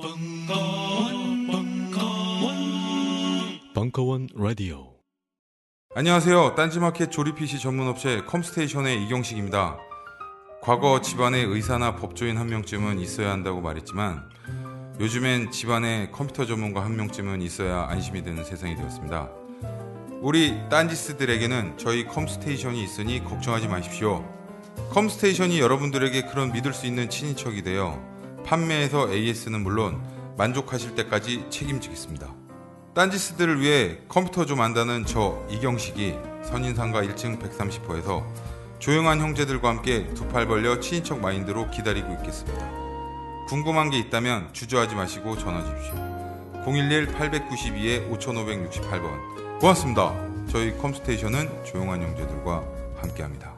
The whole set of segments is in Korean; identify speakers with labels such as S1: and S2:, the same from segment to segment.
S1: 벙커원, 벙커원, 벙커원 라디오. 안녕하세요. 딴지마켓 조립 PC 전문 업체 컴스테이션의 이경식입니다. 과거 집안에 의사나 법조인 한 명쯤은 있어야 한다고 말했지만 요즘엔 집안에 컴퓨터 전문가 한 명쯤은 있어야 안심이 되는 세상이 되었습니다. 우리 딴지스들에게는 저희 컴스테이션이 있으니 걱정하지 마십시오. 컴스테이션이 여러분들에게 그런 믿을 수 있는 친인척이 되어 판매에서 AS는 물론 만족하실 때까지 책임지겠습니다. 딴지스들을 위해 컴퓨터 좀 안다는 저 이경식이 선인상가 1층 130호에서 조용한 형제들과 함께 두 팔 벌려 친인척 마인드로 기다리고 있겠습니다. 궁금한 게 있다면 주저하지 마시고 전화 주십시오. 011-892-5568번 고맙습니다. 저희 컴스테이션은 조용한 형제들과 함께합니다.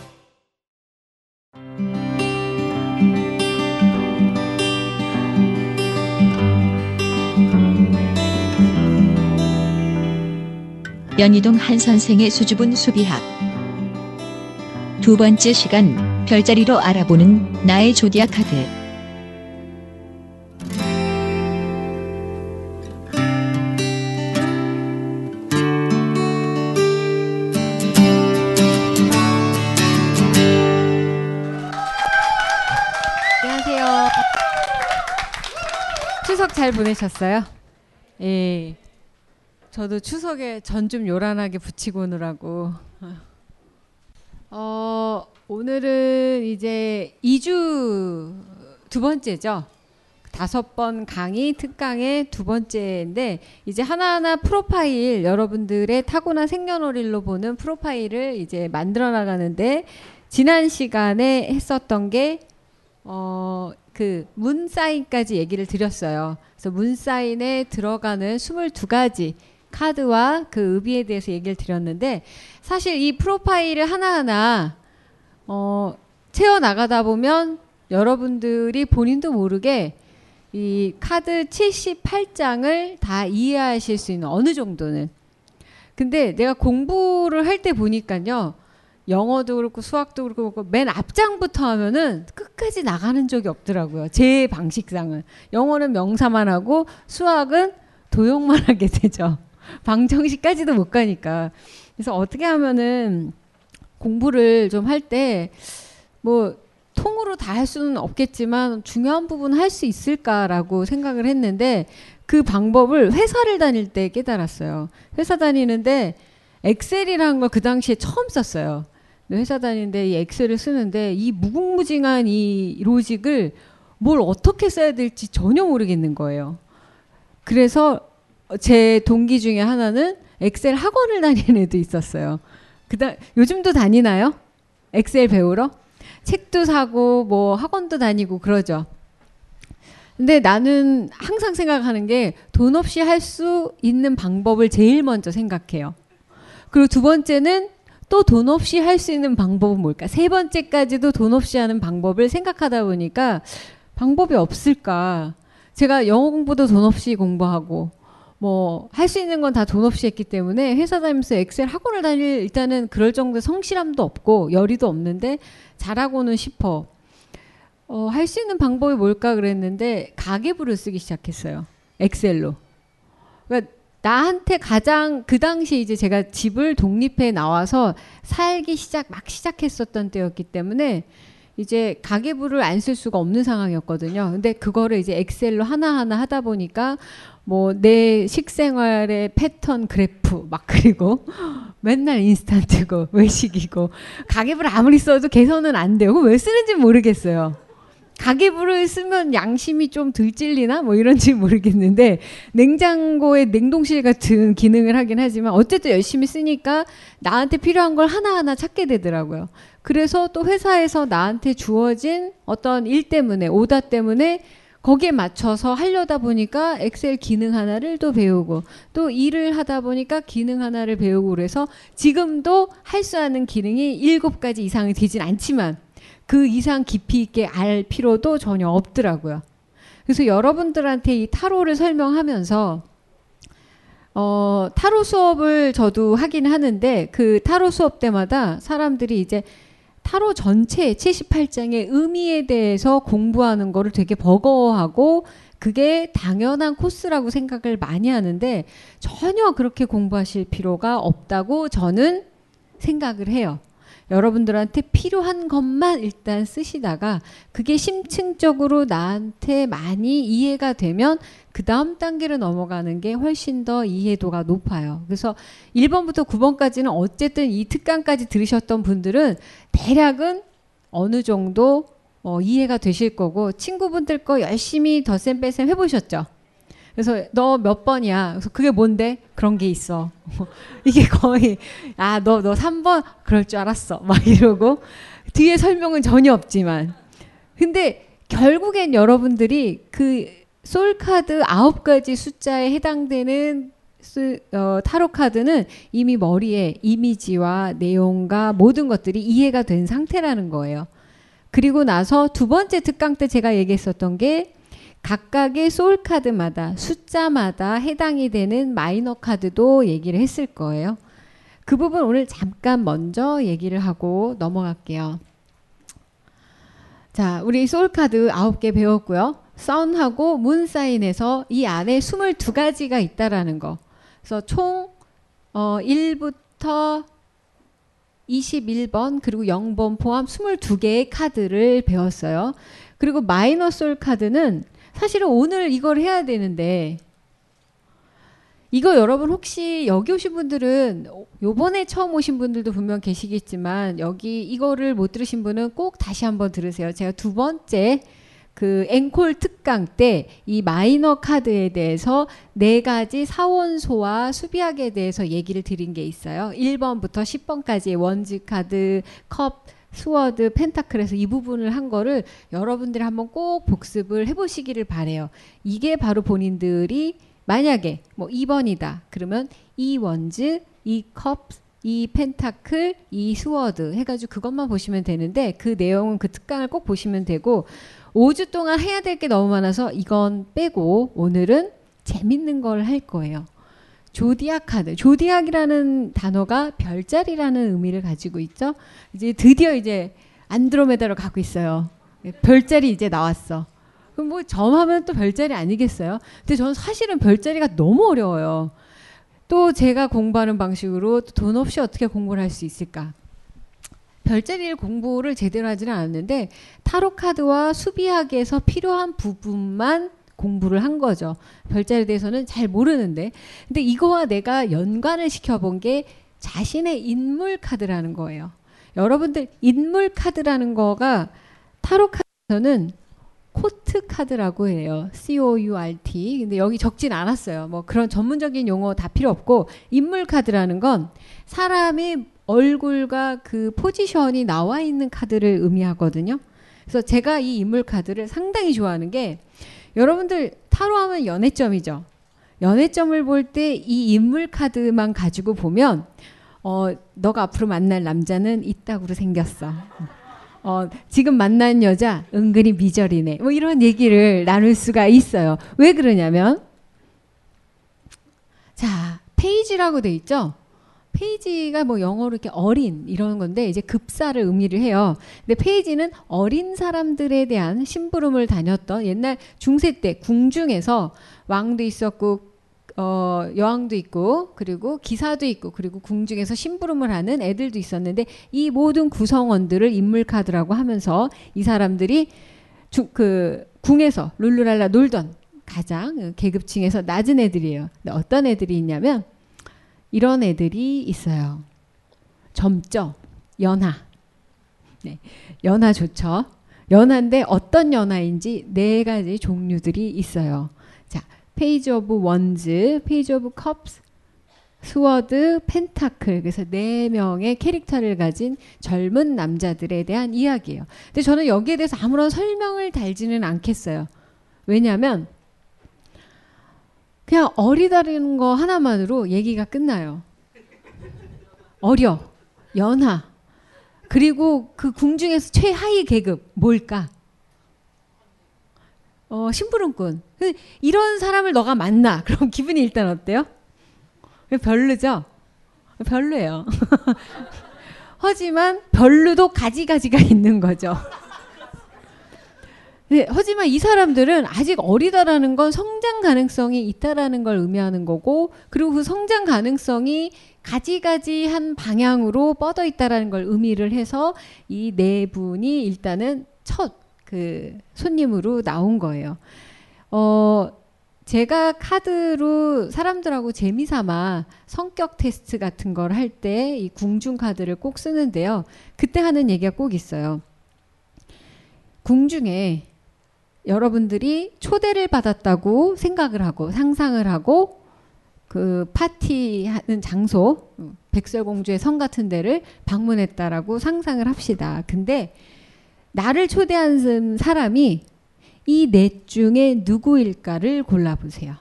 S2: 연희동 한 선생의 수줍은 수비학 두 번째 시간 별자리로 알아보는 나의 조디아 카드
S3: 안녕하세요. 추석 잘 보내셨어요? 예. 저도 추석에 전 좀 요란하게 붙이고 오느라고. 어, 오늘은 이제 2주 두 번째죠. 다섯 번 강의 특강의 두 번째인데 이제 하나하나 프로파일 여러분들의 타고난 생년월일로 보는 프로파일을 이제 만들어 나가는데 지난 시간에 했었던 게 어, 그 문사인까지 얘기를 드렸어요. 그래서 문사인에 들어가는 22가지 카드와 그 의비에 대해서 얘기를 드렸는데 사실 이 프로파일을 하나하나 어, 채워 나가다 보면 여러분들이 본인도 모르게 이 카드 78장을 다 이해하실 수 있는 어느 정도는 근데 내가 공부를 할 때 보니까요 영어도 그렇고 수학도 그렇고 맨 앞장부터 하면은 끝까지 나가는 적이 없더라고요 제 방식상은 영어는 명사만 하고 수학은 도용만 하게 되죠. 방정식까지도 못 가니까. 그래서 어떻게 하면은 공부를 좀 할 때 뭐 통으로 다 할 수는 없겠지만 중요한 부분 할 수 있을까라고 생각을 했는데 그 방법을 회사를 다닐 때 깨달았어요. 회사 다니는데 엑셀이라는 걸 그 당시에 처음 썼어요. 회사 다니는데 이 엑셀을 쓰는데 이 무궁무진한 이 로직을 뭘 어떻게 써야 될지 전혀 모르겠는 거예요. 그래서 어, 제 동기 중에 하나는 엑셀 학원을 다니는 애도 있었어요. 그다 요즘도 다니나요? 엑셀 배우러? 책도 사고 뭐 학원도 다니고 그러죠. 근데 나는 항상 생각하는 게 돈 없이 할 수 있는 방법을 제일 먼저 생각해요. 그리고 두 번째는 또 돈 없이 할 수 있는 방법은 뭘까? 세 번째까지도 돈 없이 하는 방법을 생각하다 보니까 방법이 없을까? 제가 영어 공부도 돈 없이 공부하고 뭐할수 있는 건 다 돈 없이 했기 때문에 회사 다니면서 엑셀 학원을 다닐 일단은 그럴 정도의 성실함도 없고 열의도 없는데 잘하고는 싶어. 어, 할 수 있는 방법이 뭘까 그랬는데 가계부를 쓰기 시작했어요. 엑셀로. 그러니까 나한테 가장 그 당시 이제 제가 집을 독립해 나와서 살기 시작 막 시작했었던 때였기 때문에 이제 가계부를 안 쓸 수가 없는 상황이었거든요. 근데 그거를 이제 엑셀로 하나하나 하다 보니까 뭐내 식생활의 패턴 그래프 막 그리고 맨날 인스턴트고 외식이고 가계부를 아무리 써도 개선은 안 돼요. 왜 쓰는지 모르겠어요. 가계부를 쓰면 양심이 좀 들찔리나 뭐 이런지 모르겠는데 냉장고에 냉동실 같은 기능을 하긴 하지만 어쨌든 열심히 쓰니까 나한테 필요한 걸 하나하나 찾게 되더라고요. 그래서 또 회사에서 나한테 주어진 어떤 일 때문에 오다 때문에 거기에 맞춰서 하려다 보니까 엑셀 기능 하나를 또 배우고 또 일을 하다 보니까 기능 하나를 배우고 그래서 지금도 할 수 있는 기능이 일곱 가지 이상이 되진 않지만 그 이상 깊이 있게 알 필요도 전혀 없더라고요. 그래서 여러분들한테 이 타로를 설명하면서 어, 타로 수업을 저도 하긴 하는데 그 타로 수업 때마다 사람들이 이제 타로 전체 78장의 의미에 대해서 공부하는 거를 되게 버거워하고 그게 당연한 코스라고 생각을 많이 하는데 전혀 그렇게 공부하실 필요가 없다고 저는 생각을 해요. 여러분들한테 필요한 것만 일단 쓰시다가 그게 심층적으로 나한테 많이 이해가 되면 그 다음 단계로 넘어가는 게 훨씬 더 이해도가 높아요. 그래서 1번부터 9번까지는 어쨌든 이 특강까지 들으셨던 분들은 대략은 어느 정도 어, 이해가 되실 거고 친구분들 거 열심히 더셈 빼셈 해보셨죠? 그래서 너 몇 번이야? 그래서 그게 뭔데? 그런 게 있어. 이게 거의 아너너 3번 그럴 줄 알았어. 막 이러고 뒤에 설명은 전혀 없지만 근데 결국엔 여러분들이 그솔 카드 아홉 가지 숫자에 해당되는 스, 어, 타로 카드는 이미 머리에 이미지와 내용과 모든 것들이 이해가 된 상태라는 거예요. 그리고 나서 두 번째 특강 때 제가 얘기했었던 게 각각의 소울 카드마다 숫자마다 해당이 되는 마이너 카드도 얘기를 했을 거예요. 그 부분 오늘 잠깐 먼저 얘기를 하고 넘어갈게요. 자, 우리 소울 카드 9개 배웠고요. 선하고 문 사인에서 이 안에 22가지가 있다라는 거. 그래서 총 어, 1부터 21번 그리고 0번 포함 22개의 카드를 배웠어요. 그리고 마이너 솔 카드는 사실은 오늘 이걸 해야 되는데 이거 여러분 혹시 여기 오신 분들은 요번에 처음 오신 분들도 분명 계시겠지만 여기 이거를 못 들으신 분은 꼭 다시 한번 들으세요. 제가 두 번째 그 앵콜 특강 때 이 마이너 카드에 대해서 네 가지 사원소와 수비학에 대해서 얘기를 드린 게 있어요. 1번부터 10번까지의 원지 카드, 컵, 스워드, 펜타클에서 이 부분을 한 거를 여러분들이 한번 꼭 복습을 해보시기를 바래요. 이게 바로 본인들이 만약에 뭐 2번이다. 그러면 이 원즈, 이 컵, 이 펜타클, 이 스워드 해가지고 그것만 보시면 되는데 그 내용은 그 특강을 꼭 보시면 되고 5주 동안 해야 될 게 너무 많아서 이건 빼고 오늘은 재밌는 걸 할 거예요. 조디악 카드. 조디악이라는 단어가 별자리라는 의미를 가지고 있죠. 이제 드디어 이제 안드로메다로 가고 있어요. 예, 별자리 이제 나왔어. 그럼 뭐 점하면 또 별자리 아니겠어요? 근데 저는 사실은 별자리가 너무 어려워요. 또 제가 공부하는 방식으로 돈 없이 어떻게 공부를 할 수 있을까? 별자리를 공부를 제대로 하지는 않았는데 타로 카드와 수비학에서 필요한 부분만 공부를 한 거죠. 별자리에 대해서는 잘 모르는데. 근데 이거와 내가 연관을 시켜본 게 자신의 인물 카드라는 거예요. 여러분들 인물 카드라는 거가 타로 카드에서는 코트 카드라고 해요. C-O-U-R-T. 근데 여기 적진 않았어요. 뭐 그런 전문적인 용어 다 필요 없고, 인물 카드라는 건 사람이 얼굴과 그 포지션이 나와 있는 카드를 의미하거든요. 그래서 제가 이 인물 카드를 상당히 좋아하는 게 여러분들 타로 하면 연애점이죠. 연애점을 볼 때 이 인물 카드만 가지고 보면 어 너가 앞으로 만날 남자는 이따구로 생겼어. 어, 지금 만난 여자 은근히 미절이네. 뭐 이런 얘기를 나눌 수가 있어요. 왜 그러냐면 자, 페이지라고 돼 있죠? 페이지가 뭐 영어로 이렇게 어린 이런 건데 이제 급사를 의미를 해요. 근데 페이지는 어린 사람들에 대한 심부름을 다녔던 옛날 중세 때 궁중에서 왕도 있었고 어, 여왕도 있고 그리고 기사도 있고 그리고 궁중에서 심부름을 하는 애들도 있었는데 이 모든 구성원들을 인물 카드라고 하면서 이 사람들이 주, 그 궁에서 룰루랄라 놀던 가장 어, 계급층에서 낮은 애들이에요. 근데 어떤 애들이 있냐면 이런 애들이 있어요. 점적, 연하. 네, 연하 좋죠. 연하인데 어떤 연하인지 네 가지 종류들이 있어요. 자, 페이지 오브 원즈, 페이지 오브 컵스, 스워드, 펜타클. 그래서 네 명의 캐릭터를 가진 젊은 남자들에 대한 이야기예요. 근데 저는 여기에 대해서 아무런 설명을 달지는 않겠어요. 왜냐하면 그냥 어리다는 거 하나만으로 얘기가 끝나요. 어려, 연하, 그리고 그 궁중에서 최하위 계급 뭘까? 어, 심부름꾼. 그 이런 사람을 너가 만나. 그럼 기분이 일단 어때요? 별로죠? 별로예요. 하지만 별로도 가지가지가 있는 거죠. 네, 하지만 이 사람들은 아직 어리다라는 건 성장 가능성이 있다라는 걸 의미하는 거고, 그리고 그 성장 가능성이 가지가지한 방향으로 뻗어 있다라는 걸 의미를 해서 이 네 분이 일단은 첫 그 손님으로 나온 거예요. 어, 제가 카드로 사람들하고 재미삼아 성격 테스트 같은 걸 할 때 이 궁중 카드를 꼭 쓰는데요. 그때 하는 얘기가 꼭 있어요. 궁중에 여러분들이 초대를 받았다고 생각을 하고 상상을 하고 그 파티하는 장소 백설공주의 성 같은 데를 방문했다라고 상상을 합시다. 근데 나를 초대한 사람이 이 넷 중에 누구일까를 골라보세요.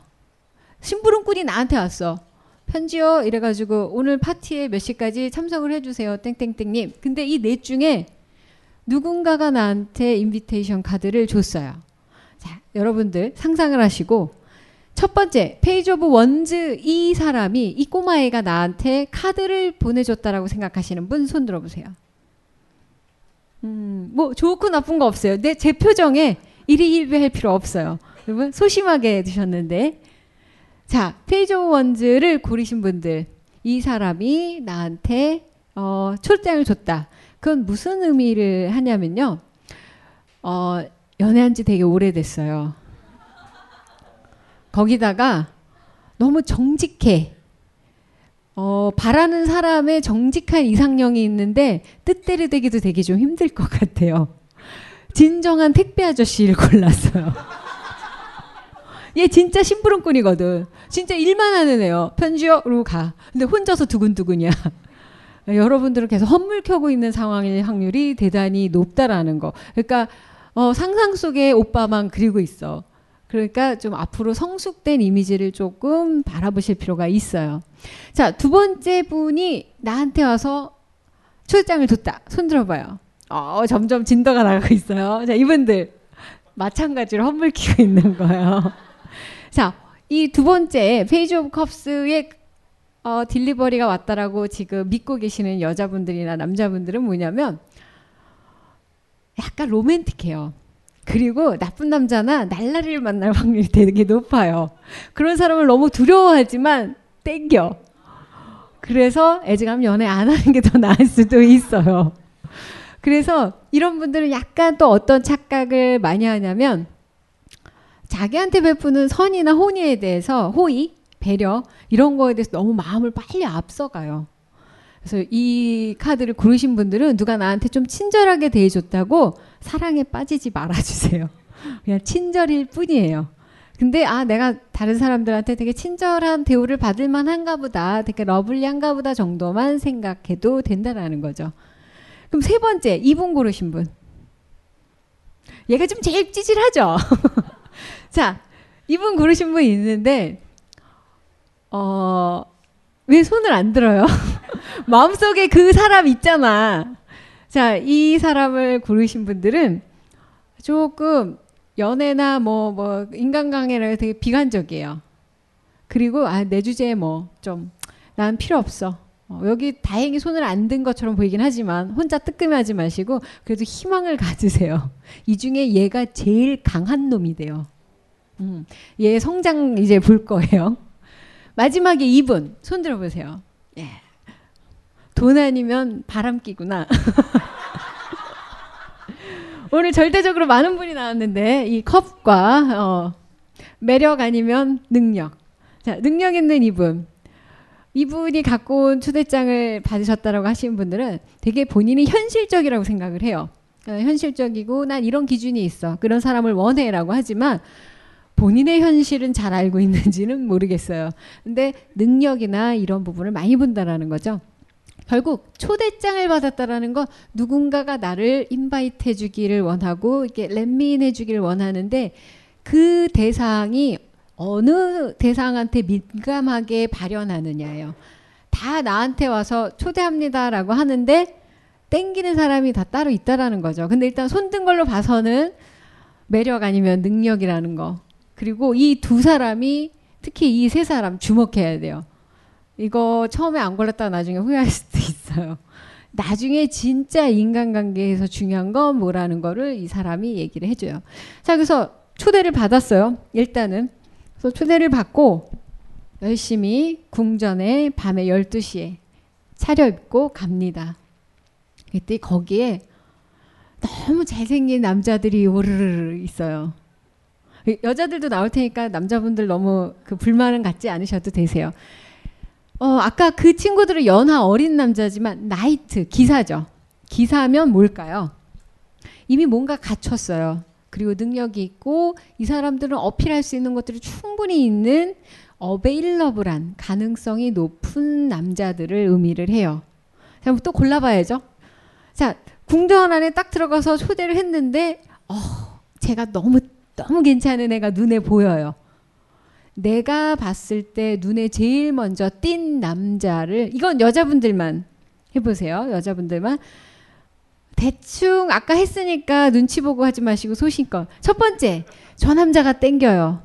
S3: 심부름꾼이 나한테 왔어. 편지요 이래가지고 오늘 파티에 몇 시까지 참석을 해주세요 땡땡땡님. 근데 이 넷 중에 누군가가 나한테 인비테이션 카드를 줬어요. 여러분들 상상을 하시고 첫 번째 페이지 오브 원즈 이 사람이 이 꼬마애가 나한테 카드를 보내줬다라고 생각하시는 분 손 들어보세요. 음, 뭐 좋고 나쁜 거 없어요. 내 제 표정에 일희일비할 필요 없어요. 여러분 소심하게 드셨는데 자 페이지 오브 원즈를 고르신 분들 이 사람이 나한테 어, 초장을 줬다. 그건 무슨 의미를 하냐면요. 어, 연애한 지 되게 오래됐어요. 거기다가 너무 정직해. 어, 바라는 사람의 정직한 이상형이 있는데 뜻대로 되기도 되게 좀 힘들 것 같아요. 진정한 택배 아저씨를 골랐어요. 얘 진짜 심부름꾼이거든. 진짜 일만 하는 애요. 편지요? 그러고 가. 근데 혼자서 두근두근이야. 여러분들은 계속 헛물 켜고 있는 상황일 확률이 대단히 높다라는 거. 그러니까 어, 상상 속에 오빠만 그리고 있어. 그러니까 좀 앞으로 성숙된 이미지를 조금 바라보실 필요가 있어요. 자, 두 번째 분이 나한테 와서 초대장을 줬다. 손 들어봐요. 어, 점점 진도가 나가고 있어요. 자, 이분들. 마찬가지로 험물 키고 있는 거예요. 자, 이 두 번째 페이지 오브 컵스의 어, 딜리버리가 왔다라고 지금 믿고 계시는 여자분들이나 남자분들은 뭐냐면 약간 로맨틱해요. 그리고 나쁜 남자나 날라리를 만날 확률이 되게 높아요. 그런 사람을 너무 두려워하지만 땡겨. 그래서 애지감 연애 안 하는 게 더 나을 수도 있어요. 그래서 이런 분들은 약간 또 어떤 착각을 많이 하냐면 자기한테 베푸는 선이나 혼의에 대해서 호의, 배려 이런 거에 대해서 너무 마음을 빨리 앞서가요. 그래서 이 카드를 고르신 분들은 누가 나한테 좀 친절하게 대해줬다고 사랑에 빠지지 말아주세요. 그냥 친절일 뿐이에요. 근데 아 내가 다른 사람들한테 되게 친절한 대우를 받을 만한가 보다 되게 러블리한가 보다 정도만 생각해도 된다라는 거죠. 그럼 세 번째 2분 고르신 분. 얘가 좀 제일 찌질하죠. 자, 2분 고르신 분 있는데 어 왜 손을 안 들어요? 마음속에 그 사람 있잖아. 자, 이 사람을 고르신 분들은 조금 연애나 뭐, 뭐, 인간관계를 되게 비관적이에요. 그리고, 아, 내 주제에 뭐, 좀, 난 필요 없어. 어, 여기 다행히 손을 안 든 것처럼 보이긴 하지만 혼자 뜨끔해하지 마시고 그래도 희망을 가지세요. 이 중에 얘가 제일 강한 놈이 돼요. 음, 얘 성장 이제 볼 거예요. 마지막에 2분 손 들어보세요. 예. 돈 아니면 바람기구나. 오늘 절대적으로 많은 분이 나왔는데 이 컵과 어, 매력 아니면 능력. 자, 능력 있는 이분. 이분이 갖고 온 초대장을 받으셨다라고 하시는 분들은 되게 본인이 현실적이라고 생각을 해요. 어, 현실적이고 난 이런 기준이 있어. 그런 사람을 원해라고 하지만 본인의 현실은 잘 알고 있는지는 모르겠어요. 근데 능력이나 이런 부분을 많이 본다라는 거죠. 결국 초대장을 받았다라는 건 누군가가 나를 인바이트 해주기를 원하고 이렇게 렛미인 해주기를 원하는데 그 대상이 어느 대상한테 민감하게 발현하느냐예요. 다 나한테 와서 초대합니다라고 하는데 땡기는 사람이 다 따로 있다라는 거죠. 근데 일단 손든 걸로 봐서는 매력 아니면 능력이라는 거. 그리고 이 두 사람이 특히 이 세 사람 주목해야 돼요. 이거 처음에 안걸렸다 나중에 후회할 수도 있어요. 나중에 진짜 인간관계에서 중요한 건 뭐라는 거를 이 사람이 얘기를 해줘요. 자, 그래서 초대를 받았어요. 일단은. 그래서 초대를 받고 열심히 궁전에 밤에 12시에 차려입고 갑니다. 그때 거기에 너무 잘생긴 남자들이 오르르 있어요. 여자들도 나올 테니까 남자분들 너무 그 불만은 갖지 않으셔도 되세요. 어, 아까 그 친구들은 연하 어린 남자지만 나이트 기사죠. 기사면 뭘까요? 이미 뭔가 갖췄어요. 그리고 능력이 있고 이 사람들은 어필할 수 있는 것들이 충분히 있는 어베일러블한 가능성이 높은 남자들을 의미를 해요. 자, 또 골라봐야죠. 자, 궁전 안에 딱 들어가서 초대를 했는데, 어, 제가 너무, 너무 괜찮은 애가 눈에 보여요. 내가 봤을 때 눈에 제일 먼저 띈 남자를 이건 여자분들만 해보세요. 여자분들만 대충 아까 했으니까 눈치 보고 하지 마시고 소신껏 첫 번째 저 남자가 땡겨요.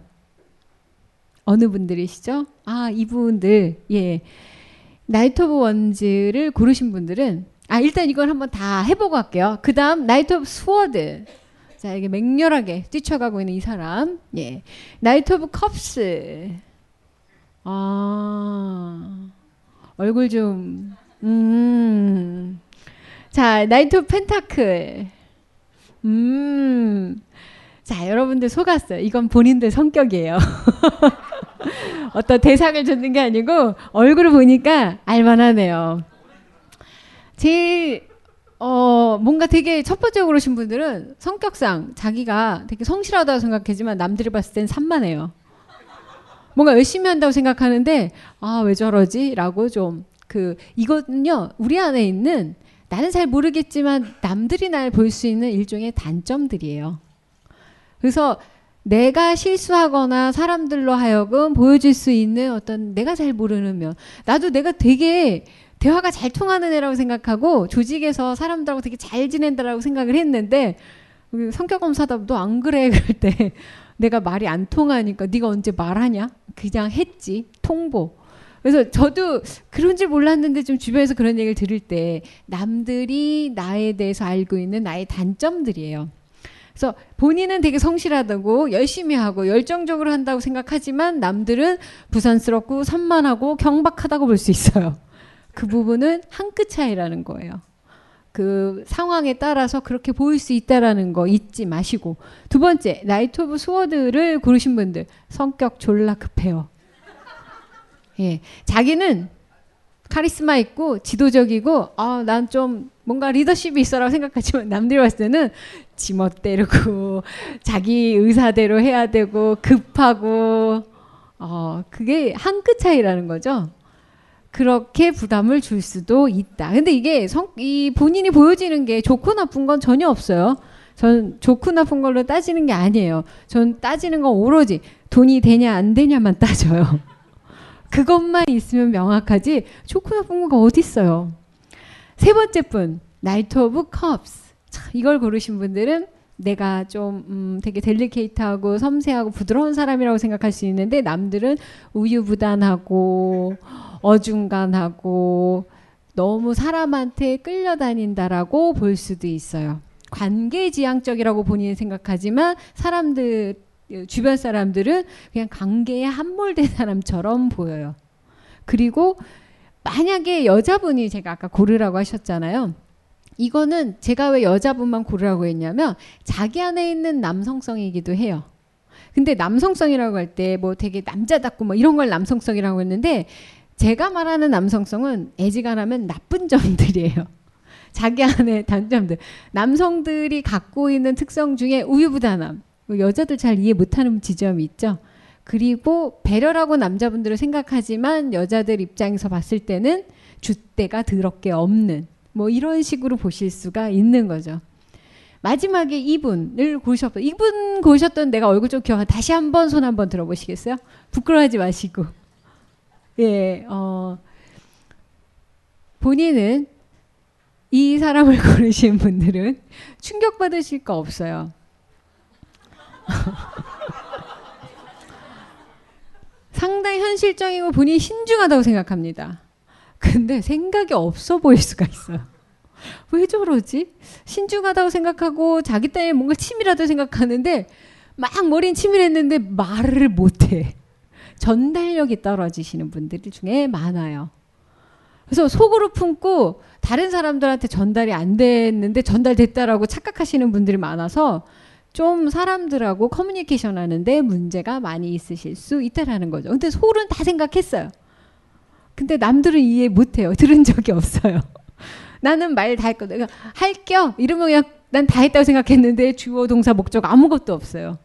S3: 어느 분들이시죠? 아 이분들 예 나이트 오브 원즈를 고르신 분들은 아 일단 이걸 한번 다 해보고 할게요. 그 다음 나이트 오브 스워드 역사게 맹렬하게 뛰쳐가고 있는 이 사람. 예. 나이트 오브 컵스. 아. 얼굴 좀 음. 자, 나이트 오브 펜타클. 음. 자, 여러분들 속았어요. 이건 본인들 성격이에요. 어떤 대상을 줬는 게 아니고 얼굴을 보니까 알만하네요. 제일 어, 뭔가 되게 첫 번째 그러신 분들은 성격상 자기가 되게 성실하다고 생각하지만 남들이 봤을 땐 산만해요. 뭔가 열심히 한다고 생각하는데, 아, 왜 저러지? 라고 좀, 그, 이거는요, 우리 안에 있는 나는 잘 모르겠지만 남들이 날 볼 수 있는 일종의 단점들이에요. 그래서 내가 실수하거나 사람들로 하여금 보여줄 수 있는 어떤 내가 잘 모르는 면, 나도 내가 되게 대화가 잘 통하는 애라고 생각하고 조직에서 사람들하고 되게 잘 지낸다라고 생각을 했는데 그 성격 검사다 너안 그래 그럴 때 내가 말이 안 통하니까 네가 언제 말하냐 그냥 했지 통보 그래서 저도 그런 줄 몰랐는데 좀 주변에서 그런 얘기를 들을 때 남들이 나에 대해서 알고 있는 나의 단점들이에요. 그래서 본인은 되게 성실하다고 열심히 하고 열정적으로 한다고 생각하지만 남들은 부산스럽고 산만하고 경박하다고 볼 수 있어요. 그 부분은 한 끗 차이라는 거예요. 그 상황에 따라서 그렇게 보일 수 있다라는 거 잊지 마시고 두 번째 나이트 오브 스워드를 고르신 분들 성격 졸라 급해요. 예, 자기는 카리스마 있고 지도적이고 아난 좀 뭔가 리더십이 있어라고 생각하지만 남들이 봤을 때는 지멋대로고 자기 의사대로 해야 되고 급하고 어 그게 한 끗 차이라는 거죠. 그렇게 부담을 줄 수도 있다. 근데 이게 성, 이 본인이 보여지는 게 좋고 나쁜 건 전혀 없어요. 전 좋고 나쁜 걸로 따지는 게 아니에요. 전 따지는 건 오로지 돈이 되냐 안 되냐만 따져요. 그것만 있으면 명확하지 좋고 나쁜 거 어디 있어요. 세 번째 분, 나이트 오브 컵스. 이걸 고르신 분들은 내가 좀 음, 되게 델리케이트하고 섬세하고 부드러운 사람이라고 생각할 수 있는데 남들은 우유부단하고 어중간하고 너무 사람한테 끌려다닌다라고 볼 수도 있어요. 관계지향적이라고 본인은 생각하지만 사람들 주변 사람들은 그냥 관계에 함몰된 사람처럼 보여요. 그리고 만약에 여자분이 제가 아까 고르라고 하셨잖아요. 이거는 제가 왜 여자분만 고르라고 했냐면 자기 안에 있는 남성성이기도 해요. 근데 남성성이라고 할 때 뭐 되게 남자답고 뭐 이런 걸 남성성이라고 했는데 제가 말하는 남성성은 애지간하면 나쁜 점들이에요. 자기 안에 단점들. 남성들이 갖고 있는 특성 중에 우유부단함. 뭐 여자들 잘 이해 못하는 지점이 있죠. 그리고 배려라고 남자분들을 생각하지만 여자들 입장에서 봤을 때는 줏대가 더럽게 없는 뭐 이런 식으로 보실 수가 있는 거죠. 마지막에 이분을 고셨던 이분 고셨던 내가 얼굴 좀 기억 다시 한번 손 한번 들어보시겠어요? 부끄러워하지 마시고 예 어, 본인은 이 사람을 고르신 분들은 충격 받으실 거 없어요. 상당히 현실적이고 본인 신중하다고 생각합니다. 근데 생각이 없어 보일 수가 있어요. 왜 저러지? 신중하다고 생각하고 자기 딴에 뭔가 치밀하다 생각하는데 막 머리는 치밀했는데 말을 못해. 전달력이 떨어지시는 분들 중에 많아요. 그래서 속으로 품고 다른 사람들한테 전달이 안 됐는데 전달됐다라고 착각하시는 분들이 많아서 좀 사람들하고 커뮤니케이션 하는데 문제가 많이 있으실 수 있다라는 거죠. 근데 소은다 생각했어요. 근데 남들은 이해 못해요. 들은 적이 없어요. 나는 말 다 했거든. 그러니까 할겨 이러면 그냥 난 다 했다고 생각했는데 주어 동사 목적 아무것도 없어요.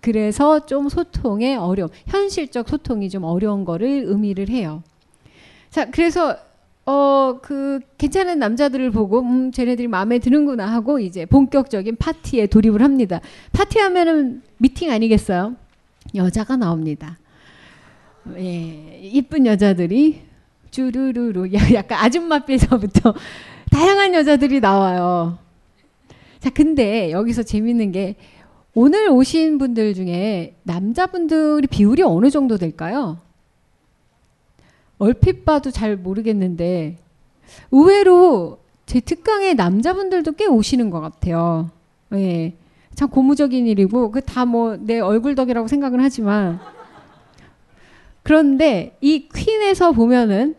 S3: 그래서 좀 소통의 어려움, 현실적 소통이 좀 어려운 거를 의미를 해요. 자, 그래서 어 그 괜찮은 남자들을 보고 음 쟤네들이 마음에 드는구나 하고 이제 본격적인 파티에 돌입을 합니다. 파티하면은 미팅 아니겠어요? 여자가 나옵니다. 예, 이쁜 여자들이 주르르르 약간 아줌마께서부터 다양한 여자들이 나와요. 자, 근데 여기서 재밌는 게 오늘 오신 분들 중에 남자분들이 비율이 어느 정도 될까요? 얼핏 봐도 잘 모르겠는데 의외로 제 특강에 남자분들도 꽤 오시는 것 같아요. 예. 참 고무적인 일이고 그 다 뭐 내 얼굴 덕이라고 생각은 하지만 그런데 이 퀸에서 보면은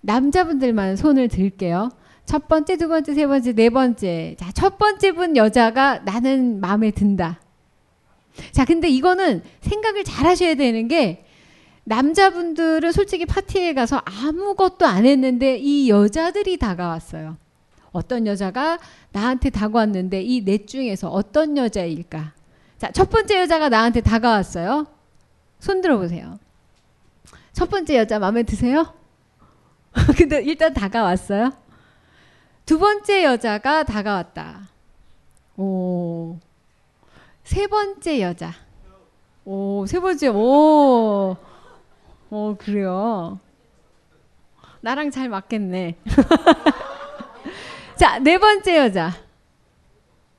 S3: 남자분들만 손을 들게요. 첫 번째, 두 번째, 세 번째, 네 번째. 자, 첫 번째 분 여자가 나는 마음에 든다. 자, 근데 이거는 생각을 잘 하셔야 되는 게 남자분들은 솔직히 파티에 가서 아무것도 안 했는데 이 여자들이 다가왔어요. 어떤 여자가 나한테 다가왔는데 이 넷 중에서 어떤 여자일까? 자, 첫 번째 여자가 나한테 다가왔어요. 손 들어보세요. 첫 번째 여자 마음에 드세요? 근데 일단 다가왔어요. 두 번째 여자가 다가왔다. 오. 세 번째 여자. 오, 세 번째, 오. 오, 그래요. 나랑 잘 맞겠네. 자, 네 번째 여자.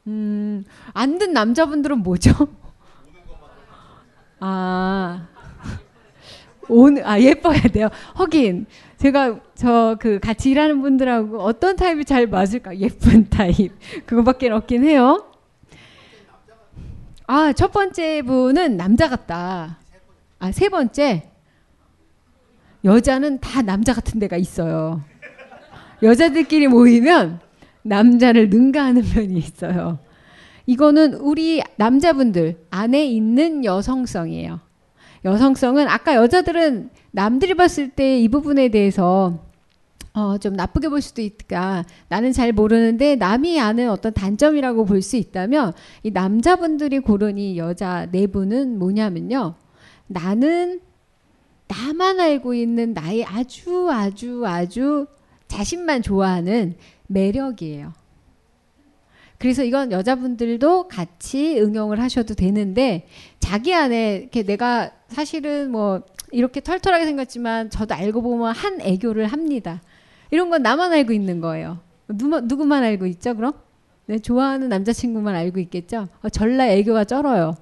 S3: 음, 안 든 남자분들은 뭐죠? 아. 오늘 아 예뻐야 돼요. 하긴 제가 저 그 같이 일하는 분들하고 어떤 타입이 잘 맞을까? 예쁜 타입 그거밖에 없긴 해요. 아첫 번째 분은 남자 같다. 아세 번째 여자는 다 남자 같은 데가 있어요. 여자들끼리 모이면 남자를 능가하는 면이 있어요. 이거는 우리 남자분들 안에 있는 여성성이에요. 여성성은 아까 여자들은 남들이 봤을 때 이 부분에 대해서 어, 좀 나쁘게 볼 수도 있다. 나는 잘 모르는데 남이 아는 어떤 단점이라고 볼 수 있다면 이 남자분들이 고른 이 여자 내부는 뭐냐면요. 나는 나만 알고 있는 나의 아주 아주 아주 자신만 좋아하는 매력이에요. 그래서 이건 여자분들도 같이 응용을 하셔도 되는데 자기 안에 이렇게 내가 사실은 뭐 이렇게 털털하게 생겼지만 저도 알고 보면 한 애교를 합니다. 이런 건 나만 알고 있는 거예요. 누마, 누구만 알고 있죠, 그럼? 네, 좋아하는 남자친구만 알고 있겠죠? 어, 전라 애교가 쩔어요.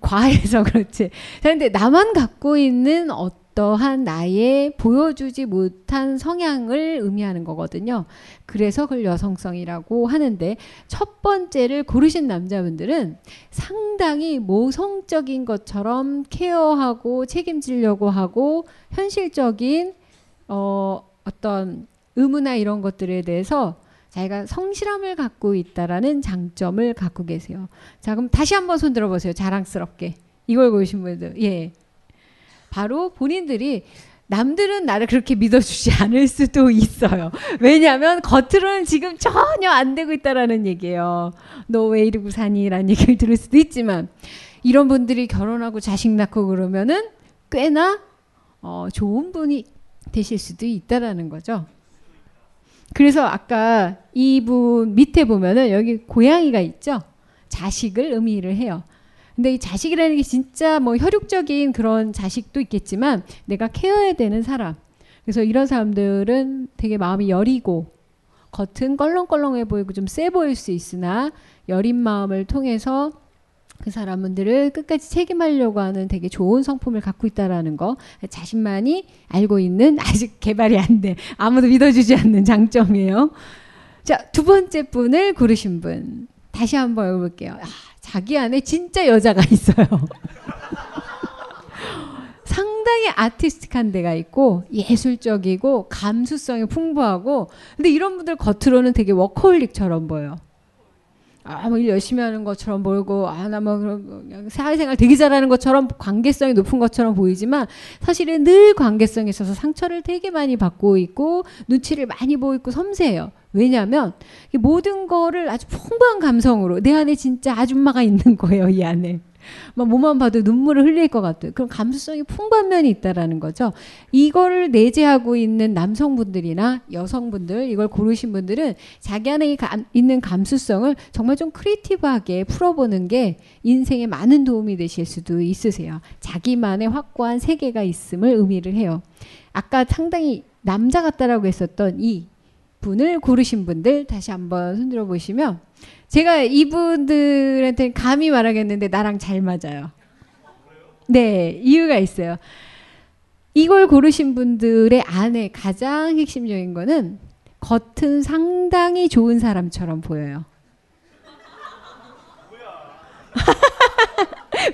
S3: 과해서 그렇지. 그런데 나만 갖고 있는 어떤 어떠한 나의 보여주지 못한 성향을 의미하는 거거든요. 그래서 그걸 여성성이라고 하는데 첫 번째를 고르신 남자분들은 상당히 모성적인 것처럼 케어하고 책임지려고 하고 현실적인 어, 어떤 의무나 이런 것들에 대해서 자기가 성실함을 갖고 있다라는 장점을 갖고 계세요. 자, 그럼 다시 한번 손 들어보세요. 자랑스럽게. 이걸 보신 분들. 예. 바로 본인들이 남들은 나를 그렇게 믿어주지 않을 수도 있어요. 왜냐하면 겉으로는 지금 전혀 안 되고 있다라는 얘기예요. 너 왜 이러고 사니라는 얘기를 들을 수도 있지만 이런 분들이 결혼하고 자식 낳고 그러면은 꽤나 어, 좋은 분이 되실 수도 있다라는 거죠. 그래서 아까 이 분 밑에 보면은 여기 고양이가 있죠. 자식을 의미를 해요. 근데 이 자식이라는 게 진짜 뭐 혈육적인 그런 자식도 있겠지만 내가 케어해야 되는 사람. 그래서 이런 사람들은 되게 마음이 여리고 겉은 껄렁껄렁해 보이고 좀 쎄 보일 수 있으나 여린 마음을 통해서 그 사람들을 끝까지 책임하려고 하는 되게 좋은 성품을 갖고 있다라는 거 자신만이 알고 있는 아직 개발이 안 돼 아무도 믿어주지 않는 장점이에요. 자 두 번째 분을 고르신 분 다시 한번 해볼게요 아, 자기 안에 진짜 여자가 있어요. 상당히 아티스틱한 데가 있고 예술적이고 감수성이 풍부하고 근데 이런 분들 겉으로는 되게 워커홀릭처럼 보여. 아뭐 일 열심히 하는 것처럼 보이고 아나 뭐 그냥 사회생활 되게 잘하는 것처럼 관계성이 높은 것처럼 보이지만 사실은 늘 관계성에 있어서 상처를 되게 많이 받고 있고 눈치를 많이 보이고 섬세해요. 왜냐하면 모든 거를 아주 풍부한 감성으로 내 안에 진짜 아줌마가 있는 거예요 이 안에. 막몸만 봐도 눈물을 흘릴 것 같아요. 그럼 감수성이 풍부한 면이 있다라는 거죠. 이거를 내재하고 있는 남성분들이나 여성분들 이걸 고르신 분들은 자기 안에 감, 있는 감수성을 정말 좀 크리티브하게 풀어보는 게 인생에 많은 도움이 되실 수도 있으세요. 자기만의 확고한 세계가 있음을 의미를 해요. 아까 상당히 남자 같다라고 했었던 이 분을 고르신 분들 다시 한번 손들어 보시면 제가 이분들한테 감히 말하겠는데 나랑 잘 맞아요. 네, 이유가 있어요. 이걸 고르신 분들의 안에 가장 핵심적인 거는 겉은 상당히 좋은 사람처럼 보여요.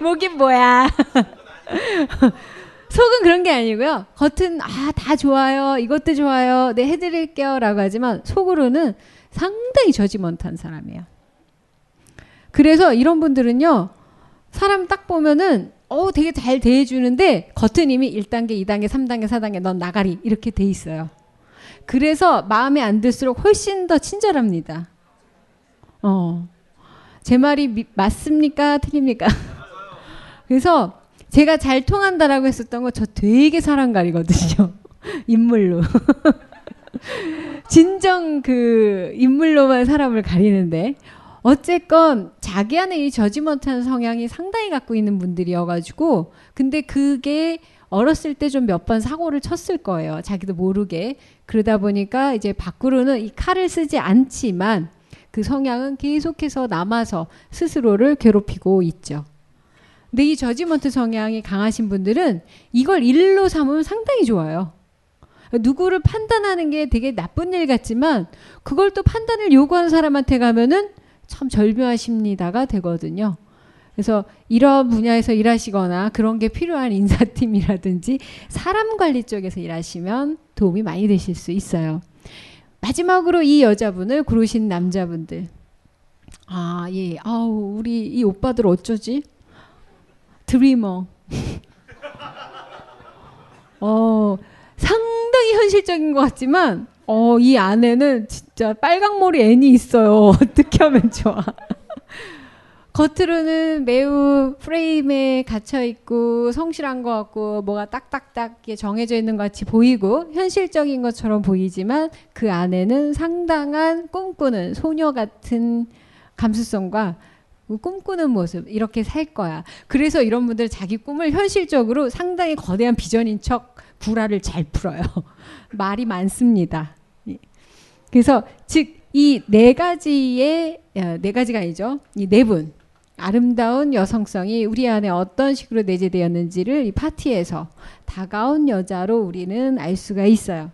S3: 뭐긴 뭐야. 속은 그런 게 아니고요. 겉은 아다 좋아요. 이것도 좋아요. 네 해드릴게요라고 하지만 속으로는 상당히 저지먼한 사람이에요. 그래서 이런 분들은요. 사람 딱 보면은 어 되게 잘 대해주는데 겉은 이미 1단계, 2단계, 3단계, 4단계 넌 나가리 이렇게 돼 있어요. 그래서 마음에 안 들수록 훨씬 더 친절합니다. 어. 제 말이 미, 맞습니까? 틀립니까? 그래서 제가 잘 통한다라고 했었던 거 저 되게 사랑가리거든요. 인물로. 진정 그 인물로만 사람을 가리는데 어쨌건 자기 안에 이저지못한 성향이 상당히 갖고 있는 분들이어가지고 근데 그게 어렸을 때 좀 몇 번 사고를 쳤을 거예요. 자기도 모르게. 그러다 보니까 이제 밖으로는 이 칼을 쓰지 않지만 그 성향은 계속해서 남아서 스스로를 괴롭히고 있죠. 근데 이 저지먼트 성향이 강하신 분들은 이걸 일로 삼으면 상당히 좋아요. 누구를 판단하는 게 되게 나쁜 일 같지만 그걸 또 판단을 요구하는 사람한테 가면은 참 절묘하십니다가 되거든요. 그래서 이런 분야에서 일하시거나 그런 게 필요한 인사팀이라든지 사람 관리 쪽에서 일하시면 도움이 많이 되실 수 있어요. 마지막으로 이 여자분을 고르신 남자분들. 아, 예. 아우, 우리 이 오빠들 어쩌지? 드리머. 어, 상당히 현실적인 것 같지만, 어, 이 안에는 진짜 빨강머리 애니 있어요. 어떻게 하면 좋아. 겉으로는 매우 프레임에 갇혀있고, 성실한 것 같고, 뭐가 딱딱딱 정해져 있는 것 같이 보이고, 현실적인 것처럼 보이지만, 그 안에는 상당한 꿈꾸는 소녀 같은 감수성과 뭐 꿈꾸는 모습 이렇게 살 거야. 그래서 이런 분들 자기 꿈을 현실적으로 상당히 거대한 비전인 척구라를잘 풀어요. 말이 많습니다. 그래서 즉 이 네 가지의 어, 네 가지가 아니죠. 이 네 분 아름다운 여성성이 우리 안에 어떤 식으로 내재되었는지를 이 파티에서 다가온 여자로 우리는 알 수가 있어요.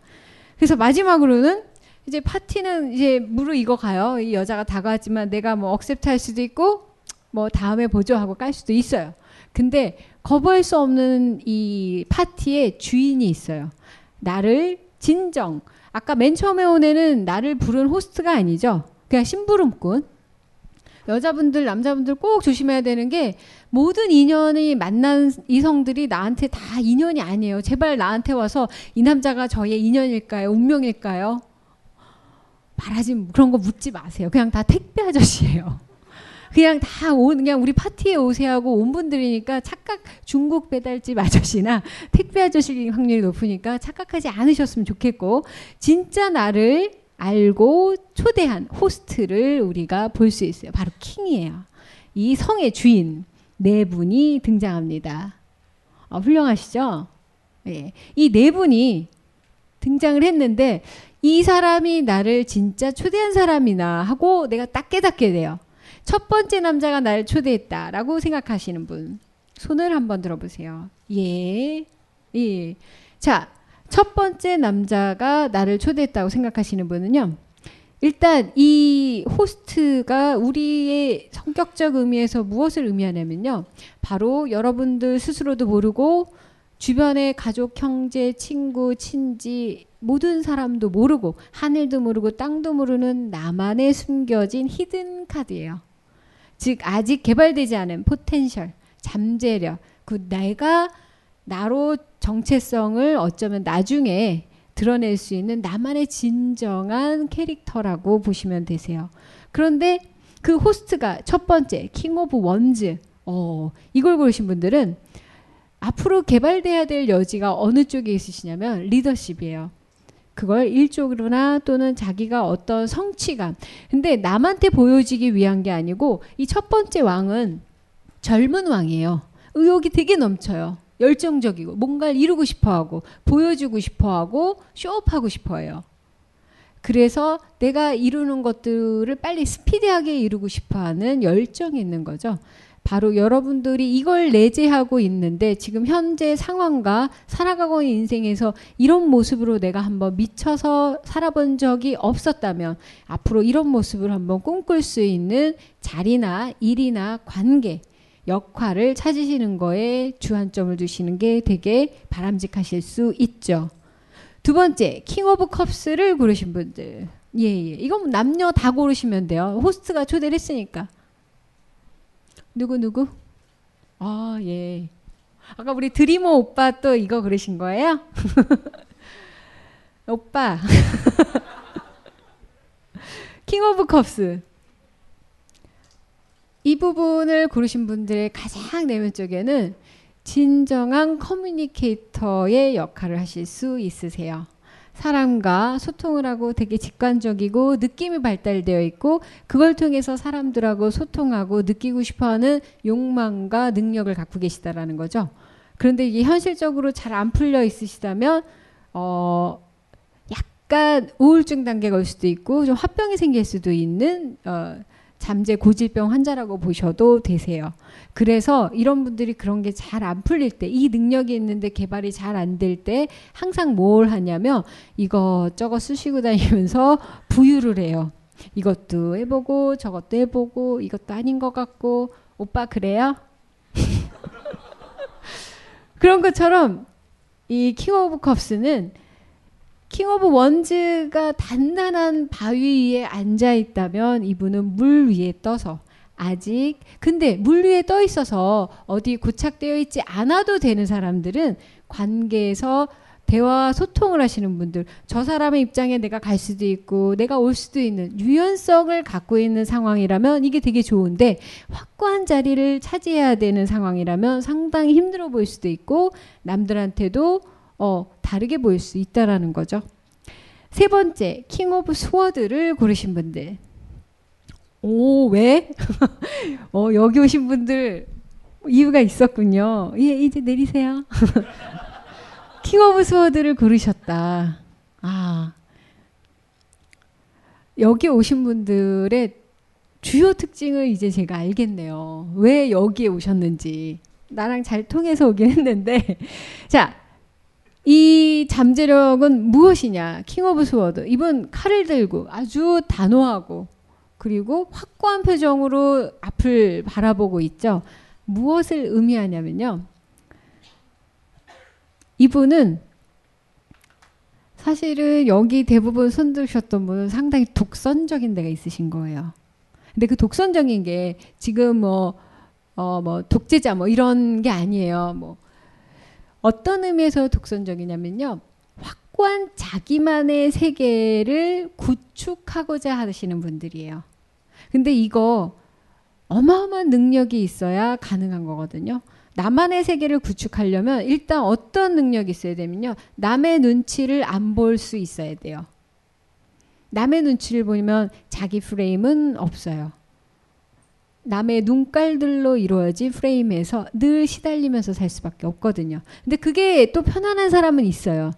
S3: 그래서 마지막으로는 이제 파티는 이제 무르익어 가요. 이 여자가 다가왔지만 내가 뭐 억셉트 할 수도 있고 뭐 다음에 보죠 하고 깔 수도 있어요. 근데 거부할 수 없는 이 파티의 주인이 있어요. 나를 진정. 아까 맨 처음에 온 애는 나를 부른 호스트가 아니죠. 그냥 심부름꾼. 여자분들, 남자분들 꼭 조심해야 되는 게 모든 인연이 만난 이성들이 나한테 다 인연이 아니에요. 제발 나한테 와서 이 남자가 저의 인연일까요? 운명일까요? 말하지 그런 거 묻지 마세요. 그냥 다 택배 아저씨예요. 그냥 다온 그냥 우리 파티에 오세요 하고 온 분들이니까 착각 중국 배달집 아저씨나 택배 아저씨 확률이 높으니까 착각하지 않으셨으면 좋겠고 진짜 나를 알고 초대한 호스트를 우리가 볼 수 있어요. 바로 킹이에요. 이 성의 주인 네 분이 등장합니다. 어, 훌륭하시죠? 예. 이네 분이 등장을 했는데 이 사람이 나를 진짜 초대한 사람이나 하고 내가 딱 깨닫게 돼요. 첫 번째 남자가 나를 초대했다라고 생각하시는 분 손을 한번 들어보세요. 예. 예. 자, 첫 번째 남자가 나를 초대했다고 생각하시는 분은요. 일단 이 호스트가 우리의 성격적 의미에서 무엇을 의미하냐면요. 바로 여러분들 스스로도 모르고 주변의 가족, 형제, 친구, 친지, 모든 사람도 모르고 하늘도 모르고 땅도 모르는 나만의 숨겨진 히든 카드예요. 즉 아직 개발되지 않은 포텐셜, 잠재력, 그 내가 나로 정체성을 어쩌면 나중에 드러낼 수 있는 나만의 진정한 캐릭터라고 보시면 되세요. 그런데 그 호스트가 첫 번째 킹 오브 원즈 어, 이걸 고르신 분들은 앞으로 개발돼야 될 여지가 어느 쪽에 있으시냐면 리더십이에요. 그걸 일적으로나 또는 자기가 어떤 성취감. 근데 남한테 보여지기 위한 게 아니고 이 첫 번째 왕은 젊은 왕이에요. 의욕이 되게 넘쳐요. 열정적이고 뭔가를 이루고 싶어 하고 보여주고 싶어 하고 쇼업하고 싶어 해요. 그래서 내가 이루는 것들을 빨리 스피디하게 이루고 싶어 하는 열정이 있는 거죠. 바로 여러분들이 이걸 내재하고 있는데 지금 현재 상황과 살아가고 있는 인생에서 이런 모습으로 내가 한번 미쳐서 살아본 적이 없었다면 앞으로 이런 모습을 한번 꿈꿀 수 있는 자리나 일이나 관계 역할을 찾으시는 거에 주안점을 두시는 게 되게 바람직하실 수 있죠. 두 번째, 킹 오브 컵스를 고르신 분들. 예, 예. 이건 뭐 남녀 다 고르시면 돼요. 호스트가 초대를 했으니까. 누구 누구? 아 예. 아까 우리 드리모 오빠 또 이거 그러신 거예요? 오빠. 킹 오브 컵스. 이 부분을 고르신 분들의 가장 내면쪽에는 진정한 커뮤니케이터의 역할을 하실 수 있으세요. 사람과 소통을 하고 되게 직관적이고 느낌이 발달되어 있고 그걸 통해서 사람들하고 소통하고 느끼고 싶어하는 욕망과 능력을 갖고 계시다라는 거죠. 그런데 이게 현실적으로 잘 안 풀려 있으시다면 어 약간 우울증 단계가 올 수도 있고 좀 화병이 생길 수도 있는 어 잠재 고질병 환자라고 보셔도 되세요. 그래서 이런 분들이 그런 게 잘 안 풀릴 때, 이 능력이 있는데 개발이 잘 안 될 때 항상 뭘 하냐면 이것저것 쓰시고 다니면서 부유를 해요. 이것도 해보고 저것도 해보고 이것도 아닌 것 같고 오빠 그래요? 그런 것처럼 이 킹 오브 컵스는 킹 오브 원즈가 단단한 바위 위에 앉아 있다면 이분은 물 위에 떠서 아직 근데 물 위에 떠 있어서 어디 고착되어 있지 않아도 되는 사람들은 관계에서 대화와 소통을 하시는 분들, 저 사람의 입장에 내가 갈 수도 있고, 내가 올 수도 있는 유연성을 갖고 있는 상황이라면 이게 되게 좋은데, 확고한 자리를 차지해야 되는 상황이라면 상당히 힘들어 보일 수도 있고, 남들한테도 어, 다르게 보일 수 있다라는 거죠. 세 번째, 킹 오브 스워드를 고르신 분들. 오, 왜? 어, 여기 오신 분들 이유가 있었군요. 예, 이제 내리세요. 킹 오브 스워드를 고르셨다. 아. 여기 오신 분들의 주요 특징을 이제 제가 알겠네요. 왜 여기에 오셨는지. 나랑 잘 통해서 오긴 했는데. 자, 이 잠재력은 무엇이냐? 킹 오브 스워드. 이분 칼을 들고 아주 단호하고 그리고 확고한 표정으로 앞을 바라보고 있죠. 무엇을 의미하냐면요. 이분은 사실은 여기 대부분 손드셨던 분은 상당히 독선적인 데가 있으신 거예요. 근데 그 독선적인 게 지금 뭐, 어, 뭐, 독재자 뭐 이런 게 아니에요. 뭐, 어떤 의미에서 독선적이냐면요. 확고한 자기만의 세계를 구축하고자 하시는 분들이에요. 근데 이거 어마어마한 능력이 있어야 가능한 거거든요. 나만의 세계를 구축하려면 일단 어떤 능력이 있어야 되면요. 남의 눈치를 안 볼 수 있어야 돼요. 남의 눈치를 보면 자기 프레임은 없어요. 남의 눈깔들로 이루어진 프레임에서 늘 시달리면서 살 수밖에 없거든요. 근데 그게 또 편안한 사람은 있어요.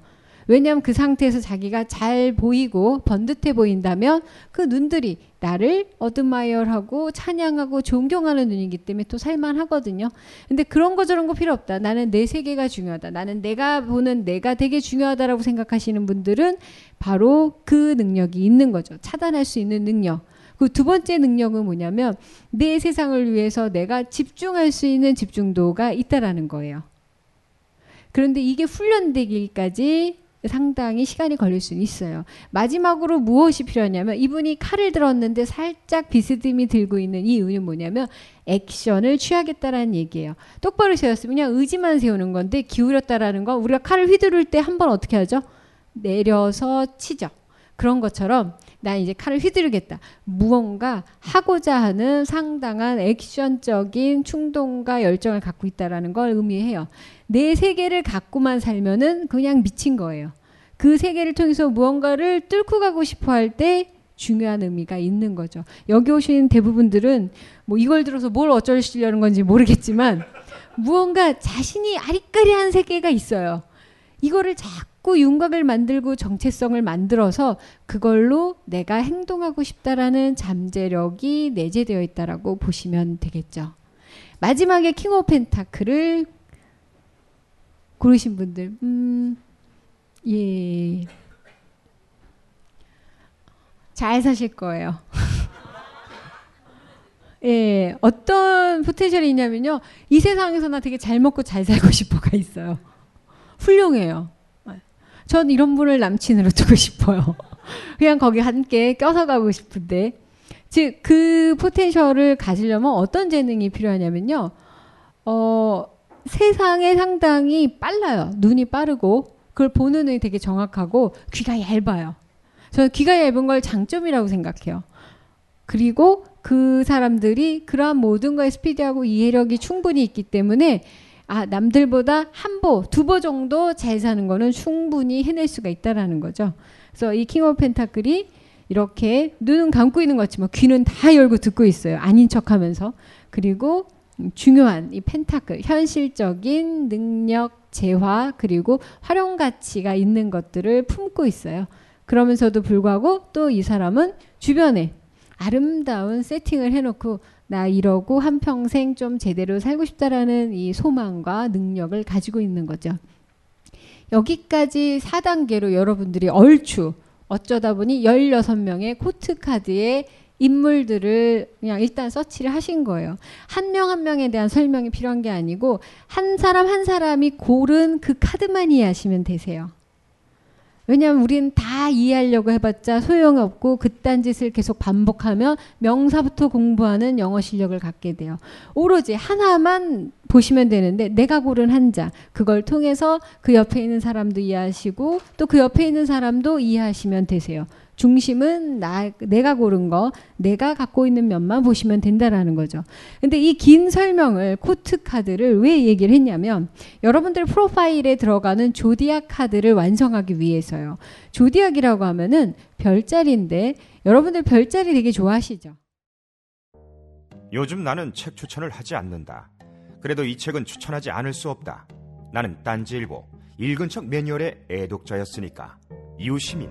S3: 왜냐하면 그 상태에서 자기가 잘 보이고 번듯해 보인다면 그 눈들이 나를 어드마이어하고 찬양하고 존경하는 눈이기 때문에 또 살만하거든요. 근데 그런 거 저런 거 필요 없다. 나는 내 세계가 중요하다. 나는 내가 보는 내가 되게 중요하다라고 생각하시는 분들은 바로 그 능력이 있는 거죠. 차단할 수 있는 능력. 그두 번째 능력은 뭐냐면 내 세상을 위해서 내가 집중할 수 있는 집중도가 있다라는 거예요. 그런데 이게 훈련되기까지 상당히 시간이 걸릴 수 있어요. 마지막으로 무엇이 필요하냐면 이분이 칼을 들었는데 살짝 비스듬히 들고 있는 이 이유는 뭐냐면 액션을 취하겠다라는 얘기예요. 똑바로 세웠으면 그냥 의지만 세우는 건데 기울였다라는 건 우리가 칼을 휘두를 때 한 번 어떻게 하죠? 내려서 치죠. 그런 것처럼 난 이제 칼을 휘두르겠다. 무언가 하고자 하는 상당한 액션적인 충동과 열정을 갖고 있다라는 걸 의미해요. 내 세계를 갖고만 살면은 그냥 미친 거예요. 그 세계를 통해서 무언가를 뚫고 가고 싶어 할 때 중요한 의미가 있는 거죠. 여기 오신 대부분들은 뭐 이걸 들어서 뭘 어쩌시려는 건지 모르겠지만 무언가 자신이 아리까리한 세계가 있어요. 이거를 자꾸 자꾸 윤곽을 만들고 정체성을 만들어서 그걸로 내가 행동하고 싶다라는 잠재력이 내재되어 있다라고 보시면 되겠죠. 마지막에 킹 오브 펜타크를 고르신 분들, 음, 예. 잘 사실 거예요. 예, 어떤 포텐셜이 있냐면요. 이 세상에서나 되게 잘 먹고 잘 살고 싶어가 있어요. 훌륭해요. 전 이런 분을 남친으로 두고 싶어요. 그냥 거기 함께 껴서 가고 싶은데. 즉, 그 포텐셜을 가지려면 어떤 재능이 필요하냐면요. 어, 세상에 상당히 빨라요. 눈이 빠르고, 그걸 보는 눈이 되게 정확하고, 귀가 얇아요. 저는 귀가 얇은 걸 장점이라고 생각해요. 그리고 그 사람들이 그러한 모든 거 스피디하고 이해력이 충분히 있기 때문에 아, 남들보다 한 보, 두 보 정도 잘 사는 거는 충분히 해낼 수가 있다라는 거죠. 그래서 이 킹 오브 펜타클이 이렇게 눈은 감고 있는 것 같지만 귀는 다 열고 듣고 있어요. 아닌 척 하면서. 그리고 중요한 이 펜타클, 현실적인 능력, 재화, 그리고 활용 가치가 있는 것들을 품고 있어요. 그러면서도 불구하고 또 이 사람은 주변에 아름다운 세팅을 해놓고 나 이러고 한평생 좀 제대로 살고 싶다라는 이 소망과 능력을 가지고 있는 거죠. 여기까지 4단계로 여러분들이 얼추 어쩌다 보니 16명의 코트카드의 인물들을 그냥 일단 서치를 하신 거예요. 한 명한 한 명에 대한 설명이 필요한 게 아니고 한 사람 한 사람이 고른 그 카드만 이해하시면 되세요. 왜냐하면 우리는 다 이해하려고 해봤자 소용없고 그딴 짓을 계속 반복하면 명사부터 공부하는 영어 실력을 갖게 돼요. 오로지 하나만 보시면 되는데 내가 고른 한 자, 그걸 통해서 그 옆에 있는 사람도 이해하시고 또 그 옆에 있는 사람도 이해하시면 되세요. 중심은 나, 내가 고른 거, 내가 갖고 있는 면만 보시면 된다라는 거죠. 근데 이 긴 설명을 코트 카드를 왜 얘기를 했냐면 여러분들 프로파일에 들어가는 조디악 카드를 완성하기 위해서요. 조디악이라고 하면은 별자리인데 여러분들 별자리 되게 좋아하시죠?
S4: 요즘 나는 책 추천을 하지 않는다. 그래도 이 책은 추천하지 않을 수 없다. 나는 딴지일보 읽은 척 매뉴얼의 애독자였으니까. 유 시민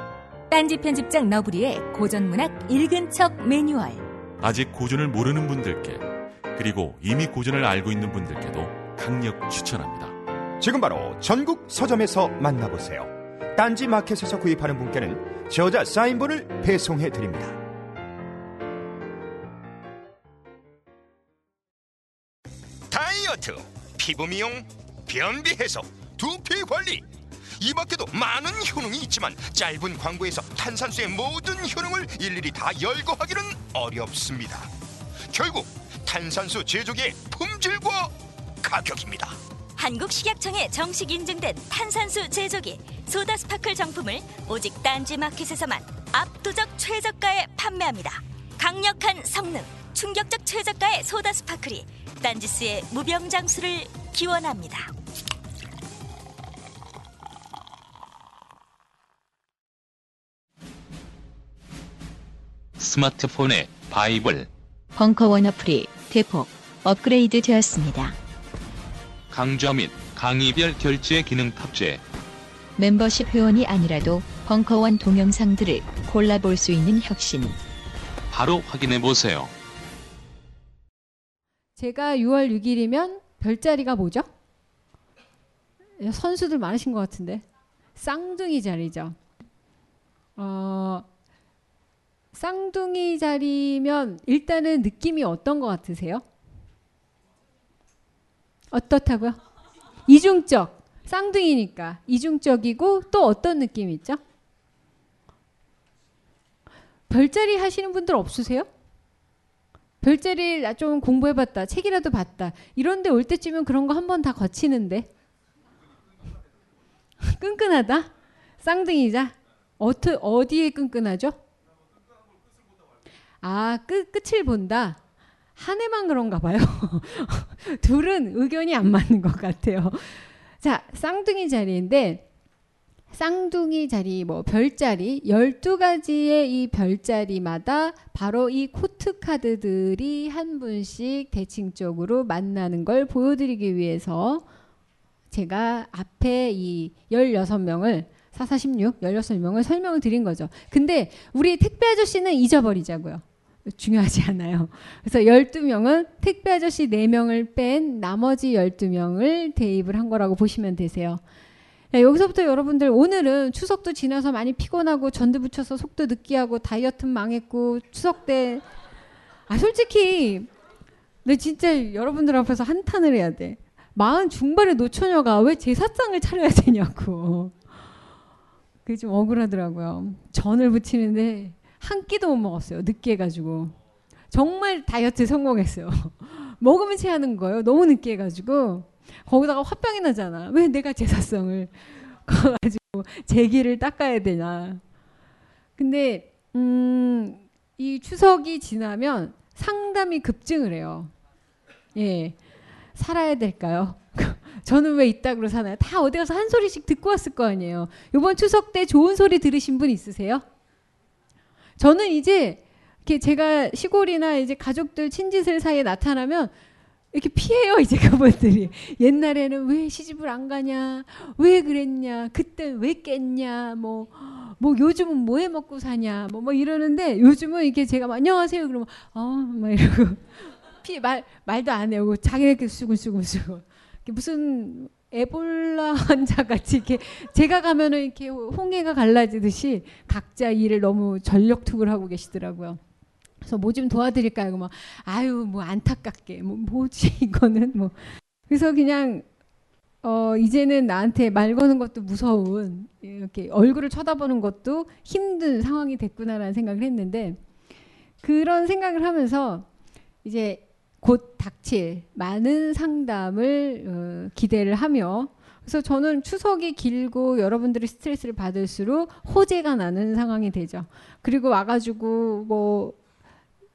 S5: 딴지 편집장 너브리의 고전문학 읽은 척 매뉴얼.
S6: 아직 고전을 모르는 분들께 그리고 이미 고전을 알고 있는 분들께도 강력 추천합니다.
S7: 지금 바로 전국 서점에서 만나보세요. 딴지 마켓에서 구입하는 분께는 저자 사인본을 배송해 드립니다.
S8: 다이어트, 피부 미용, 변비 해소, 두피 관리 이 밖에도 많은 효능이 있지만 짧은 광고에서 탄산수의 모든 효능을 일일이 다 열거하기는 어렵습니다. 결국 탄산수 제조기의 품질과 가격입니다.
S9: 한국식약청에 정식 인증된 탄산수 제조기 소다 스파클 정품을 오직 딴지 마켓에서만 압도적 최저가에 판매합니다. 강력한 성능, 충격적 최저가의 소다 스파클이 딴지스의 무병장수를 기원합니다.
S10: 스마트폰의 바이블 벙커원 어플이 대폭 업그레이드 되었습니다.
S11: 강좌 및 강의별 결제 기능 탑재
S12: 멤버십 회원이 아니라도 벙커원 동영상들을 골라볼 수 있는 혁신
S13: 바로 확인해보세요.
S3: 제가 6월 6일이면 별자리가 뭐죠? 선수들 많으신 것 같은데 쌍둥이 자리죠. 어, 쌍둥이 자리면 일단은 느낌이 어떤 것 같으세요? 어떻다고요? 이중적. 쌍둥이니까 이중적이고 또 어떤 느낌 있죠? 별자리 하시는 분들 없으세요? 별자리 좀 공부해봤다, 책이라도 봤다. 이런데 올 때쯤은 그런 거 한 번 다 거치는데. 끈끈하다? 쌍둥이자? 어트, 어디에 끈끈하죠? 아, 끝, 끝을 본다? 한 해만 그런가 봐요. 둘은 의견이 안 맞는 것 같아요. 자, 쌍둥이 자리인데, 쌍둥이 자리, 뭐, 별자리, 12가지의 이 별자리마다 바로 이 코트카드들이 한 분씩 대칭적으로 만나는 걸 보여드리기 위해서 제가 앞에 이 16명을 446, 16명을 설명을 드린 거죠. 근데 우리 택배 아저씨는 잊어버리자고요. 중요하지 않아요. 그래서 12명은 택배 아저씨 4명을 뺀 나머지 12명을 대입을 한 거라고 보시면 되세요. 네, 여기서부터 여러분들 오늘은 추석도 지나서 많이 피곤하고 전두 붙여서 속도 느끼하고 다이어트 망했고 추석 때아 솔직히 근 진짜 여러분들 앞에서 한탄을 해야 돼. 마흔 중반의 노처녀가 왜 제사상을 차려야 되냐고. 그게 좀 억울하더라고요. 전을 붙이는데 한 끼도 못 먹었어요. 늦게 해가지고. 정말 다이어트 성공했어요. 먹으면 체하는 거예요. 너무 늦게 해가지고. 거기다가 화병이 나잖아. 왜 내가 제사성을 가지고 제기를 닦아야 되냐 근데 음, 이 추석이 지나면 상담이 급증을 해요. 예. 살아야 될까요? 저는 왜 이따구로 사나요? 다 어디 가서 한 소리씩 듣고 왔을 거 아니에요. 이번 추석 때 좋은 소리 들으신 분 있으세요? 저는 이제 이렇게 제가 시골이나 이제 가족들 친지들 사이에 나타나면 이렇게 피해요 이제 그분들이 옛날에는 왜 시집을 안 가냐 왜 그랬냐 그때 왜 깼냐 뭐뭐 뭐 요즘은 뭐 해 먹고 사냐 뭐뭐 뭐 이러는데 요즘은 이렇게 제가 안녕하세요 그러면 어막 이러고 피말 말도 안 해요 자기네끼리 쓰고 쓰고 쓰고 무슨 에볼라 환자 같이 이렇게 제가 가면은 이렇게 홍해가 갈라지듯이 각자 일을 너무 전력 투구를 하고 계시더라고요. 그래서 뭐 좀 도와드릴까요? 막 아유 뭐 안타깝게 뭐 뭐지 이거는 뭐 그래서 그냥 어 이제는 나한테 말 거는 것도 무서운 이렇게 얼굴을 쳐다보는 것도 힘든 상황이 됐구나라는 생각을 했는데 그런 생각을 하면서 이제 곧 닥칠 많은 상담을 어, 기대를 하며 그래서 저는 추석이 길고 여러분들이 스트레스를 받을수록 호재가 나는 상황이 되죠. 그리고 와가지고 뭐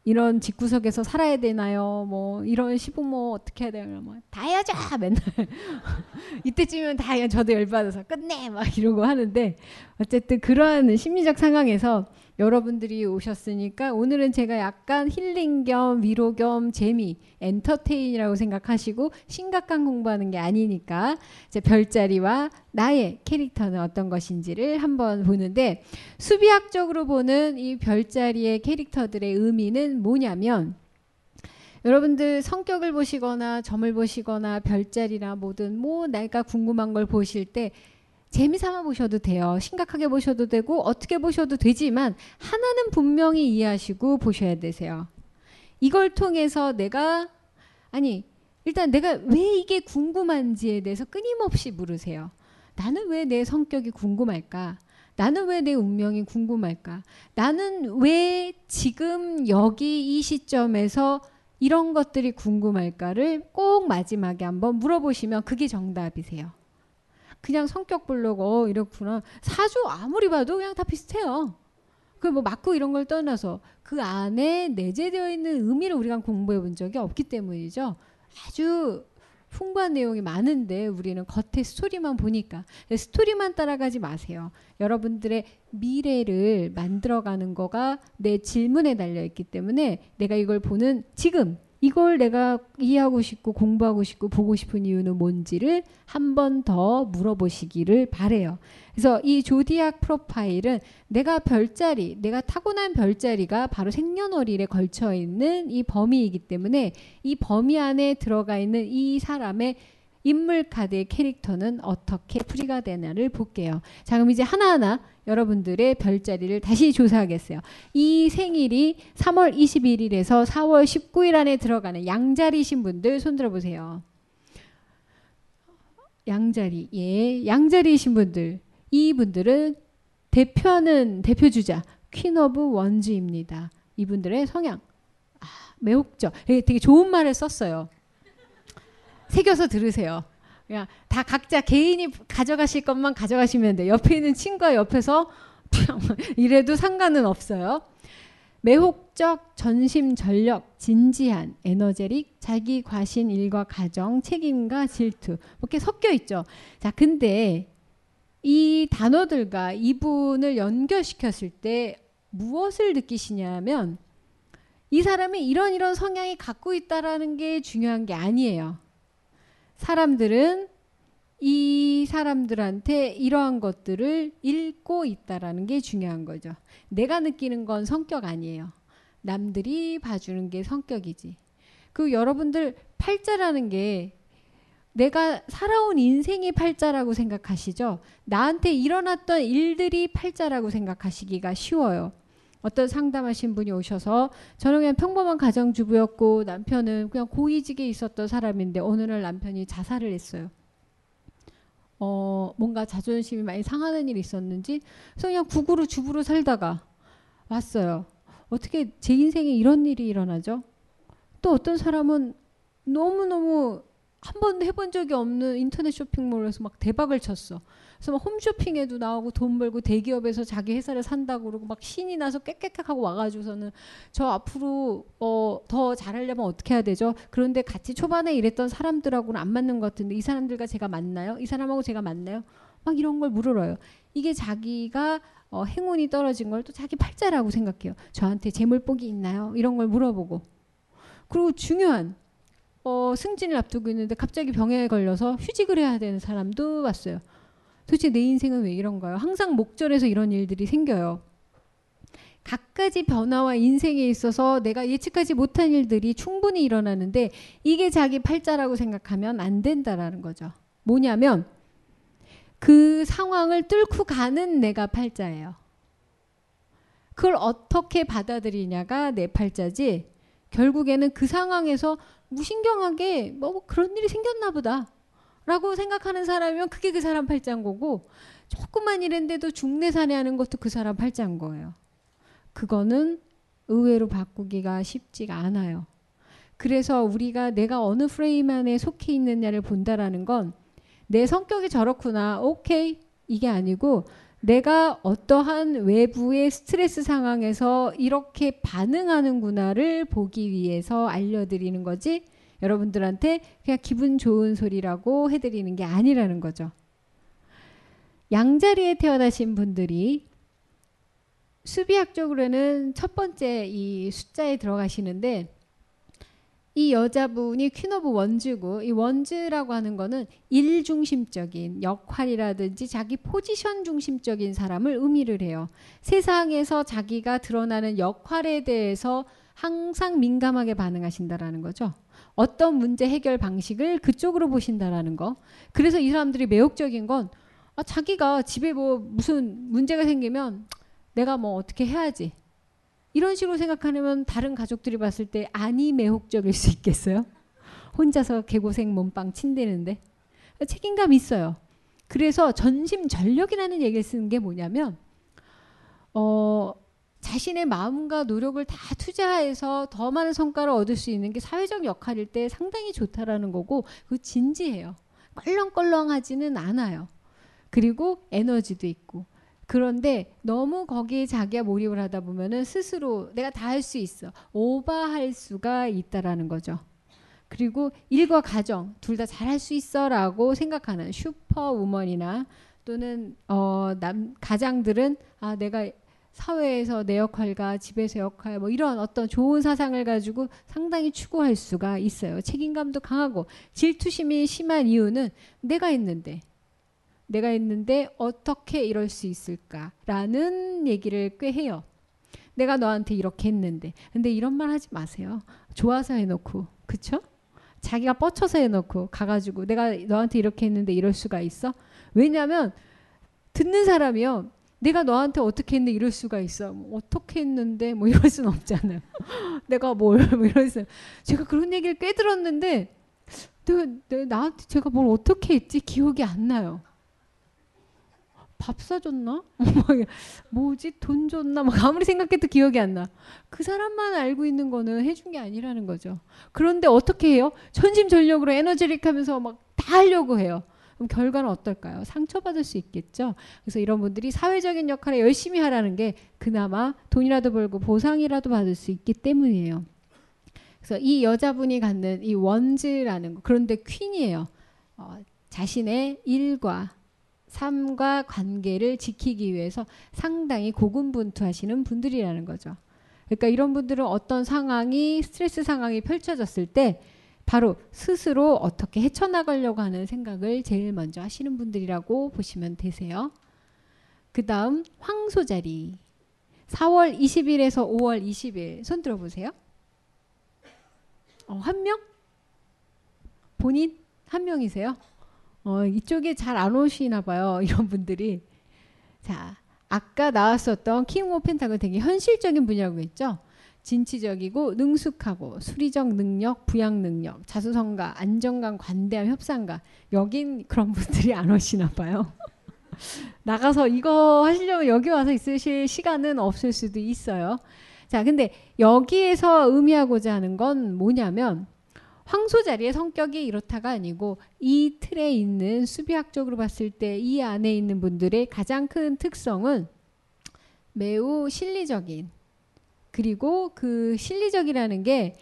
S3: 이런 집구석에서 살아야 되나요? 뭐 이런 시부모 어떻게 해야 되나요? 뭐다 해야죠 맨날 이때쯤이면 다 해야 저도 열받아서 끝내 막 이러고 하는데 어쨌든 그러한 심리적 상황에서 여러분들이 오셨으니까 오늘은 제가 약간 힐링 겸 위로 겸 재미, 엔터테인이라고 생각하시고 심각한 공부하는 게 아니니까 이제 별자리와 나의 캐릭터는 어떤 것인지를 한번 보는데 수비학적으로 보는 이 별자리의 캐릭터들의 의미는 뭐냐면 여러분들 성격을 보시거나 점을 보시거나 별자리나 뭐든 뭐 내가 궁금한 걸 보실 때 재미삼아 보셔도 돼요. 심각하게 보셔도 되고 어떻게 보셔도 되지만 하나는 분명히 이해하시고 보셔야 되세요. 이걸 통해서 내가 아니 일단 내가 왜 이게 궁금한지에 대해서 끊임없이 물으세요. 나는 왜 내 성격이 궁금할까? 나는 왜 내 운명이 궁금할까? 나는 왜 지금 여기 이 시점에서 이런 것들이 궁금할까를 꼭 마지막에 한번 물어보시면 그게 정답이세요. 그냥 성격 블로그 어, 이렇구나. 사주 아무리 봐도 그냥 다 비슷해요. 그뭐 맞고 이런 걸 떠나서 그 안에 내재되어 있는 의미를 우리가 공부해 본 적이 없기 때문이죠. 아주 풍부한 내용이 많은데 우리는 겉에 스토리만 보니까 스토리만 따라가지 마세요. 여러분들의 미래를 만들어가는 거가 내 질문에 달려 있기 때문에 내가 이걸 보는 지금 이걸 내가 이해하고 싶고 공부하고 싶고 보고 싶은 이유는 뭔지를 한 번 더 물어보시기를 바래요. 그래서 이 조디악 프로파일은 내가 별자리, 내가 타고난 별자리가 바로 생년월일에 걸쳐 있는 이 범위이기 때문에 이 범위 안에 들어가 있는 이 사람의 인물 카드의 캐릭터는 어떻게 풀이가 되냐를 볼게요. 자, 그럼 이제 하나하나 여러분들의 별자리를 다시 조사하겠어요. 이 생일이 3월 21일에서 4월 19일 안에 들어가는 양자리신 분들 손 들어보세요. 양자리, 예, 양자리이신 분들, 이 분들은 대표하는 대표주자 퀸 오브 원즈입니다. 이분들의 성향 아, 매혹적, 되게 좋은 말을 썼어요. 새겨서 들으세요. 그냥 다 각자 개인이 가져가실 것만 가져가시면 돼. 옆에 있는 친구와 옆에서 이래도 상관은 없어요. 매혹적, 전심, 전력, 진지한, 에너제릭, 자기 과신, 일과 가정, 책임과 질투. 뭐 이렇게 섞여 있죠. 자, 근데 이 단어들과 이분을 연결시켰을 때 무엇을 느끼시냐면 이 사람이 이런 이런 성향이 갖고 있다라는 게 중요한 게 아니에요. 사람들은 이 사람들한테 이러한 것들을 읽고 있다라는 게 중요한 거죠. 내가 느끼는 건 성격 아니에요. 남들이 봐주는 게 성격이지. 그 여러분들 팔자라는 게 내가 살아온 인생이 팔자라고 생각하시죠? 나한테 일어났던 일들이 팔자라고 생각하시기가 쉬워요. 어떤 상담하신 분이 오셔서 저는 그냥 평범한 가정주부였고 남편은 그냥 고위직에 있었던 사람인데 어느 날 남편이 자살을 했어요. 어, 뭔가 자존심이 많이 상하는 일이 있었는지 그래서 그냥 구구로 주부로 살다가 왔어요. 어떻게 제 인생에 이런 일이 일어나죠? 또 어떤 사람은 너무너무 한 번도 해본 적이 없는 인터넷 쇼핑몰에서 막 대박을 쳤어. 그래서 막 홈쇼핑에도 나오고 돈 벌고 대기업에서 자기 회사를 산다고 그러고 막 신이 나서 깨깨깍하고 와가지고서는 저 앞으로 어, 더 잘하려면 어떻게 해야 되죠? 그런데 같이 초반에 일했던 사람들하고는 안 맞는 것 같은데 이 사람들과 제가 맞나요? 이 사람하고 제가 맞나요? 막 이런 걸 물어요. 이게 자기가 어, 행운이 떨어진 걸 또 자기 팔자라고 생각해요. 저한테 재물복이 있나요? 이런 걸 물어보고. 그리고 중요한 어, 승진을 앞두고 있는데 갑자기 병에 걸려서 휴직을 해야 되는 사람도 왔어요. 도대체 내 인생은 왜 이런가요? 항상 목절에서 이런 일들이 생겨요. 각가지 변화와 인생에 있어서 내가 예측하지 못한 일들이 충분히 일어나는데 이게 자기 팔자라고 생각하면 안 된다라는 거죠. 뭐냐면 그 상황을 뚫고 가는 내가 팔자예요. 그걸 어떻게 받아들이냐가 내 팔자지 결국에는 그 상황에서 무신경하게 뭐 그런 일이 생겼나 보다. 라고 생각하는 사람이면 그게 그 사람 팔짱인 거고 조금만일는데도 중내산에 하는 것도 그 사람 팔짱인 거예요. 그거는 의외로 바꾸기가 쉽지가 않아요. 그래서 우리가 내가 어느 프레임 안에 속해 있느냐를 본다라는 건 내 성격이 저렇구나. 오케이. 이게 아니고 내가 어떠한 외부의 스트레스 상황에서 이렇게 반응하는구나를 보기 위해서 알려드리는 거지 여러분들한테 그냥 기분 좋은 소리라고 해드리는 게 아니라는 거죠. 양자리에 태어나신 분들이 수비학적으로는 첫 번째 이 숫자에 들어가시는데 이 여자분이 퀸 오브 원즈고 이 원즈라고 하는 거는 일 중심적인 역할이라든지 자기 포지션 중심적인 사람을 의미를 해요. 세상에서 자기가 드러나는 역할에 대해서 항상 민감하게 반응하신다라는 거죠. 어떤 문제 해결 방식을 그쪽으로 보신다라는 거. 그래서 이 사람들이 매혹적인 건 아, 자기가 집에 뭐 무슨 문제가 생기면 내가 뭐 어떻게 해야지. 이런 식으로 생각하면 다른 가족들이 봤을 때 아니 매혹적일 수 있겠어요? 혼자서 개고생 몸빵 친대는데 책임감 있어요. 그래서 전심전력이라는 얘기를 쓰는 게 뭐냐면 어 자신의 마음과 노력을 다 투자해서 더 많은 성과를 얻을 수 있는 게 사회적 역할일 때 상당히 좋다라는 거고 그 진지해요. 껄렁껄렁하지는 않아요. 그리고 에너지도 있고 그런데 너무 거기에 자기가 몰입을 하다 보면은 스스로 내가 다 할 수 있어 오버할 수가 있다라는 거죠. 그리고 일과 가정 둘 다 잘할 수 있어라고 생각하는 슈퍼우먼이나 또는 어 남 가장들은 아 내가 사회에서 내 역할과 집에서 역할 뭐 이런 어떤 좋은 사상을 가지고 상당히 추구할 수가 있어요. 책임감도 강하고 질투심이 심한 이유는 내가 있는데 내가 있는데 어떻게 이럴 수 있을까라는 얘기를 꽤 해요. 내가 너한테 이렇게 했는데 근데 이런 말 하지 마세요. 좋아서 해놓고 그쵸? 자기가 뻗쳐서 해놓고 가가지고 내가 너한테 이렇게 했는데 이럴 수가 있어? 왜냐하면 듣는 사람이요 내가 너한테 어떻게 했는데 이럴 수가 있어. 뭐 어떻게 했는데 뭐 이럴 순 없잖아요. 내가 뭘 뭐 이럴 수. 제가 그런 얘기를 꽤 들었는데 내, 나한테 제가 뭘 어떻게 했지 기억이 안 나요. 밥 사줬나? 뭐 뭐지? 돈 줬나? 막 아무리 생각해도 기억이 안 나. 그 사람만 알고 있는 거는 해준 게 아니라는 거죠. 그런데 어떻게 해요? 전심전력으로 에너지릭 하면서 막 다 하려고 해요. 그럼 결과는 어떨까요? 상처받을 수 있겠죠. 그래서 이런 분들이 사회적인 역할을 열심히 하라는 게 그나마 돈이라도 벌고 보상이라도 받을 수 있기 때문이에요. 그래서 이 여자분이 갖는 이 원즈라는 거 그런데 퀸이에요. 어, 자신의 일과 삶과 관계를 지키기 위해서 상당히 고군분투하시는 분들이라는 거죠. 그러니까 이런 분들은 어떤 상황이 스트레스 상황이 펼쳐졌을 때 바로 스스로 어떻게 헤쳐나가려고 하는 생각을 제일 먼저 하시는 분들이라고 보시면 되세요. 그 다음 황소자리. 4월 20일에서 5월 20일 손 들어보세요. 어, 한 명? 본인 한 명이세요? 어, 이쪽에 잘 안 오시나 봐요. 이런 분들이. 자, 아까 나왔었던 킹오 펜타가 되게 현실적인 분야라고 했죠? 진취적이고 능숙하고 수리적 능력, 부양 능력, 자수성가, 안정감, 관대함, 협상가. 여긴 그런 분들이 안 오시나 봐요. 나가서 이거 하시려면 여기 와서 있으실 시간은 없을 수도 있어요. 자, 근데 여기에서 의미하고자 하는 건 뭐냐면 황소 자리의 성격이 이렇다가 아니고 이 틀에 있는 수비학적으로 봤을 때 이 안에 있는 분들의 가장 큰 특성은 매우 실리적인 그리고 그 실리적이라는 게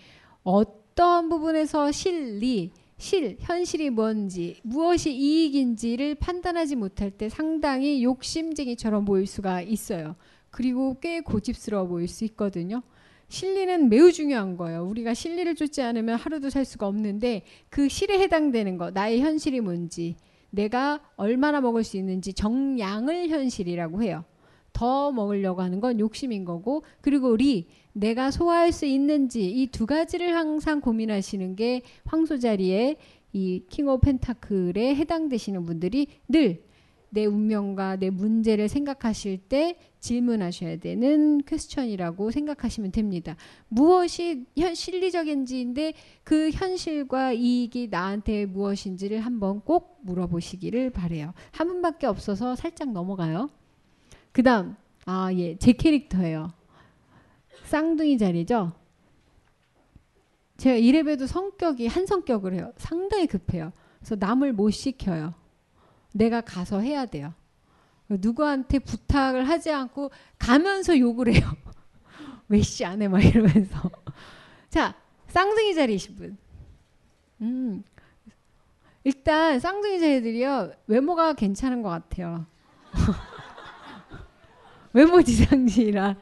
S3: 어떤 부분에서 실리, 실, 현실이 뭔지, 무엇이 이익인지를 판단하지 못할 때 상당히 욕심쟁이처럼 보일 수가 있어요. 그리고 꽤 고집스러워 보일 수 있거든요. 실리는 매우 중요한 거예요. 우리가 실리를 쫓지 않으면 하루도 살 수가 없는데 그 실에 해당되는 거, 나의 현실이 뭔지, 내가 얼마나 먹을 수 있는지 정량을 현실이라고 해요. 더 먹으려고 하는 건 욕심인 거고 그리고 리 내가 소화할 수 있는지 이 두 가지를 항상 고민하시는 게 황소 자리에 이킹오 펜타클에 해당되시는 분들이 늘 내 운명과 내 문제를 생각하실 때 질문하셔야 되는 퀘스천이라고 생각하시면 됩니다. 무엇이 현 실리적인지인데 그 현실과 이익이 나한테 무엇인지를 한번 꼭 물어보시기를 바래요. 한 분밖에 없어서 살짝 넘어가요. 그다음 아예제 캐릭터예요. 쌍둥이 자리죠. 제가 이래봬도 성격이 한 성격을 해요. 상당히 급해요. 그래서 남을 못 시켜요. 내가 가서 해야 돼요. 누구한테 부탁을 하지 않고 가면서 욕을 해요. 왜 씨 안 해? 막 이러면서. 자, 쌍둥이 자리이신 분. 음. 일단 쌍둥이 자리들이요. 외모가 괜찮은 것 같아요. 외모 지상주의라.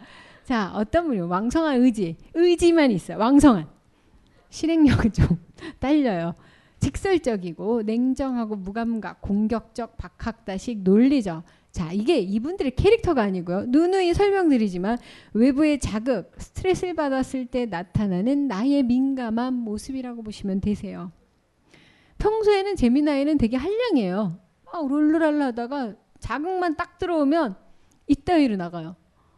S3: 자, 어떤 분이 요 왕성한 의지, 의지만 있어요. 왕성한. 실행력이좀 딸려요. 직설적이고 냉정하고 무감각, 공격적, 박학다식, 논리적. 자, 이게 이분들의 캐릭터가 아니고요. 누누이 설명드리지만 외부의 자극, 스트레스를 받았을 때 나타나는 나의 민감한 모습이라고 보시면 되세요. 평소에는 재미나이는 되게 한량이에요. 막룰루랄라 하다가 자극만 딱 들어오면 이따위로 나가요.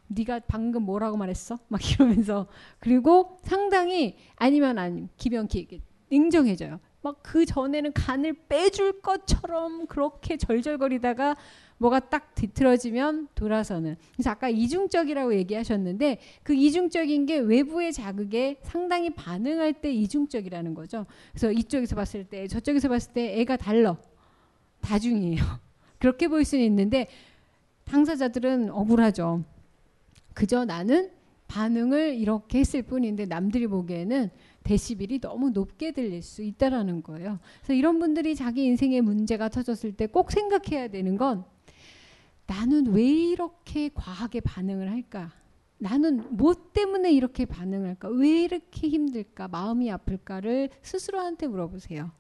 S3: 네가 방금 뭐라고 말했어? 막 이러면서 그리고 상당히 아니면 아님 기변기 냉정해져요. 막 그 전에는 간을 빼줄 것처럼 그렇게 절절거리다가 뭐가 딱 뒤틀어지면 돌아서는 그래서 아까 이중적이라고 얘기하셨는데 그 이중적인 게 외부의 자극에 상당히 반응할 때 이중적이라는 거죠. 그래서 이쪽에서 봤을 때 저쪽에서 봤을 때 애가 달러 다중이에요. 그렇게 볼 수는 있는데 당사자들은 억울하죠. 그저 나는 반응을 이렇게 했을 뿐인데 남들이 보기에는 데시벨이 너무 높게 들릴 수 있다라는 거예요. 그래서 이런 분들이 자기 인생에 문제가 터졌을 때 꼭 생각해야 되는 건 나는 왜 이렇게 과하게 반응을 할까? 나는 뭐 때문에 이렇게 반응할까? 왜 이렇게 힘들까? 마음이 아플까를 스스로한테 물어보세요.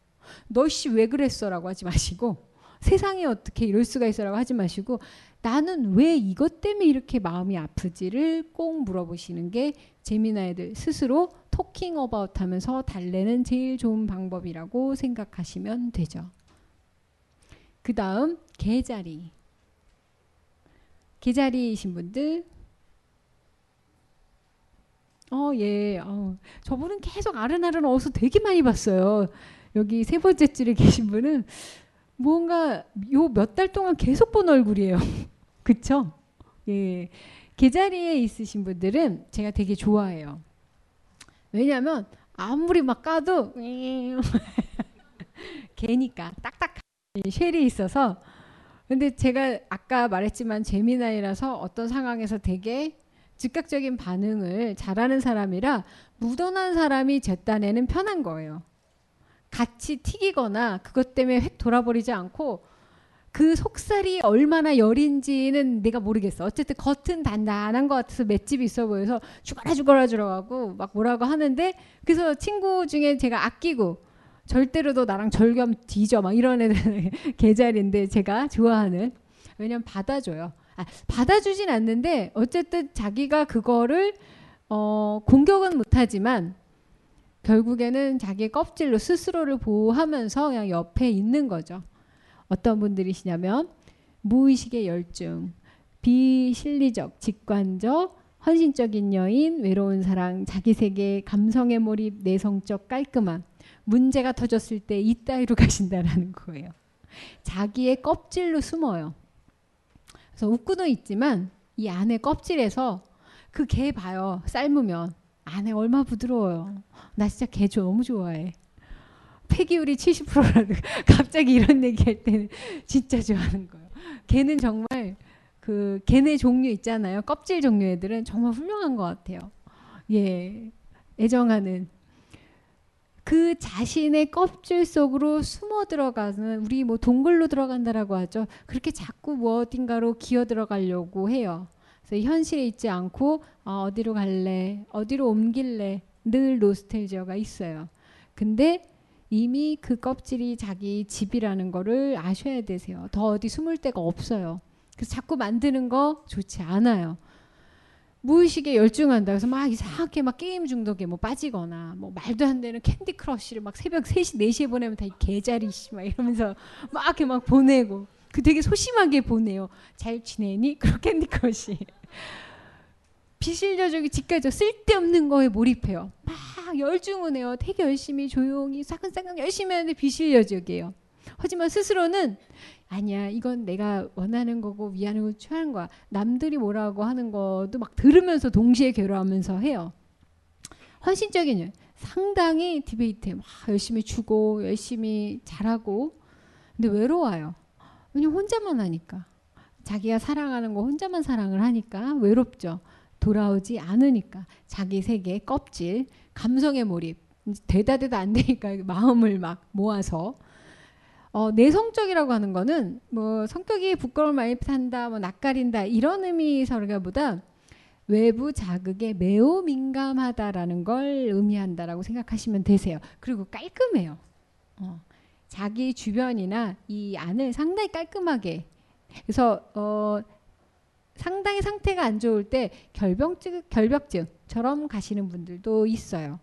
S3: 너 씨 왜 그랬어라고 하지 마시고 세상에 어떻게 이럴 수가 있어라고 하지 마시고 나는 왜 이것 때문에 이렇게 마음이 아프지를 꼭 물어보시는 게 재미나이들 스스로 토킹 어바웃 하면서 달래는 제일 좋은 방법이라고 생각하시면 되죠. 그 다음 개자리. 개자리이신 분들 어, 예. 어, 저분은 계속 아른아른 어서 되게 많이 봤어요. 여기 세 번째 줄에 계신 분은 뭔가 요 몇 달 동안 계속 본 얼굴이에요. 그쵸? 예. 개자리에 그 있으신 분들은 제가 되게 좋아해요. 왜냐면 아무리 막 까도 음. 개니까 딱딱한 쉘이 있어서 근데 제가 아까 말했지만 재미나이라서 어떤 상황에서 되게 즉각적인 반응을 잘하는 사람이라 무던한 사람이 제 딴에는 편한 거예요. 같이 튀기거나 그것 때문에 획 돌아버리지 않고 그 속살이 얼마나 여린지는 내가 모르겠어. 어쨌든 겉은 단단한 것 같아서 맷집이 있어 보여서 죽어라 죽어라 죽어라고 막 뭐라고 하는데 그래서 친구 중에 제가 아끼고 절대로 도 나랑 절겸 뒤져 막 이런 애들 계절인데 제가 좋아하는 왜냐면 받아줘요. 아, 받아주진 않는데 어쨌든 자기가 그거를 어, 공격은 못하지만 결국에는 자기 껍질로 스스로를 보호하면서 그냥 옆에 있는 거죠. 어떤 분들이시냐면 무의식의 열중, 비실리적, 직관적, 헌신적인 여인, 외로운 사랑, 자기 세계, 감성의 몰입, 내성적 깔끔함. 문제가 터졌을 때 이따위로 가신다라는 거예요. 자기의 껍질로 숨어요. 그래서 웃고도 있지만 이 안에 껍질에서 그 개 봐요. 삶으면 안에 얼마 부드러워요. 나 진짜 개 너무 좋아해. 폐기율이 70%라는 갑자기 이런 얘기할 때는 진짜 좋아하는 거예요. 걔는 정말 그 걔네 종류 있잖아요. 껍질 종류 애들은 정말 훌륭한 것 같아요. 예, 애정하는 그 자신의 껍질 속으로 숨어 들어가는 우리 뭐 동굴로 들어간다라고 하죠. 그렇게 자꾸 뭐 어딘가로 기어 들어가려고 해요. 그래서 현실에 있지 않고 어, 디로 갈래, 어디로 옮길래 늘 노스텔지어가 있어요. 근데 이미 그 껍질이 자기 집이라는 거를 아셔야 되세요. 더 어디 숨을 데가 없어요. 그래서 자꾸 만드는 거 좋지 않아요. 무의식에 열중한다. 그래서 막 이상하게 막 게임 중독에 뭐 빠지거나 뭐 말도 안 되는 캔디 크러쉬를 막 새벽 3시, 4시에 보내면 다 개자리 씨막 이러면서 막 이렇게 막 보내고 그 되게 소심하게 보내요. 잘 지내니? 그런 캔디 크러쉬. 비실려주기 직까지 쓸데없는 거에 몰입해요. 막 열중을 해요. 되게 열심히 조용히 사근사근 열심히 하는데 비실려적이에요. 하지만 스스로는 아니야 이건 내가 원하는 거고 위하는 걸 취하는 거야. 남들이 뭐라고 하는 것도 막 들으면서 동시에 괴로워하면서 해요. 헌신적인 일. 상당히 디베이트에 막 열심히 주고 열심히 잘하고 근데 외로워요. 왜냐 혼자만 하니까. 자기가 사랑하는 거 혼자만 사랑을 하니까 외롭죠. 돌아오지 않으니까 자기 세계 껍질 감성의 몰입 대다대다안 되니까 마음을 막 모아서 어, 내성적이라고 하는 거는 뭐 성격이 부끄러움 많이 탄다, 뭐 낯가린다 이런 의미설가보다 서 외부 자극에 매우 민감하다라는 걸 의미한다라고 생각하시면 되세요. 그리고 깔끔해요. 어, 자기 주변이나 이 안을 상당히 깔끔하게. 그래서 어, 상당히 상태가 안 좋을 때 결병증, 결벽증처럼 가시는 분들도 있어요.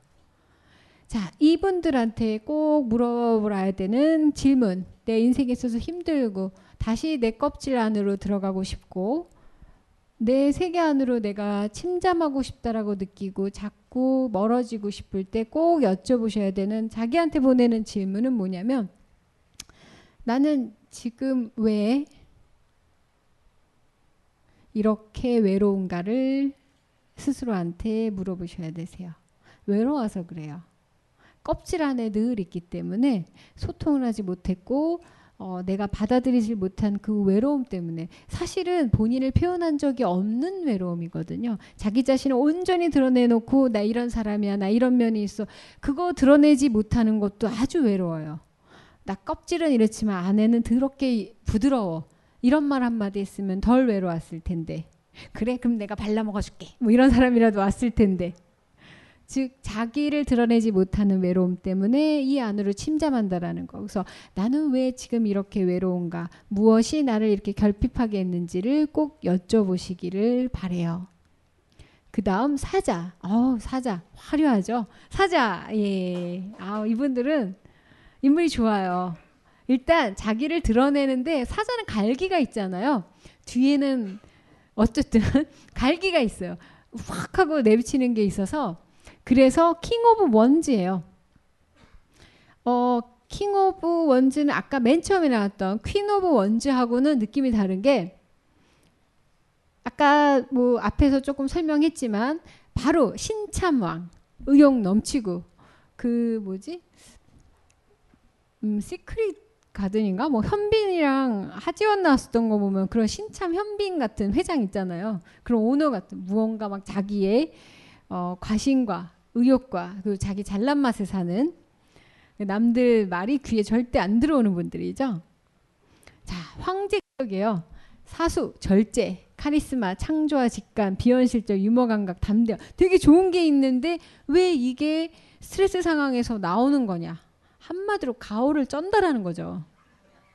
S3: 자, 이분들한테 꼭 물어봐야 되는 질문. 내 인생에 있어서 힘들고, 다시 내 껍질 안으로 들어가고 싶고, 내 세계 안으로 내가 침잠하고 싶다라고 느끼고, 자꾸 멀어지고 싶을 때 꼭 여쭤보셔야 되는 자기한테 보내는 질문은 뭐냐면, 나는 지금 왜 이렇게 외로운가를 스스로한테 물어보셔야 되세요. 외로워서 그래요. 껍질 안에 늘 있기 때문에 소통을 하지 못했고 어, 내가 받아들이질 못한 그 외로움 때문에 사실은 본인을 표현한 적이 없는 외로움이거든요. 자기 자신을 온전히 드러내놓고 나 이런 사람이야, 나 이런 면이 있어. 그거 드러내지 못하는 것도 아주 외로워요. 나 껍질은 이렇지만 안에는 더럽게 부드러워. 이런 말 한마디 했으면 덜 외로웠을 텐데. 그래, 그럼 내가 발라먹어 줄게. 뭐 이런 사람이라도 왔을 텐데. 즉, 자기를 드러내지 못하는 외로움 때문에 이 안으로 침잠한다라는 거. 그래서 나는 왜 지금 이렇게 외로운가? 무엇이 나를 이렇게 결핍하게 했는지를 꼭 여쭤보시기를 바래요. 그 다음 사자. 어 사자. 화려하죠? 사자. 예. 아, 이분들은 인물이 좋아요. 일단 자기를 드러내는데 사자는 갈기가 있잖아요. 뒤에는 어쨌든 갈기가 있어요. 확 하고 내비치는 게 있어서 그래서 킹 오브 원즈예요. 어, 킹 오브 원즈는 아까 맨 처음에 나왔던 퀸 오브 원즈하고는 느낌이 다른 게 아까 뭐 앞에서 조금 설명했지만 바로 신참왕 의욕 넘치고 그 뭐지 음, 시크릿 가든인가 뭐 현빈이랑 하지원 나왔었던 거 보면 그런 신참 현빈 같은 회장 있잖아요. 그런 오너 같은 무언가 막 자기의 어, 과신과 의욕과 그 자기 잘난 맛에 사는 그 남들 말이 귀에 절대 안 들어오는 분들이죠. 자 황제격이에요. 사수, 절제, 카리스마, 창조와 직감, 비현실적, 유머 감각, 담대 되게 좋은 게 있는데 왜 이게 스트레스 상황에서 나오는 거냐? 한마디로 가오를 쩐다라는 거죠.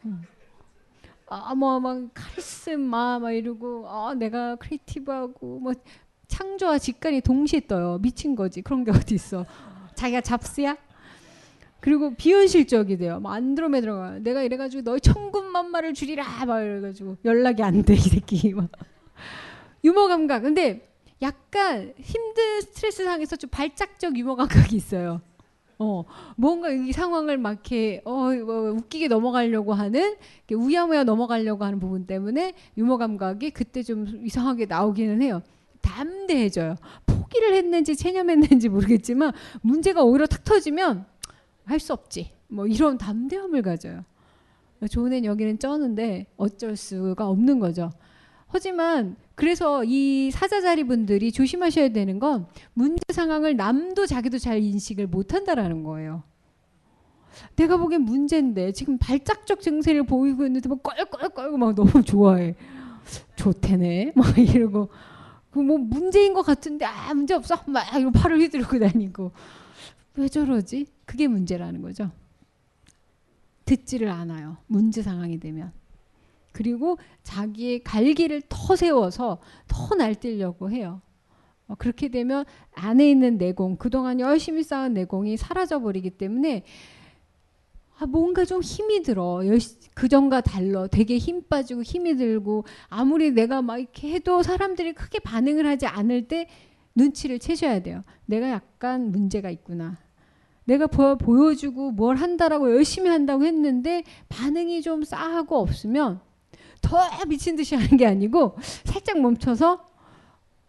S3: 음. 아뭐막 카리스마 막 이러고 아 내가 크리에이티브하고 뭐 창조와 직관이 동시에 떠요. 미친 거지. 그런 게 어디 있어? 자기가 잡스야? 그리고 비현실적이 돼요. 뭐 안드로메드라가 내가 이래가지고 너의 천군만마를 줄이라 막 이래가지고 연락이 안돼이 새끼 막 유머 감각. 근데 약간 힘든 스트레스 상에서 좀 발작적 유머 감각이 있어요. 어, 뭔가 이 상황을 막 이렇게 어, 어 웃기게 넘어가려고 하는 우야무야 넘어가려고 하는 부분 때문에 유머 감각이 그때 좀 이상하게 나오기는 해요. 담대해져요. 포기를 했는지 체념했는지 모르겠지만 문제가 오히려 탁 터지면 할 수 없지. 뭐 이런 담대함을 가져요. 좋은 애는 여기는 쩌는데 어쩔 수가 없는 거죠. 하지만 그래서 이 사자자리 분들이 조심하셔야 되는 건 문제 상황을 남도 자기도 잘 인식을 못 한다라는 거예요. 내가 보기엔 문제인데 지금 발작적 증세를 보이고 있는데 막 껄껄껄 막 너무 좋아해. 좋대네. 막 이러고 그뭐 문제인 것 같은데 아 문제 없어. 막 이러고 팔을 휘두르고 다니고 왜 저러지? 그게 문제라는 거죠. 듣지를 않아요. 문제 상황이 되면. 그리고 자기의 갈기를 더 세워서 더 날뛰려고 해요. 어, 그렇게 되면 안에 있는 내공, 그동안 열심히 쌓은 내공이 사라져 버리기 때문에 아, 뭔가 좀 힘이 들어. 그전과 달러. 되게 힘 빠지고 힘이 들고 아무리 내가 막 이렇게 해도 사람들이 크게 반응을 하지 않을 때 눈치를 채셔야 돼요. 내가 약간 문제가 있구나. 내가 보여주고 뭘 한다라고 열심히 한다고 했는데 반응이 좀 싸하고 없으면 더 미친 듯이 하는 게 아니고 살짝 멈춰서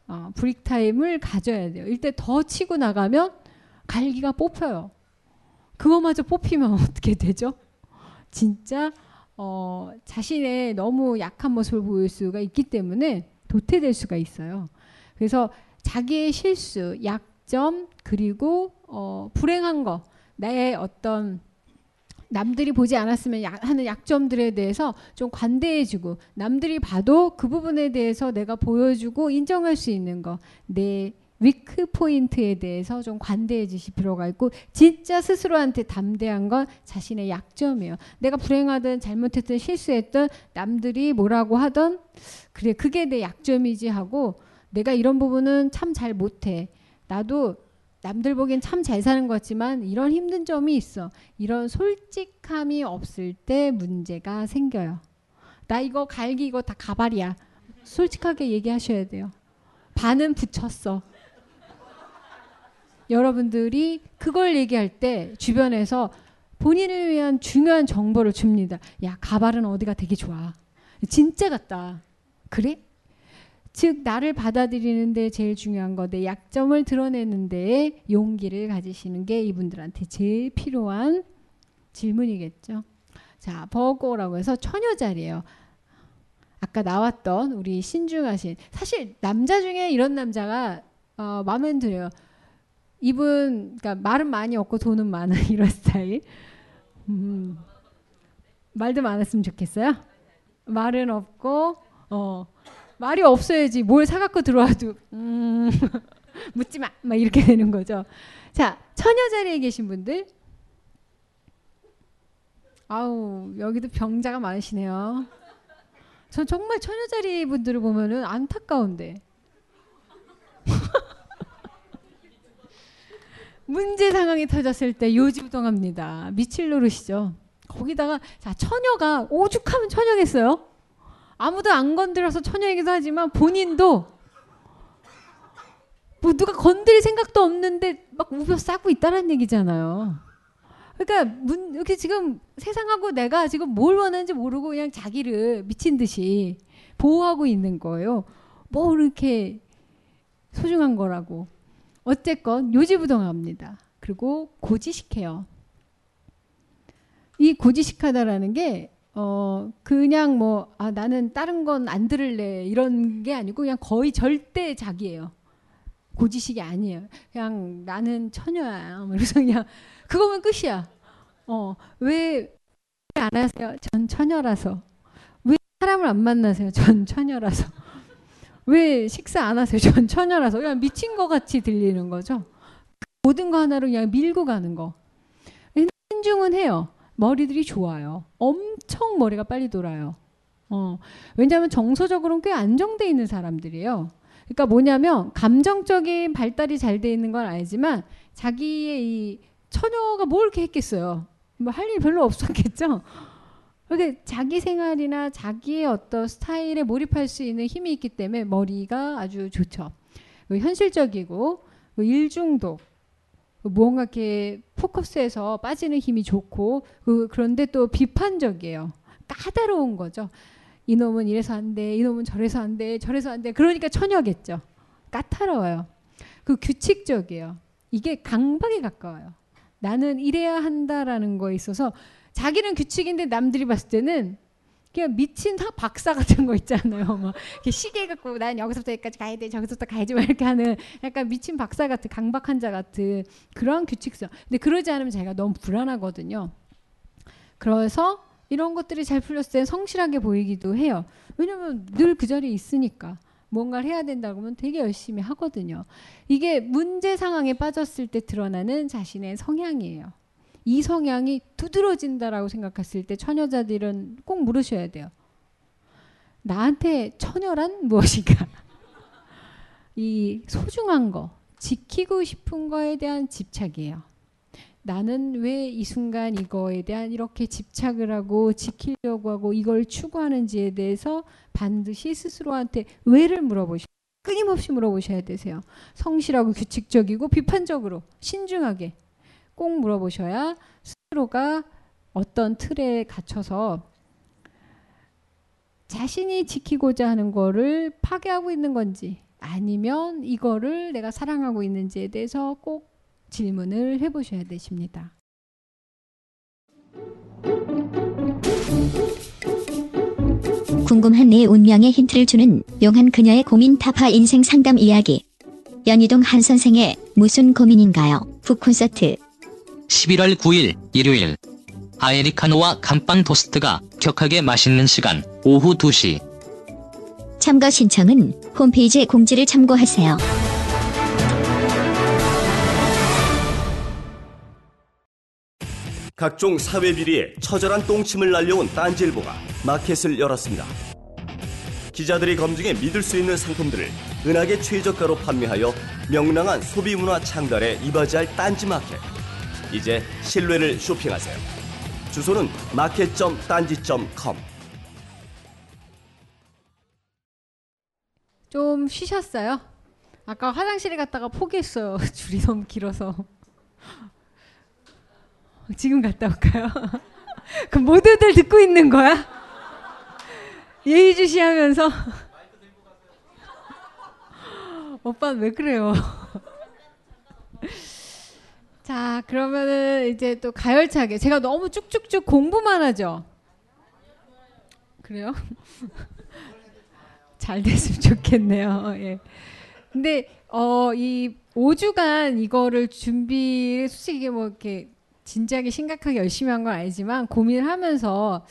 S3: 어, 브릭 타임을 가져야 돼요. 이때 더 치고 나가면 갈기가 뽑혀요. 그거마저 뽑히면 어떻게 되죠? 진짜 어, 자신의 너무 약한 모습을 보일 수가 있기 때문에 도태될 수가 있어요. 그래서 자기의 실수, 약점 그리고 어, 불행한 거, 나의 어떤 남들이 보지 않았으면 야, 하는 약점들에 대해서 좀관대해지고 남들이 봐도 그 부분에 대해서 내가 보여주고 인정할 수 있는 거 내 위크 포인트에 대해서 좀 관대해 지실 필요가 있고 진짜 스스로한테 담대한 건 자신의 약점이에요. 내가 불행하든 잘못했든 실수했든 남들이 뭐라고 하던 그래 그게 내 약점이지 하고 내가 이런 부분은 참 잘 못해. 나도 남들 보기엔 참 잘 사는 것 같지만 이런 힘든 점이 있어. 이런 솔직함이 없을 때 문제가 생겨요. 나 이거 갈기 이거 다 가발이야. 솔직하게 얘기하셔야 돼요. 반은 붙였어. 여러분들이 그걸 얘기할 때 주변에서 본인을 위한 중요한 정보를 줍니다. 야, 가발은 어디가 되게 좋아. 진짜 같다. 그래? 즉 나를 받아들이는데 제일 중요한 거내 약점을 드러내는데 용기를 가지시는 게 이분들한테 제일 필요한 질문이겠죠. 자, 버거라고 해서 처녀 자리예요. 아까 나왔던 우리 신중하신 사실 남자 중에 이런 남자가 어, 마음에 들어요. 이분 그러니까 말은 많이 없고 돈은 많은 이런 스타일. 음, 말도 많았으면 좋겠어요. 말은 없고 어. 말이 없어야지 뭘 사갖고 들어와도 음 묻지 마. 막 이렇게 되는 거죠. 자, 처녀 자리에 계신 분들. 아우, 여기도 병자가 많으시네요. 전 정말 처녀 자리 분들을 보면은 안타까운데. 문제 상황이 터졌을 때 요지부동합니다. 미칠 노릇이죠. 거기다가 자 처녀가 오죽하면 처녀겠어요. 아무도 안 건드려서 처녀이기도 하지만 본인도 뭐 누가 건드릴 생각도 없는데 막 우벼 싸고 있다는 얘기잖아요. 그러니까 문, 이렇게 지금 세상하고 내가 지금 뭘 원하는지 모르고 그냥 자기를 미친 듯이 보호하고 있는 거예요. 뭐 이렇게 소중한 거라고. 어쨌건 요지부동합니다. 그리고 고지식해요. 이 고지식하다라는 게어 그냥 뭐아 나는 다른 건 안 들을래 이런 게 아니고 그냥 거의 절대 자기예요. 고지식이 아니에요. 그냥 나는 처녀야. 그래서 뭐 그냥 그거면 끝이야. 어왜 안 하세요? 전 처녀라서. 왜 사람을 안 만나세요? 전 처녀라서. 왜 식사 안 하세요? 전 처녀라서. 그냥 미친 것 같이 들리는 거죠. 모든 거 하나로 그냥 밀고 가는 거. 신중은 해요. 머리들이 좋아요. 엄청 머리가 빨리 돌아요. 어, 왜냐하면 정서적으로는 꽤 안정돼 있는 사람들이에요. 그러니까 뭐냐면 감정적인 발달이 잘 돼 있는 건 알지만 자기의 이 처녀가 뭘 이렇게 했겠어요. 뭐 할 일 별로 없었겠죠. 그러 자기 생활이나 자기의 어떤 스타일에 몰입할 수 있는 힘이 있기 때문에 머리가 아주 좋죠. 그 현실적이고 그 일중독 그 무언가 이렇게 포커스해서 빠지는 힘이 좋고 그, 그런데 또 비판적이에요. 까다로운 거죠. 이놈은 이래서 안 돼, 이놈은 저래서 안 돼, 저래서 안 돼. 그러니까 천여겠죠. 까다로워요. 그 규칙적이에요. 이게 강박에 가까워요. 나는 이래야 한다라는 거에 있어서 자기는 규칙인데 남들이 봤을 때는 그냥 미친 박사 같은 거 있잖아요. 막 시계 갖고 난 여기서부터 여기까지 가야 돼, 저기서부터 가야지 막 이렇게 하는 약간 미친 박사 같은 강박한자 같은 그런 규칙성. 근데 그러지 않으면 자가 너무 불안하거든요. 그래서 이런 것들이 잘 풀렸을 때 성실하게 보이기도 해요. 왜냐면 늘 그 자리에 있으니까. 뭔가를 해야 된다고 하면 되게 열심히 하거든요. 이게 문제 상황에 빠졌을 때 드러나는 자신의 성향이에요. 이 성향이 두드러진다라고 생각했을 때 처녀자들은 꼭 물으셔야 돼요. 나한테 처녀란 무엇인가? 이 소중한 거, 지키고 싶은 거에 대한 집착이에요. 나는 왜 이 순간 이거에 대한 이렇게 집착을 하고 지키려고 하고 이걸 추구하는지에 대해서 반드시 스스로한테 왜를 물어보시 끊임없이 물어보셔야 되세요. 성실하고 규칙적이고 비판적으로 신중하게 꼭 물어보셔야 스스로가 어떤 틀에 갇혀서 자신이 지키고자 하는 거를 파괴하고 있는 건지 아니면 이거를 내가 사랑하고 있는지에 대해서 꼭 질문을 해보셔야 되십니다.
S5: 궁금한 내 운명의 힌트를 주는 용한 그녀의 고민 타파 인생 상담 이야기. 연희동 한 선생의 무슨 고민인가요? 북 콘서트
S14: 11월 9일 일요일 아에리카노와 감빵 토스트가 격하게 맛있는 시간 오후 2시
S5: 참가 신청은 홈페이지 공지를 참고하세요.
S15: 각종 사회 비리에 처절한 똥침을 날려온 딴지일보가 마켓을 열었습니다. 기자들이 검증해 믿을 수 있는 상품들을 은하계 최저가로 판매하여 명랑한 소비 문화 창달에 이바지할 딴지 마켓. 이제 신뢰를 쇼핑하세요. 주소는 마켓.딴지.com.
S3: 좀 쉬셨어요? 아까 화장실에 갔다가 포기했어요. 줄이 너무 길어서. 지금 갔다 올까요? 그 모두들 듣고 있는 거야? 예의주시하면서 오빠 왜 그래요? 자, 그러면은 이제 또 가열차게 제가 너무 쭉쭉쭉 공부만 하죠. 그래요? 잘 됐으면 좋겠네요. 예. 근데 어이 5주간 이거를 준비 솔직히 뭐 이렇게 진지하게 심각하게 열심히 한건 아니지만 고민을 하면서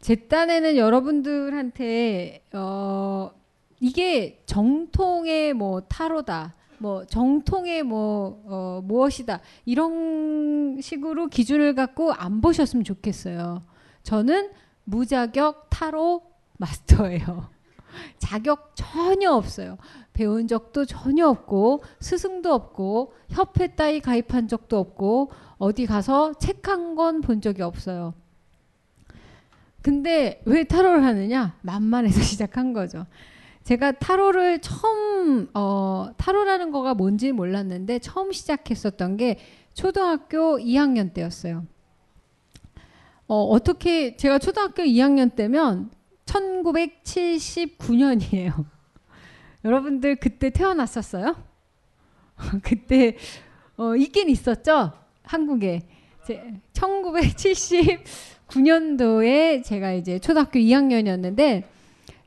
S3: 제 딴에는 여러분들한테 어 이게 정통의 뭐 타로다. 뭐 정통의 뭐 어, 무엇이다 이런 식으로 기준을 갖고 안 보셨으면 좋겠어요. 저는 무자격 타로 마스터예요. 자격 전혀 없어요. 배운 적도 전혀 없고 스승도 없고 협회 따위 가입한 적도 없고 어디 가서 책 한 권 본 적이 없어요. 근데 왜 타로를 하느냐? 만만해서 시작한 거죠. 제가 타로를 처음 어, 타로라는 거가 뭔지 몰랐는데 처음 시작했었던 게 초등학교 2학년 때였어요. 어, 어떻게 제가 초등학교 2학년 때면 1979년이에요. 여러분들 그때 태어났었어요? 그때 어, 있긴 있었죠? 한국에. 제, 1979년도에 제가 이제 초등학교 2학년이었는데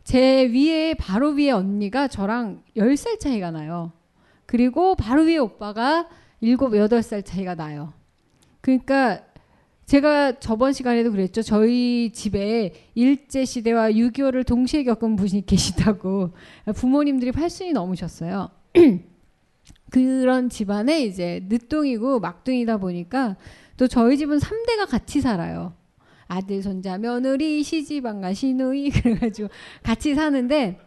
S3: 제 위에 바로 위에 언니가 저랑 10살 차이가 나요. 그리고 바로 위에 오빠가 7, 8살 차이가 나요. 그러니까 제가 저번 시간에도 그랬죠. 저희 집에 일제 시대와 6.25를 동시에 겪은 분이 계시다고 부모님들이 8순이 넘으셨어요. 그런 집안에 이제 늦둥이고 막둥이다 보니까 또 저희 집은 3대가 같이 살아요. 아들, 손자, 며느리, 시집안가, 시누이 그래가지고 같이 사는데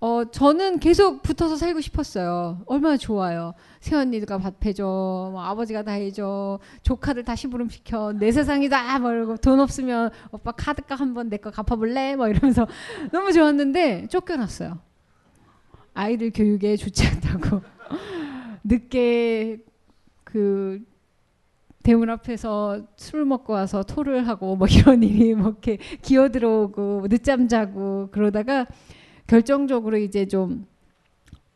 S3: 어, 저는 계속 붙어서 살고 싶었어요. 얼마나 좋아요. 새언니가 밥 해줘, 뭐 아버지가 다 해줘, 조카들 다시 부름시켜, 내 세상이다, 뭐이고돈 없으면 오빠 카드값 한번 내 거 갚아볼래? 뭐 이러면서 너무 좋았는데 쫓겨났어요. 아이들 교육에 좋지 않다고. 늦게 그 대문 앞에서 술 먹고 와서 토를 하고 뭐 이런 일이 뭐 이렇게 기어 들어오고 늦잠 자고 그러다가 결정적으로 이제 좀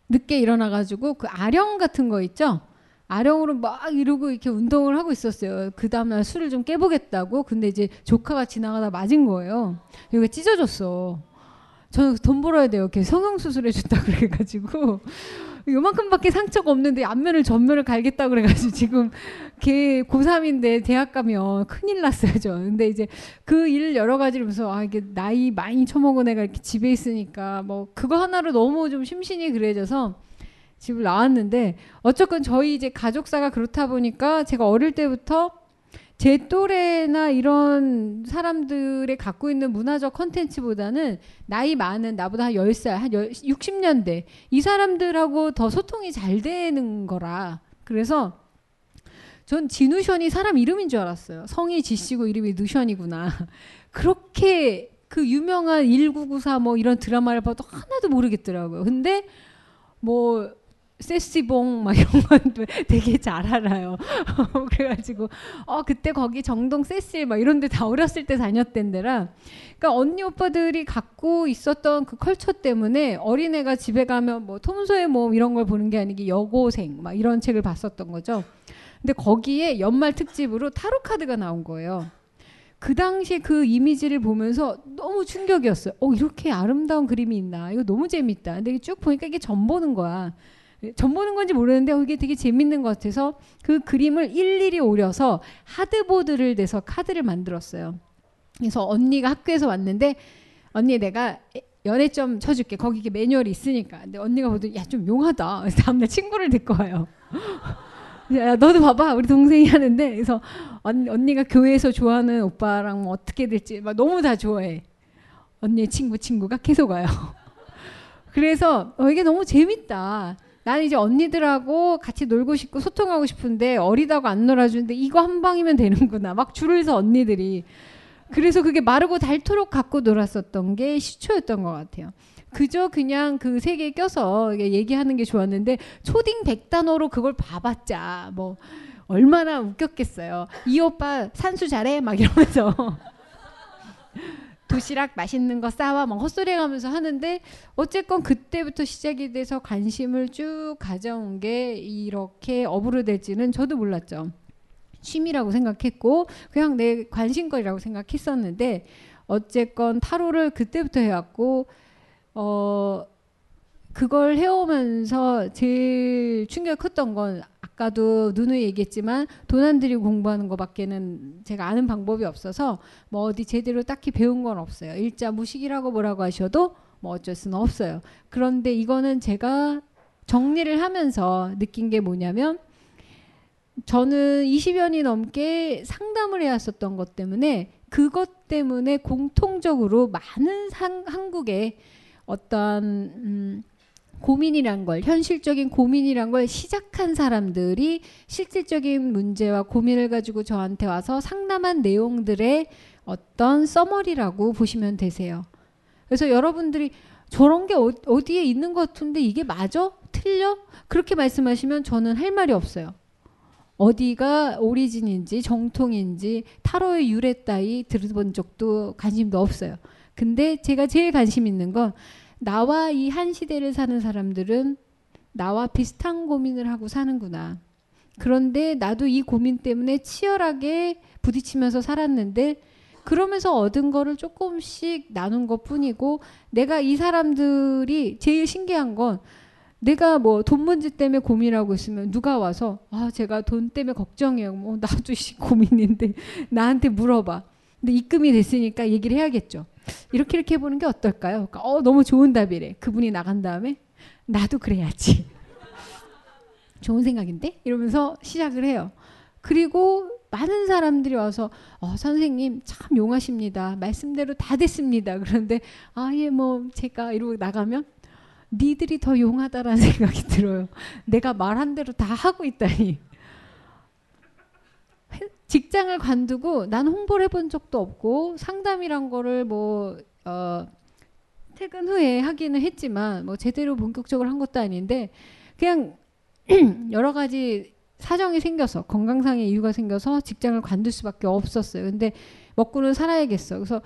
S3: 늦게 일어나 가지고 그 아령 같은 거 있죠? 아령으로 막 이러고 이렇게 운동을 하고 있었어요. 그 다음날 술을 좀 깨보겠다고. 근데 이제 조카가 지나가다 맞은 거예요. 여기 찢어졌어. 저는 돈 벌어야 돼요. 이렇게 성형수술 해줬다 그래가지고. 요만큼밖에 상처가 없는데 앞면을 전면을 갈겠다 그래가지고 지금 걔 그 고3인데 대학 가면 큰일 났어요, 저. 근데 이제 그 일 여러 가지를 보면서 아, 이게 나이 많이 처먹은 애가 이렇게 집에 있으니까 뭐 그거 하나로 너무 좀 심신이 그래져서 집을 나왔는데 어쨌건 저희 이제 가족사가 그렇다 보니까 제가 어릴 때부터 제 또래나 이런 사람들의 갖고 있는 문화적 컨텐츠보다는 나이 많은 나보다 한 10살, 한 60년대 이 사람들하고 더 소통이 잘 되는 거라 그래서 전지누션이 사람 이름인 줄 알았어요. 성이 지씨고 이름이 누션이구나. 그렇게 그 유명한 1994 뭐 이런 드라마를 봐도 하나도 모르겠더라고요. 근데 뭐 세시봉 막 이런 건 되게 잘 알아요. 그래가지고 어 그때 거기 정동 세실 막 이런데 다 어렸을 때 다녔던 데라. 그러니까 언니 오빠들이 갖고 있었던 그 컬처 때문에 어린애가 집에 가면 뭐 톰소의 몸 이런 걸 보는 게 아니고 여고생 막 이런 책을 봤었던 거죠. 근데 거기에 연말 특집으로 타로 카드가 나온 거예요. 그 당시에 그 이미지를 보면서 너무 충격이었어요. 어, 이렇게 아름다운 그림이 있나. 이거 너무 재밌다. 근데 쭉 보니까 이게 점 보는 거야. 점 보는 건지 모르는데 이게 되게 재밌는 것 같아서 그 그림을 일일이 오려서 하드보드를 내서 카드를 만들었어요. 그래서 언니가 학교에서 왔는데 언니 내가 연애점 쳐줄게. 거기 이게 매뉴얼이 있으니까. 근데 언니가 보더니 야, 좀 용하다. 그래서 다음날 친구를 데리고 와요. 야, 너도 봐봐. 우리 동생이 하는데. 그래서 언, 언니가 교회에서 좋아하는 오빠랑 뭐 어떻게 될지 막 너무 다 좋아해. 언니의 친구 친구가 계속 와요. 그래서 어, 이게 너무 재밌다. 난 이제 언니들하고 같이 놀고 싶고 소통하고 싶은데 어리다고 안 놀아주는데 이거 한 방이면 되는구나. 막 줄을 서 언니들이. 그래서 그게 마르고 닳도록 갖고 놀았었던 게 시초였던 것 같아요. 그저 그냥 그 세계에 껴서 얘기하는 게 좋았는데 초딩 백단어로 그걸 봐봤자 뭐 얼마나 웃겼겠어요. 이 오빠 산수 잘해 막 이러면서 도시락 맛있는 거 싸와 막 헛소리 하면서 하는데 어쨌건 그때부터 시작이 돼서 관심을 쭉 가져온 게 이렇게 업으로 될지는 저도 몰랐죠. 취미라고 생각했고 그냥 내 관심거리라고 생각했었는데 어쨌건 타로를 그때부터 해왔고 어, 그걸 해오면서 제일 충격이 컸던 건 아까도 누누이 얘기했지만 돈안 들이고 공부하는 것밖에는 제가 아는 방법이 없어서 뭐 어디 제대로 딱히 배운 건 없어요. 일자 무식이라고 뭐라고 하셔도 뭐 어쩔 수는 없어요. 그런데 이거는 제가 정리를 하면서 느낀 게 뭐냐면 저는 20년이 넘게 상담을 해왔었던 것 때문에 그것 때문에 공통적으로 많은 상, 한국의 어떤 음, 고민이란 걸 현실적인 고민이란 걸 시작한 사람들이 실질적인 문제와 고민을 가지고 저한테 와서 상담한 내용들의 어떤 써머리라고 보시면 되세요. 그래서 여러분들이 저런 게 어, 어디에 있는 것 같은데 이게 맞아? 틀려? 그렇게 말씀하시면 저는 할 말이 없어요. 어디가 오리진인지 정통인지 타로의 유래 따위 들어본 적도 관심도 없어요. 근데 제가 제일 관심 있는 건 나와 이 한 시대를 사는 사람들은 나와 비슷한 고민을 하고 사는구나. 그런데 나도 이 고민 때문에 치열하게 부딪히면서 살았는데 그러면서 얻은 거를 조금씩 나눈 것 뿐이고 내가 이 사람들이 제일 신기한 건 내가 뭐 돈 문제 때문에 고민하고 있으면 누가 와서 아 제가 돈 때문에 걱정해요. 뭐 나도 고민인데 나한테 물어봐. 근데 입금이 됐으니까 얘기를 해야겠죠. 이렇게 이렇게 해보는 게 어떨까요? 그러니까, 어, 너무 좋은 답이래. 그분이 나간 다음에 나도 그래야지. 좋은 생각인데? 이러면서 시작을 해요. 그리고 많은 사람들이 와서 어, 선생님 참 용하십니다. 말씀대로 다 됐습니다. 그런데 아예 뭐 제가 이러고 나가면 니들이 더 용하다라는 생각이 들어요. 내가 말한 대로 다 하고 있다니. 직장을 관두고 난 홍보를 해본 적도 없고 상담이란 거를 뭐 어, 퇴근 후에 하기는 했지만 뭐 제대로 본격적으로 한 것도 아닌데 그냥 여러 가지 사정이 생겨서 건강상의 이유가 생겨서 직장을 관둘 수밖에 없었어요. 근데 먹고는 살아야겠어. 그래서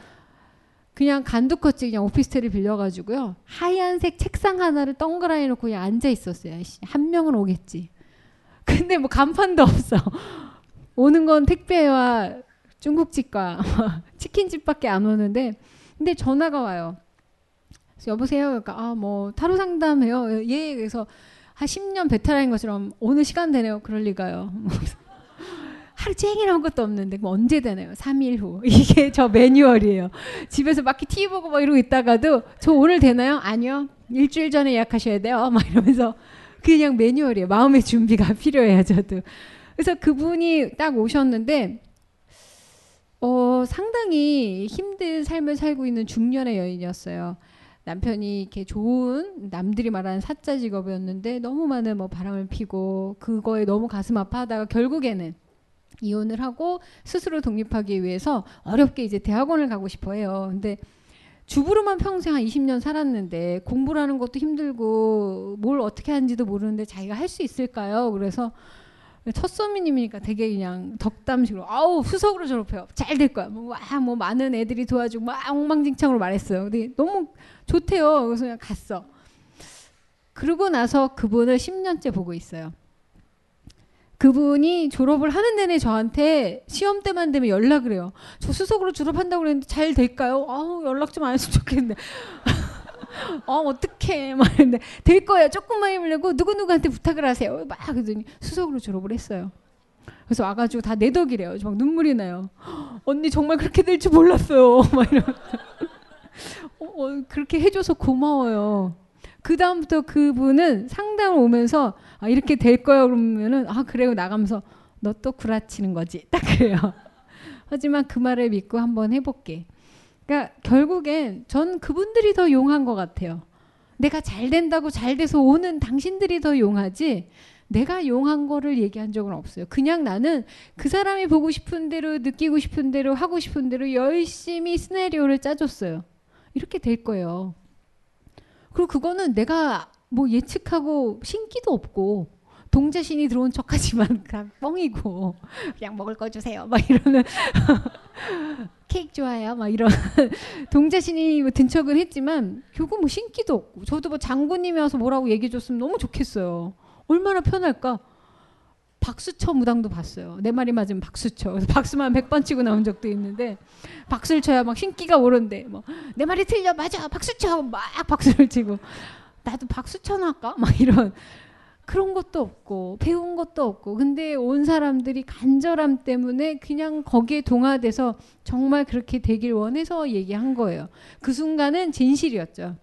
S3: 그냥 간두컷지 그냥 오피스텔을 빌려가지고요 하얀색 책상 하나를 덩그라니 놓고 앉아 있었어요. 한 명은 오겠지. 근데 뭐 간판도 없어. 오는 건 택배와 중국집과 치킨집밖에 안 오는데 근데 전화가 와요. 여보세요. 그러니까 아 뭐 타로 상담해요. 예. 그래서 한 10년 베테랑인 것처럼 오늘 시간 되네요. 그럴 리가요. 하루 쟁일 아무것도 없는데 그 언제 되나요? 3일 후. 이게 저 매뉴얼이에요. 집에서 막히 TV 보고 막 이러고 있다가도 저 오늘 되나요? 아니요. 일주일 전에 예약하셔야 돼요. 막 이러면서 그냥 매뉴얼이에요. 마음의 준비가 필요해요, 저도. 그래서 그분이 딱 오셨는데 어, 상당히 힘든 삶을 살고 있는 중년의 여인이었어요. 남편이 이렇게 좋은 남들이 말하는 사짜 직업이었는데 너무 많은 뭐 바람을 피고 그거에 너무 가슴 아파하다가 결국에는 이혼을 하고 스스로 독립하기 위해서 어렵게 이제 대학원을 가고 싶어 해요. 근데 주부로만 평생 한 20년 살았는데 공부라는 것도 힘들고 뭘 어떻게 하는지도 모르는데 자기가 할 수 있을까요? 그래서 첫 서민님이니까 되게 그냥 덕담식으로 아우 수석으로 졸업해요. 잘 될 거야. 뭐, 뭐 많은 애들이 도와주고 막 엉망진창으로 말했어요. 근데 너무 좋대요. 그래서 그냥 갔어. 그러고 나서 그분을 10년째 보고 있어요. 그분이 졸업을 하는 내내 저한테 시험 때만 되면 연락을 해요. 저 수석으로 졸업한다고 그랬는데 잘 될까요? 아우 연락 좀 안 했으면 좋겠는데. 어, 어떡해. 막 했는데, 될 거예요. 조금만 힘내고, 누구누구한테 부탁을 하세요. 막 그러더니 수석으로 졸업을 했어요. 그래서 와가지고 다내 덕이래요. 막 눈물이 나요. 언니 정말 그렇게 될 줄 몰랐어요. 막 이러면서. 어, 어, 그렇게 해줘서 고마워요. 그 다음부터 그분은 상담을 오면서 아, 이렇게 될거예 그러면은 아, 그래요. 나가면서 너 또 구라치는 거지. 딱 그래요. 하지만 그 말을 믿고 한번 해볼게. 그러니까 결국엔 전 그분들이 더 용한 것 같아요. 내가 잘 된다고 잘 돼서 오는 당신들이 더 용하지 내가 용한 거를 얘기한 적은 없어요. 그냥 나는 그 사람이 보고 싶은 대로 느끼고 싶은 대로 하고 싶은 대로 열심히 시나리오를 짜줬어요. 이렇게 될 거예요. 그리고 그거는 내가 뭐 예측하고 신기도 없고 동자신이 들어온 척하지만 그냥 뻥이고 그냥 먹을 거 주세요 막 이러는 케이크 좋아해요 막 이런 동제신이 뭐든 척은 했지만 결국 뭐 신기도 없고 저도 뭐 장군님이 와서 뭐라고 얘기해 줬으면 너무 좋겠어요 얼마나 편할까 박수쳐 무당도 봤어요 내 말이 맞으면 박수쳐 그래서 박수만 백번 치고 나온 적도 있는데 박수를 쳐야 막 신기가 오른데 뭐내 말이 틀려 맞아 박수쳐 막 박수를 치고 나도 박수쳐 할까 막 이런 그런 것도 없고 배운 것도 없고 근데 온 사람들이 간절함 때문에 그냥 거기에 동화돼서 정말 그렇게 되길 원해서 얘기한 거예요. 그 순간은 진실이었죠.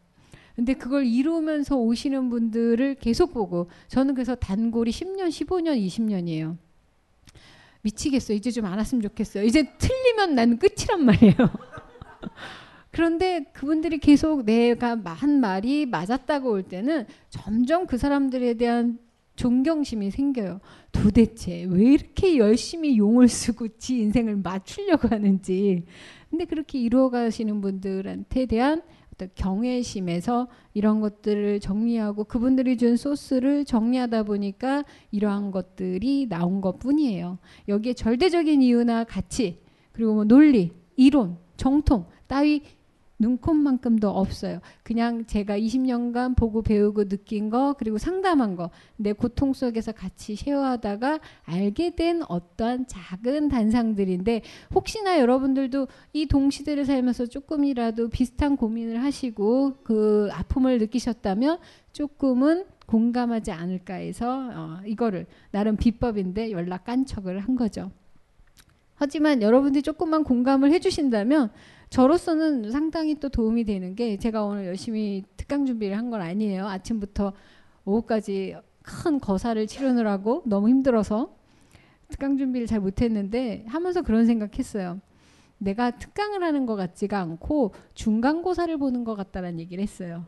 S3: 근데 그걸 이루면서 오시는 분들을 계속 보고 저는 그래서 단골이 10년, 15년, 20년이에요. 미치겠어. 이제 좀 안 왔으면 좋겠어요. 이제 틀리면 나 끝이란 말이에요. 그런데 그분들이 계속 내가 한 말이 맞았다고 올 때는 점점 그 사람들에 대한 존경심이 생겨요. 도대체 왜 이렇게 열심히 용을 쓰고 지 인생을 맞추려고 하는지. 근데 그렇게 이루어가시는 분들한테 대한 어떤 경외심에서 이런 것들을 정리하고 그분들이 준 소스를 정리하다 보니까 이러한 것들이 나온 것 뿐이에요. 여기에 절대적인 이유나 가치, 그리고 뭐 논리, 이론, 정통 따위 눈콧만큼도 없어요. 그냥 제가 20년간 보고 배우고 느낀 거 그리고 상담한 거 내 고통 속에서 같이 쉐어하다가 알게 된 어떠한 작은 단상들인데 혹시나 여러분들도 이 동시대를 살면서 조금이라도 비슷한 고민을 하시고 그 아픔을 느끼셨다면 조금은 공감하지 않을까 해서 어, 이거를 나름 비법인데 연락 깐척을 한 거죠. 하지만 여러분들이 조금만 공감을 해주신다면 저로서는 상당히 또 도움이 되는 게 제가 오늘 열심히 특강 준비를 한 건 아니에요. 아침부터 오후까지 큰 거사를 치르느라고 너무 힘들어서 특강 준비를 잘 못했는데 하면서 그런 생각했어요. 내가 특강을 하는 것 같지가 않고 중간고사를 보는 것 같다라는 얘기를 했어요.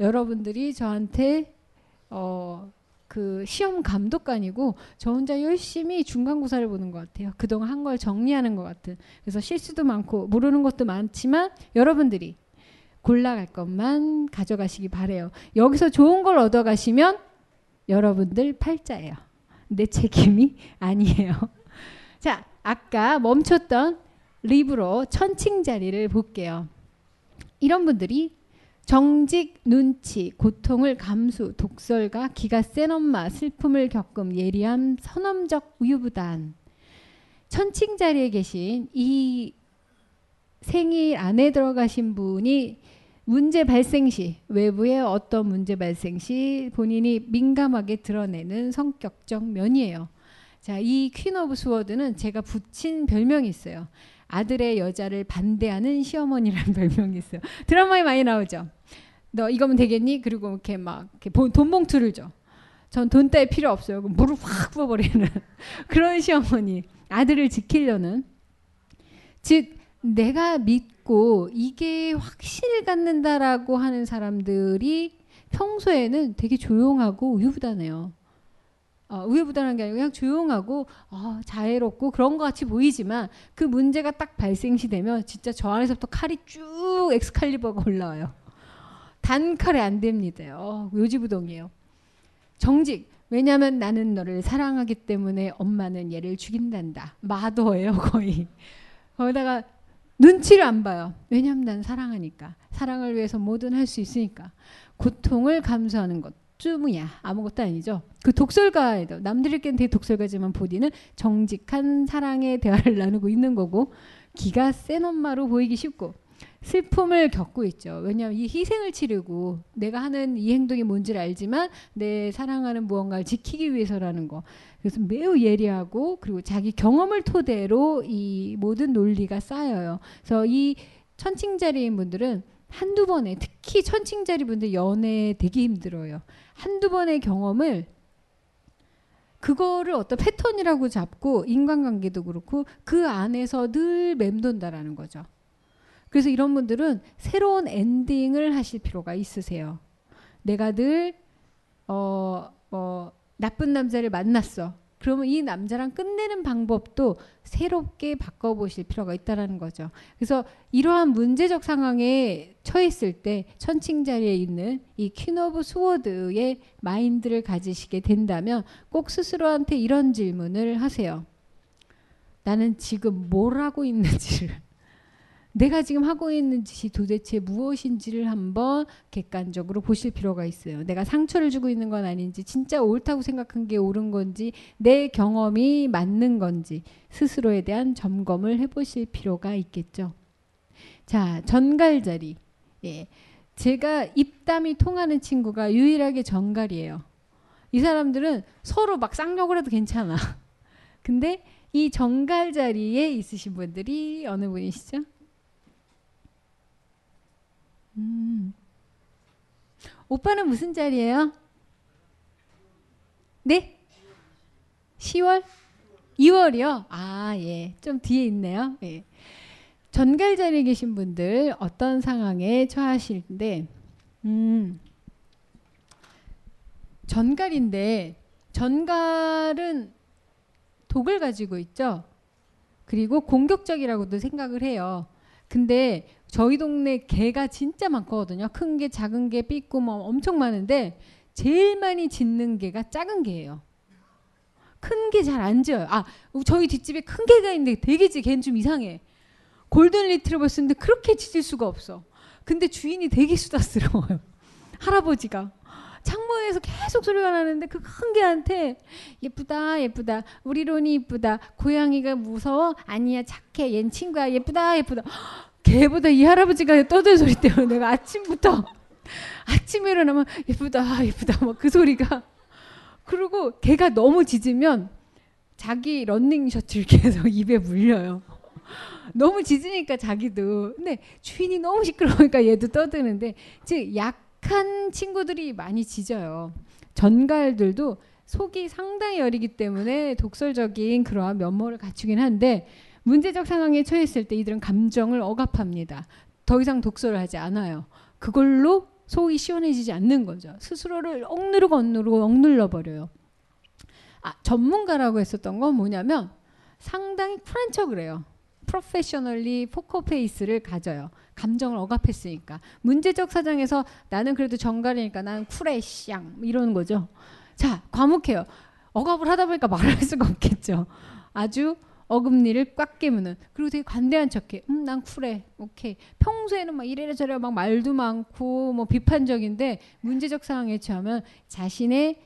S3: 여러분들이 저한테 어, 그 시험 감독관이고 저 혼자 열심히 중간고사를 보는 것 같아요. 그동안 한 걸 정리하는 것 같은. 그래서 실수도 많고 모르는 것도 많지만 여러분들이 골라갈 것만 가져가시기 바래요. 여기서 좋은 걸 얻어가시면 여러분들 팔자예요. 내 책임이 아니에요. 자, 아까 멈췄던 립으로 천칭 자리를 볼게요. 이런 분들이 정직, 눈치, 고통을 감수, 독설과 기가 센 엄마, 슬픔을 겪음, 예리함, 선엄적 우유부단. 천칭 자리에 계신 이 생일 안에 들어가신 분이 문제 발생 시, 외부의 어떤 문제 발생 시 본인이 민감하게 드러내는 성격적 면이에요. 자, 이퀸 오브 스워드는 제가 붙인 별명이 있어요. 아들의 여자를 반대하는 시어머니라는 별명이 있어요. 드라마에 많이 나오죠. 너 이거면 되겠니? 그리고 이렇게 막 이렇게 돈 봉투를 줘. 전 돈 따위 필요 없어요. 물을 확 부어버리는 그런 시어머니. 아들을 지키려는. 즉, 내가 믿고 이게 확신 갖는다라고 하는 사람들이 평소에는 되게 조용하고 우유부단해요. 어, 우유부단한 게 아니고 그냥 조용하고 어, 자애롭고 그런 것 같이 보이지만 그 문제가 딱 발생시되면 진짜 저 안에서부터 칼이 쭉 엑스칼리버가 올라와요. 단칼에 안 됩니다. 어, 요지부동이에요. 정직. 왜냐하면 나는 너를 사랑하기 때문에 엄마는 얘를 죽인단다. 마더예요 거의. 거기다가 눈치를 안 봐요. 왜냐하면 난 사랑하니까. 사랑을 위해서 뭐든 할 수 있으니까. 고통을 감수하는 것. 쭈무야 아무것도 아니죠. 그 독설가에도 남들에겐 대독설가지만 보디는 정직한 사랑의 대화를 나누고 있는 거고 기가 센 엄마로 보이기 쉽고 슬픔을 겪고 있죠. 왜냐하면 이 희생을 치르고 내가 하는 이 행동이 뭔지를 알지만 내 사랑하는 무언가를 지키기 위해서라는 거. 그래서 매우 예리하고 그리고 자기 경험을 토대로 이 모든 논리가 쌓여요. 그래서 이 천칭자리인 분들은 한두 번에 특히 천칭자리 분들 연애 되게 힘들어요. 한두 번의 경험을 그거를 어떤 패턴이라고 잡고 인간관계도 그렇고 그 안에서 늘 맴돈다라는 거죠. 그래서 이런 분들은 새로운 엔딩을 하실 필요가 있으세요. 내가 늘, 어, 뭐, 나쁜 남자를 만났어. 그러면 이 남자랑 끝내는 방법도 새롭게 바꿔보실 필요가 있다라는 거죠. 그래서 이러한 문제적 상황에 처했을 때 천칭 자리에 있는 이 퀸오브 스워드의 마인드를 가지시게 된다면 꼭 스스로한테 이런 질문을 하세요. 나는 지금 뭘 하고 있는지를 내가 지금 하고 있는 짓이 도대체 무엇인지를 한번 객관적으로 보실 필요가 있어요. 내가 상처를 주고 있는 건 아닌지, 진짜 옳다고 생각한 게 옳은 건지, 내 경험이 맞는 건지, 스스로에 대한 점검을 해보실 필요가 있겠죠. 자, 전갈자리. 예. 제가 입담이 통하는 친구가 유일하게 전갈이에요. 이 사람들은 서로 막 쌍욕을 해도 괜찮아. 근데 이 정갈 자리에 있으신 분들이 어느 분이시죠? 음. 오빠는 무슨 자리예요? 네? 10월? 2월이요? 아, 예. 좀 뒤에 있네요. 예. 전갈 자리에 계신 분들 어떤 상황에 처하실때 음. 전갈인데 전갈은 독을 가지고 있죠. 그리고 공격적이라고도 생각을 해요. 근데 저희 동네 개가 진짜 많거든요. 큰 개, 작은 개, 삐꾸멍 뭐 엄청 많은데 제일 많이 짖는 개가 작은 개예요. 큰 개 잘안 짖어요. 아, 저희 뒷집에 큰 개가 있는데 되게 짖. 걔는 좀 이상해. 골든 리트리버 쓰는데 그렇게 짖을 수가 없어. 근데 주인이 되게 수다스러워요. 할아버지가. 창문에서 계속 소리가 나는데 그 큰 개한테 예쁘다 예쁘다 우리 론이 예쁘다 고양이가 무서워 아니야 착해 얜 친구야 예쁘다 예쁘다 걔보다 이 할아버지가 떠드는 소리 때문에 내가 아침부터 아침에 일어나면 예쁘다 예쁘다 막 그 소리가 그리고 걔가 너무 짖으면 자기 런닝 셔츠를 계속 입에 물려요. 너무 짖으니까 자기도 근데 주인이 너무 시끄러우니까 얘도 떠드는데 즉 약한 친구들이 많이 짖어요. 전갈들도 속이 상당히 여리기 때문에 독설적인 그러한 면모를 갖추긴 한데 문제적 상황에 처했을 때 이들은 감정을 억압합니다. 더 이상 독서를 하지 않아요. 그걸로 속이 시원해지지 않는 거죠. 스스로를 억누르고 억누르고 억눌러 버려요. 아, 전문가라고 했었던 건 뭐냐면 상당히 쿨한 척을 해요. 프로페셔널리 포커 페이스를 가져요. 감정을 억압했으니까. 문제적 사정에서 나는 그래도 정갈이니까 나는 쿨해 쌍 이러는 거죠. 자, 과묵해요. 억압을 하다 보니까 말할 수가 없겠죠. 아주 어금니를 꽉 깨무는 그리고 되게 관대한 척해. 음, 난 쿨해. 오케이. 평소에는 막이래저래막 말도 많고 뭐 비판적인데 문제적 상황에 처하면 자신의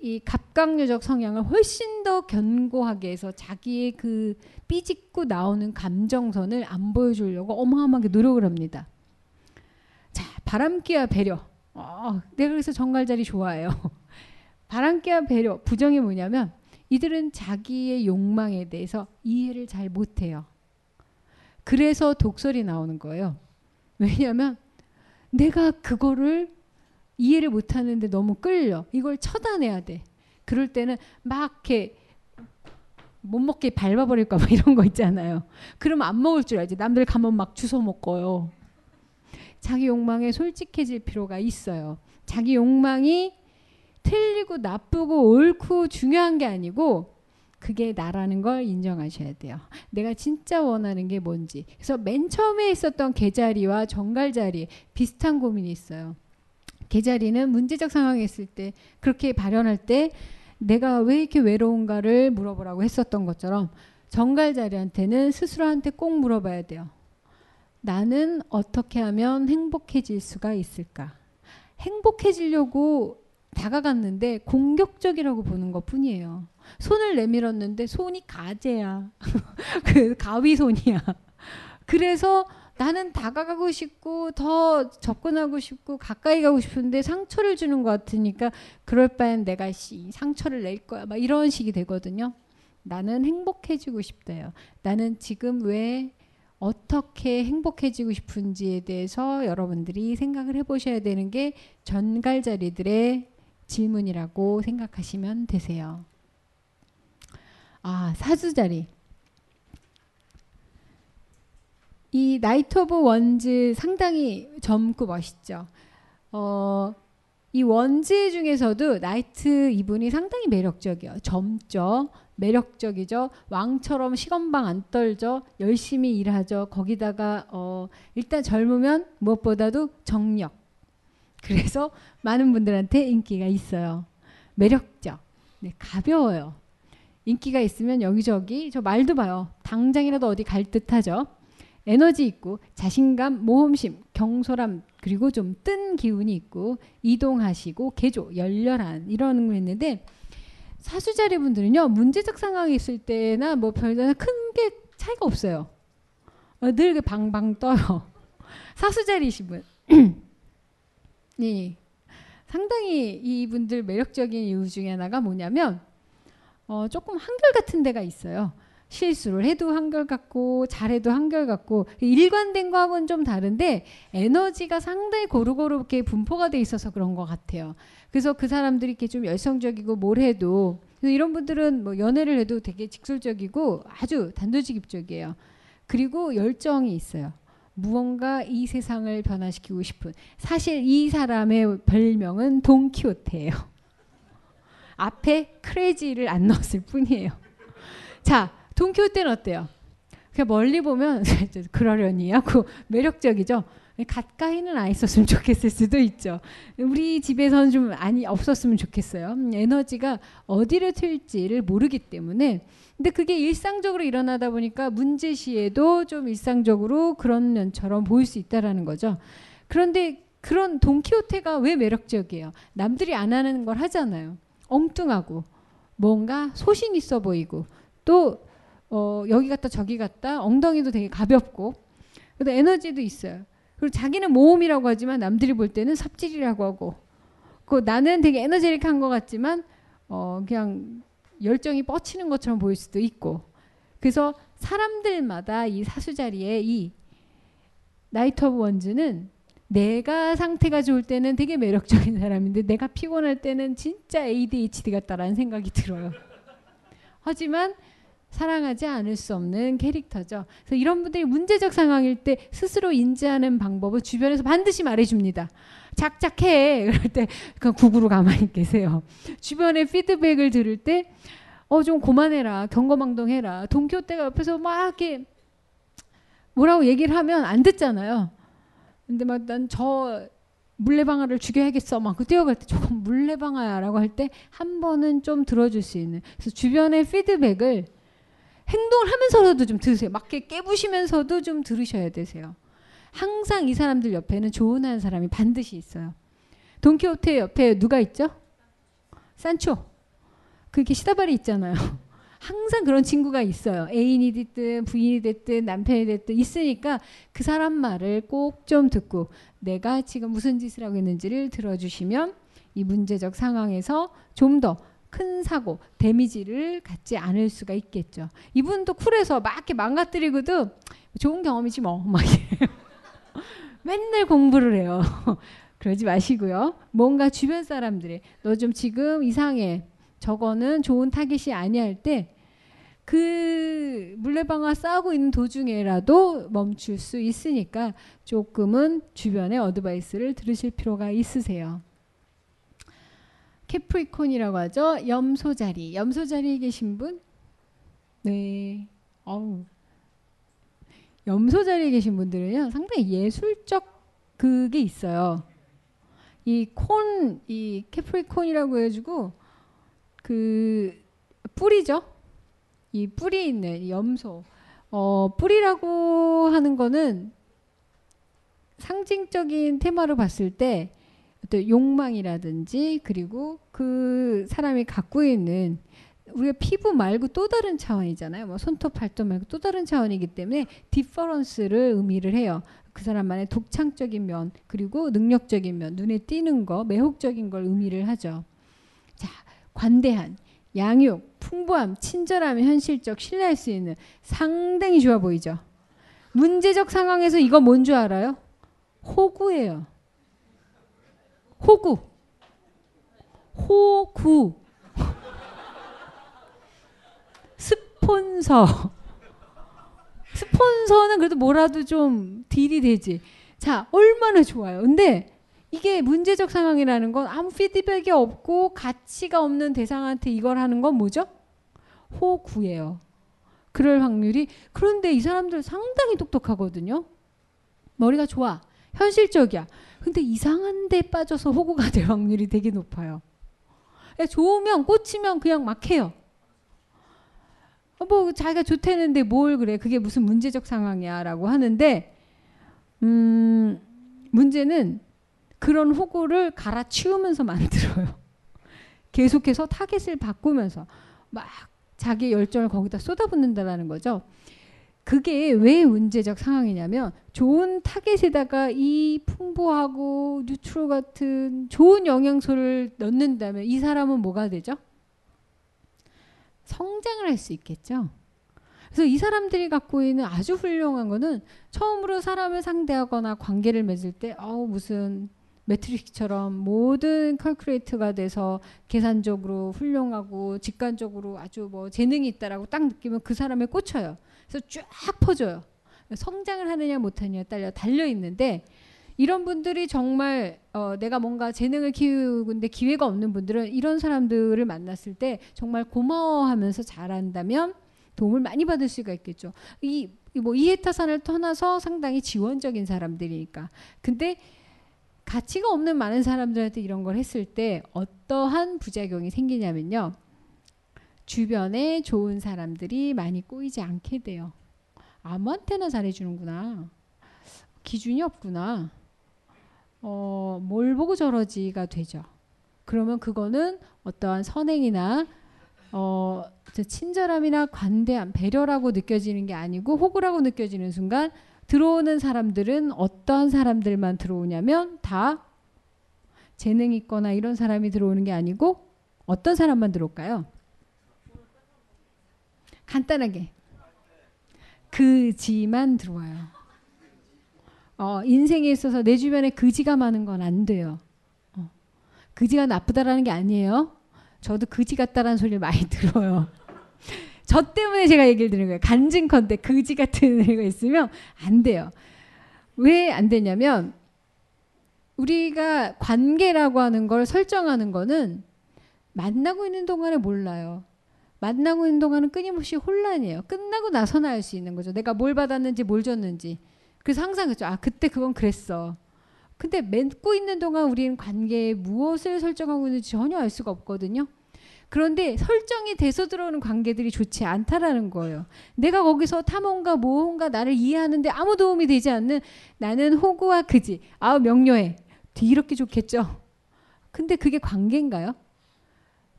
S3: 이 갑각류적 성향을 훨씬 더 견고하게 해서 자기의 그 삐짓고 나오는 감정선을 안 보여주려고 어마어마하게 노력을 합니다. 자, 바람기와 배려. 어, 내가 그래서 정갈자리 좋아해요. 바람기와 배려, 부정이 뭐냐면 이들은 자기의 욕망에 대해서 이해를 잘 못해요. 그래서 독설이 나오는 거예요. 왜냐하면 내가 그거를 이해를 못하는데 너무 끌려. 이걸 처단해야 돼. 그럴 때는 막이못 먹게 밟아버릴까 봐 이런 거 있잖아요. 그러면 안 먹을 줄 알지. 남들 가면 막 주워 먹고요. 자기 욕망에 솔직해질 필요가 있어요. 자기 욕망이 틀리고 나쁘고 옳고 중요한 게 아니고 그게 나라는 걸 인정하셔야 돼요. 내가 진짜 원하는 게 뭔지. 그래서 맨 처음에 있었던 개자리와 정갈자리 비슷한 고민이 있어요. 개자리는 문제적 상황에 있을 때 그렇게 발현할 때 내가 왜 이렇게 외로운가를 물어보라고 했었던 것처럼 정갈자리한테는 스스로한테 꼭 물어봐야 돼요. 나는 어떻게 하면 행복해질 수가 있을까? 행복해지려고 다가갔는데 공격적이라고 보는 것 뿐이에요. 손을 내밀었는데 손이 가재야. 그 가위 손이야. 그래서 나는 다가가고 싶고 더 접근하고 싶고 가까이 가고 싶은데 상처를 주는 것 같으니까 그럴 바엔 내가 씨, 상처를 낼 거야. 막 이런 식이 되거든요. 나는 행복해지고 싶대요. 나는 지금 왜 어떻게 행복해지고 싶은지에 대해서 여러분들이 생각을 해보셔야 되는 게 전갈자리들의 질문이라고 생각하시면 되세요. 아, 사주자리. 이 나이트 오브 원즈 상당히 젊고 멋있죠. 어, 이 원즈 중에서도 나이트 이분이 상당히 매력적이요. 젊죠. 매력적이죠. 왕처럼 시건방 안 떨죠. 열심히 일하죠. 거기다가 어, 일단 젊으면 무엇보다도 정력. 그래서 많은 분들한테 인기가 있어요. 매력적. 네, 가벼워요. 인기가 있으면 여기저기 저 말도 봐요. 당장이라도 어디 갈 듯하죠. 에너지 있고 자신감, 모험심, 경솔함 그리고 좀 뜬 기운이 있고 이동하시고 개조, 열렬한 이런 거 있는데 사수자리 분들은요 문제적 상황이 있을 때나 뭐 별다른 큰 게 차이가 없어요. 어, 늘 방방 떠요. 사수자리이신 분. 예, 상당히 이분들 매력적인 이유 중에 하나가 뭐냐면 어, 조금 한결같은 데가 있어요. 실수를 해도 한결같고 잘해도 한결같고 일관된 거하고는 좀 다른데 에너지가 상당히 고루고루 이렇게 분포가 돼 있어서 그런 것 같아요. 그래서 그 사람들이 이렇게 좀 열성적이고 뭘 해도 이런 분들은 뭐 연애를 해도 되게 직설적이고 아주 단도직입적이에요. 그리고 열정이 있어요. 무언가 이 세상을 변화시키고 싶은 사실 이 사람의 별명은 돈키호테예요. 앞에 크레지를 안 넣었을 뿐이에요. 자, 돈키호테는 어때요? 그냥 멀리 보면 그러려니 하고 매력적이죠. 가까이는 안 있었으면 좋겠을 수도 있죠. 우리 집에서는 좀 아니 없었으면 좋겠어요. 에너지가 어디를 튈지를 모르기 때문에 근데 그게 일상적으로 일어나다 보니까 문제 시에도 좀 일상적으로 그런 면처럼 보일 수 있다라는 거죠. 그런데 그런 돈키호테가 왜 매력적이에요? 남들이 안 하는 걸 하잖아요. 엉뚱하고 뭔가 소신 있어 보이고 또 어, 여기 갔다 저기 갔다 엉덩이도 되게 가볍고 근데 에너지도 있어요. 그리고 자기는 모험이라고 하지만 남들이 볼 때는 삽질이라고 하고 그 나는 되게 에너제릭한 것 같지만 어 그냥 열정이 뻗치는 것처럼 보일 수도 있고 그래서 사람들마다 이 사수자리에 이 나이트 오브 원즈는 내가 상태가 좋을 때는 되게 매력적인 사람인데 내가 피곤할 때는 진짜 ADHD 같다라는 생각이 들어요. 하지만 사랑하지 않을 수 없는 캐릭터죠. 그래서 이런 분들이 문제적 상황일 때 스스로 인지하는 방법을 주변에서 반드시 말해줍니다. 작작해! 그럴 때 그냥 구구로 가만히 계세요. 주변의 피드백을 들을 때, 어, 좀 고만해라. 경거망동해라. 동교때가 옆에서 막 이렇게 뭐라고 얘기를 하면 안 듣잖아요. 근데 막 난 저 물레방아를 죽여야겠어. 막그 뛰어갈 때 조금 물레방아야 라고 할 때 한 번은 좀 들어줄 수 있는. 그래서 주변의 피드백을 행동을 하면서라도 좀 들으세요. 막 깨부시면서도 좀 들으셔야 되세요. 항상 이 사람들 옆에는 조언하는 사람이 반드시 있어요. 돈키호테 옆에 누가 있죠? 산초. 그게 렇 시다발이 있잖아요. 항상 그런 친구가 있어요. 애인이 됐든 부인이 됐든 남편이 됐든 있으니까 그 사람 말을 꼭 좀 듣고 내가 지금 무슨 짓을 하고 있는지를 들어주시면 이 문제적 상황에서 좀더 큰 사고, 데미지를 갖지 않을 수가 있겠죠. 이분도 쿨해서 막 이렇게 망가뜨리고도 좋은 경험이지 뭐. 막 맨날 공부를 해요. 그러지 마시고요. 뭔가 주변 사람들이 너 좀 지금 이상해. 저거는 좋은 타겟이 아니야 할 때 그 물레방아 싸우고 있는 도중에라도 멈출 수 있으니까 조금은 주변의 어드바이스를 들으실 필요가 있으세요. 캐프리콘이라고 하죠. 염소 자리. 염소 자리에 계신 분? 네. 어우. 염소 자리에 계신 분들은요. 상당히 예술적 그게 있어요. 이 콘, 이 캐프리콘이라고 해주고 그 뿌리죠. 이 뿌리 있는 염소. 어, 뿌리라고 하는 거는 상징적인 테마로 봤을 때 어떤 욕망이라든지 그리고 그 사람이 갖고 있는 우리가 피부 말고 또 다른 차원이잖아요. 뭐 손톱, 발톱 말고 또 다른 차원이기 때문에 디퍼런스를 의미를 해요. 그 사람만의 독창적인 면, 그리고 능력적인 면, 눈에 띄는 거, 매혹적인 걸 의미를 하죠. 자, 관대한, 양육, 풍부함, 친절함, 현실적, 신뢰할 수 있는 상당히 좋아 보이죠. 문제적 상황에서 이거 뭔 줄 알아요? 호구예요. 호구. 호구. 스폰서. 스폰서는 그래도 뭐라도 좀 딜이 되지. 자, 얼마나 좋아요. 근데 이게 문제적 상황이라는 건 아무 피드백이 없고 가치가 없는 대상한테 이걸 하는 건 뭐죠? 호구예요. 그럴 확률이. 그런데 이 사람들 상당히 똑똑하거든요. 머리가 좋아. 현실적이야. 근데 이상한 데 빠져서 호구가 될 확률이 되게 높아요. 예, 좋으면 꽂히면 그냥 막 해요. 어, 뭐 자기가 좋다는데 뭘 그래? 그게 무슨 문제적 상황이야라고 하는데 음 문제는 그런 호구를 갈아치우면서 만들어요. 계속해서 타겟을 바꾸면서 막 자기 열정을 거기다 쏟아붓는다라는 거죠. 그게 왜 문제적 상황이냐면 좋은 타겟에다가 이 풍부하고 뉴트로 같은 좋은 영양소를 넣는다면 이 사람은 뭐가 되죠? 성장을 할 수 있겠죠. 그래서 이 사람들이 갖고 있는 아주 훌륭한 거는 처음으로 사람을 상대하거나 관계를 맺을 때 어우 무슨 매트릭스처럼 모든 컬크레이트가 돼서 계산적으로 훌륭하고 직관적으로 아주 뭐 재능이 있다라고 딱 느끼면 그 사람에 꽂혀요. 그래서 쫙 퍼져요. 성장을 하느냐 못하느냐 딸려 달려 있는데 이런 분들이 정말 어, 내가 뭔가 재능을 키우는데 기회가 없는 분들은 이런 사람들을 만났을 때 정말 고마워하면서 잘한다면 도움을 많이 받을 수가 있겠죠. 이 뭐 이해타산을 떠나서 상당히 지원적인 사람들이니까. 근데 가치가 없는 많은 사람들한테 이런 걸 했을 때 어떠한 부작용이 생기냐면요. 주변에 좋은 사람들이 많이 꼬이지 않게 돼요. 아무한테나 잘해주는구나. 기준이 없구나. 어, 뭘 보고 저러지가 되죠. 그러면 그거는 어떠한 선행이나 어, 친절함이나 관대함, 배려라고 느껴지는 게 아니고 호구라고 느껴지는 순간 들어오는 사람들은 어떠한 사람들만 들어오냐면 다 재능 있거나 이런 사람이 들어오는 게 아니고 어떤 사람만 들어올까요? 간단하게 그지만 들어와요. 어, 인생에 있어서 내 주변에 그지가 많은 건 안 돼요. 어, 그지가 나쁘다라는 게 아니에요. 저도 그지 같다라는 소리를 많이 들어요. 저 때문에 제가 얘기를 드는 거예요. 간증컨대 그지 같은 애가 있으면 안 돼요. 왜 안 되냐면 우리가 관계라고 하는 걸 설정하는 거는 만나고 있는 동안에 몰라요. 만나고 있는 동안은 끊임없이 혼란이에요. 끝나고 나서나 할 수 있는 거죠. 내가 뭘 받았는지 뭘 줬는지. 그래서 항상 그죠. 아 그때 그건 그랬어. 근데 맺고 있는 동안 우리는 관계에 무엇을 설정하고 있는지 전혀 알 수가 없거든요. 그런데 설정이 돼서 들어오는 관계들이 좋지 않다라는 거예요. 내가 거기서 탐험과 모험과 나를 이해하는데 아무 도움이 되지 않는 나는 호구와 그지. 아우 명료해. 이렇게 좋겠죠. 근데 그게 관계인가요?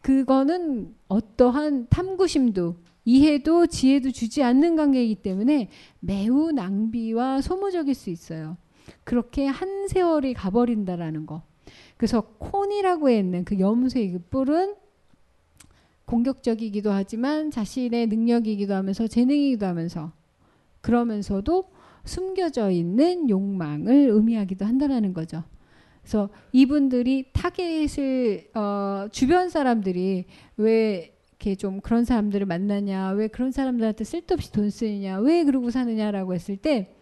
S3: 그거는 어떠한 탐구심도 이해도 지혜도 주지 않는 관계이기 때문에 매우 낭비와 소모적일 수 있어요. 그렇게 한 세월이 가버린다라는 거. 그래서 콘이라고 있는 그 염소의 그 뿔은 공격적이기도 하지만 자신의 능력이기도 하면서 재능이기도 하면서 그러면서도 숨겨져 있는 욕망을 의미하기도 한다라는 거죠. 그래서 이분들이 타겟을 어, 주변 사람들이 왜 이렇게 좀 그런 사람들을 만나냐, 왜 그런 사람들한테 쓸데없이 돈 쓰느냐, 왜 그러고 사느냐라고 했을 때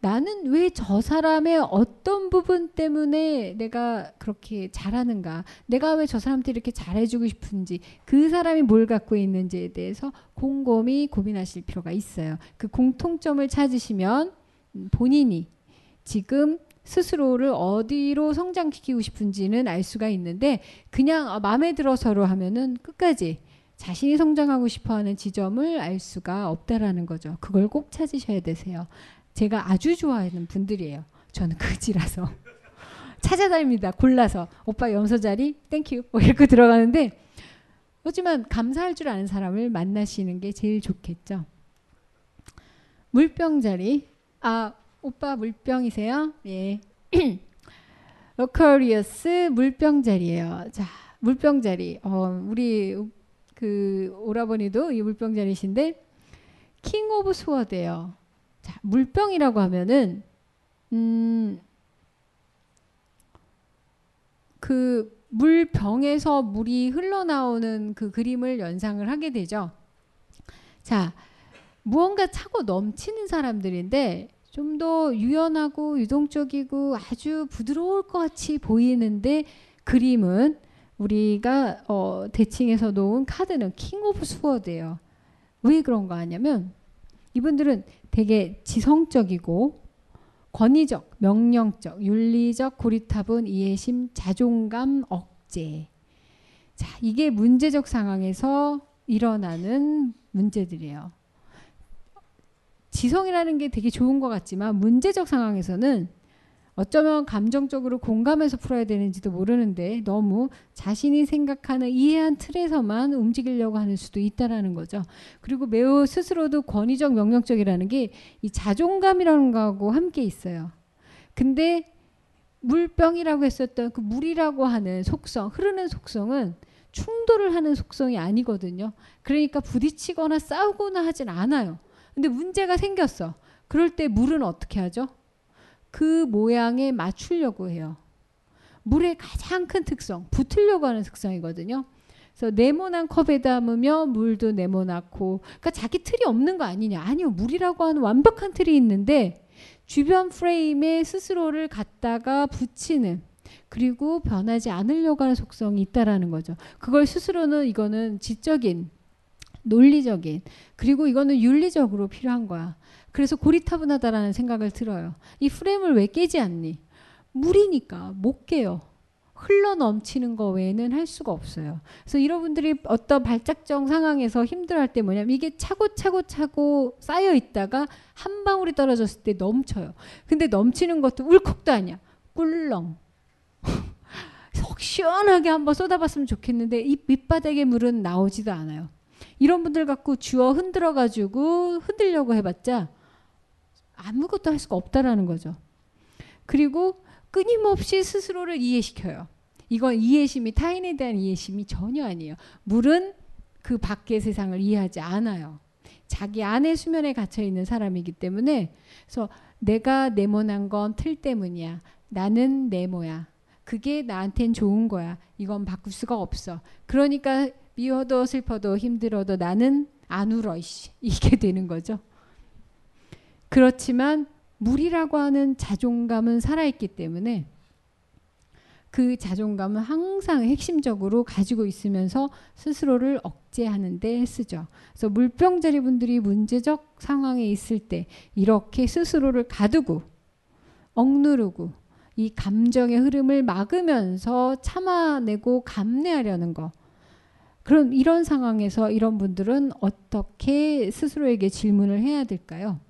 S3: 나는 왜 저 사람의 어떤 부분 때문에 내가 그렇게 잘하는가, 내가 왜 저 사람한테 이렇게 잘해주고 싶은지, 그 사람이 뭘 갖고 있는지에 대해서 곰곰이 고민하실 필요가 있어요. 그 공통점을 찾으시면 본인이 지금 스스로를 어디로 성장시키고 싶은지는 알 수가 있는데 그냥 어, 마음에 들어서로 하면은 끝까지 자신이 성장하고 싶어 하는 지점을 알 수가 없다라는 거죠. 그걸 꼭 찾으셔야 되세요. 제가 아주 좋아하는 분들이에요. 저는 그지라서 찾아다닙니다. 골라서 오빠 염소 자리 땡큐 이렇게 들어가는데 하지만 감사할 줄 아는 사람을 만나시는 게 제일 좋겠죠. 물병 자리 아 오빠 물병이세요? 예. 어커리어스 물병 자리예요. 자, 물병 자리. 어, 우리 그 오라버니도 이 물병 자리신데 킹 오브 스워드예요. 자, 물병이라고 하면은 음, 그 물병에서 물이 흘러나오는 그 그림을 연상을 하게 되죠. 자, 무언가 차고 넘치는 사람들인데 좀더 유연하고 유동적이고 아주 부드러울 것 같이 보이는데 그림은 우리가 어, 대칭해서 놓은 카드는 킹 오브 스워드예요. 왜 그런 거 아냐면 이분들은 되게 지성적이고 권위적, 명령적, 윤리적, 고리타분, 이해심, 자존감, 억제. 자, 이게 문제적 상황에서 일어나는 문제들이에요. 지성이라는 게 되게 좋은 것 같지만 문제적 상황에서는 어쩌면 감정적으로 공감해서 풀어야 되는지도 모르는데 너무 자신이 생각하는 이해한 틀에서만 움직이려고 하는 수도 있다라는 거죠. 그리고 매우 스스로도 권위적 명령적이라는 게 이 자존감이라는 거하고 함께 있어요. 근데 물병이라고 했었던 그 물이라고 하는 속성, 흐르는 속성은 충돌을 하는 속성이 아니거든요. 그러니까 부딪히거나 싸우거나 하진 않아요. 근데 문제가 생겼어. 그럴 때 물은 어떻게 하죠? 그 모양에 맞추려고 해요. 물의 가장 큰 특성, 붙으려고 하는 특성이거든요. 그래서 네모난 컵에 담으며 물도 네모나고, 그러니까 자기 틀이 없는 거 아니냐? 아니요, 물이라고 하는 완벽한 틀이 있는데 주변 프레임에 스스로를 갖다가 붙이는 그리고 변하지 않으려고 하는 속성이 있다라는 거죠. 그걸 스스로는 이거는 지적인 논리적인 그리고 이거는 윤리적으로 필요한 거야. 그래서 고리타분하다라는 생각을 들어요. 이 프레임을 왜 깨지 않니? 물이니까 못 깨요. 흘러 넘치는 거 외에는 할 수가 없어요. 그래서 여러분들이 어떤 발작정 상황에서 힘들어할 때 뭐냐면 이게 차고차고 차고 쌓여 있다가 한 방울이 떨어졌을 때 넘쳐요. 근데 넘치는 것도 울컥도 아니야. 꿀렁. 속 시원하게 한번 쏟아봤으면 좋겠는데 이밑바닥에 물은 나오지도 않아요. 이런 분들 갖고 주어 흔들어 가지고 흔들려고 해봤자 아무것도 할 수가 없다라는 거죠. 그리고 끊임없이 스스로를 이해시켜요. 이건 이해심이 타인에 대한 이해심이 전혀 아니에요. 물은 그 밖의 세상을 이해하지 않아요. 자기 안에 수면에 갇혀 있는 사람이기 때문에 그래서 내가 네모난 건 틀 때문이야. 나는 네모야. 그게 나한텐 좋은 거야. 이건 바꿀 수가 없어. 그러니까 미워도 슬퍼도 힘들어도 나는 안 울어 이씨 이게 되는 거죠. 그렇지만 물이라고 하는 자존감은 살아있기 때문에 그 자존감은 항상 핵심적으로 가지고 있으면서 스스로를 억제하는 데 쓰죠. 그래서 물병자리 분들이 문제적 상황에 있을 때 이렇게 스스로를 가두고 억누르고 이 감정의 흐름을 막으면서 참아내고 감내하려는 거 그럼 이런 상황에서 이런 분들은 어떻게 스스로에게 질문을 해야 될까요?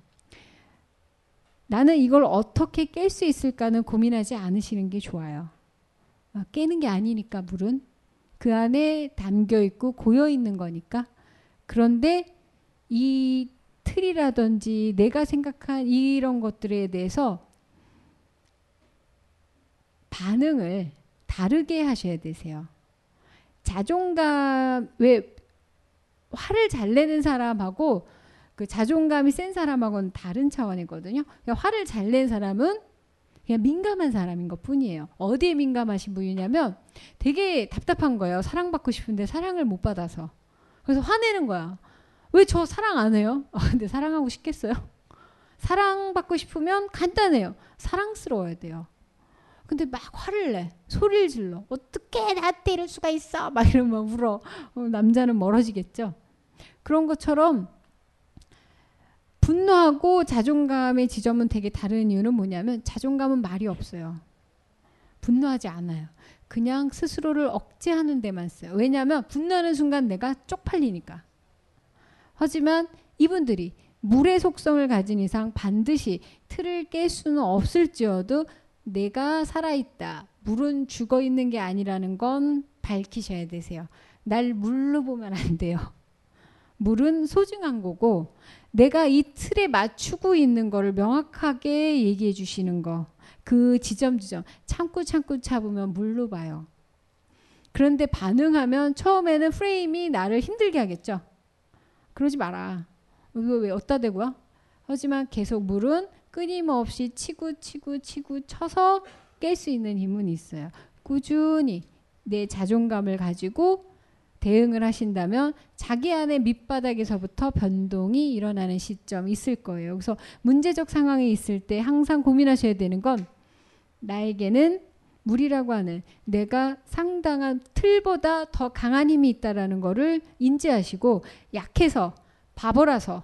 S3: 나는 이걸 어떻게 깰 수 있을까는 고민하지 않으시는 게 좋아요. 아, 깨는 게 아니니까 물은 그 안에 담겨 있고 고여 있는 거니까. 그런데 이 틀이라든지 내가 생각한 이런 것들에 대해서 반응을 다르게 하셔야 되세요. 자존감 왜 화를 잘 내는 사람하고 그 자존감이 센 사람하고는 다른 차원이거든요. 그러니까 화를 잘 낸 사람은 그냥 민감한 사람인 것 뿐이에요. 어디에 민감하신 분이냐면 되게 답답한 거예요. 사랑받고 싶은데 사랑을 못 받아서. 그래서 화내는 거야. 왜 저 사랑 안 해요? 아, 근데 사랑하고 싶겠어요? 사랑받고 싶으면 간단해요. 사랑스러워야 돼요. 근데 막 화를 내. 소리를 질러. 어떻게 나한테 이럴 수가 있어? 막 이러면 막 울어. 어, 남자는 멀어지겠죠. 그런 것처럼 분노하고 자존감의 지점은 되게 다른 이유는 뭐냐면 자존감은 말이 없어요. 분노하지 않아요. 그냥 스스로를 억제하는 데만 써요. 왜냐하면 분노하는 순간 내가 쪽팔리니까. 하지만 이분들이 물의 속성을 가진 이상 반드시 틀을 깰 수는 없을지어도 내가 살아있다. 물은 죽어 있는 게 아니라는 건 밝히셔야 되세요. 날 물로 보면 안 돼요. 물은 소중한 거고 내가 이 틀에 맞추고 있는 거를 명확하게 얘기해 주시는 거. 그 지점 지점 참고 참고 참으면 물로 봐요. 그런데 반응하면 처음에는 프레임이 나를 힘들게 하겠죠. 그러지 마라. 이거 왜 어디다 대고요? 하지만 계속 물은 끊임없이 치고 치고 치고 쳐서 깰 수 있는 힘은 있어요. 꾸준히 내 자존감을 가지고 대응을 하신다면 자기 안에 밑바닥에서부터 변동이 일어나는 시점이 있을 거예요. 그래서 문제적 상황에 있을 때 항상 고민하셔야 되는 건 나에게는 물이라고 하는 내가 상당한 틀보다 더 강한 힘이 있다라는 거를 인지하시고 약해서 바보라서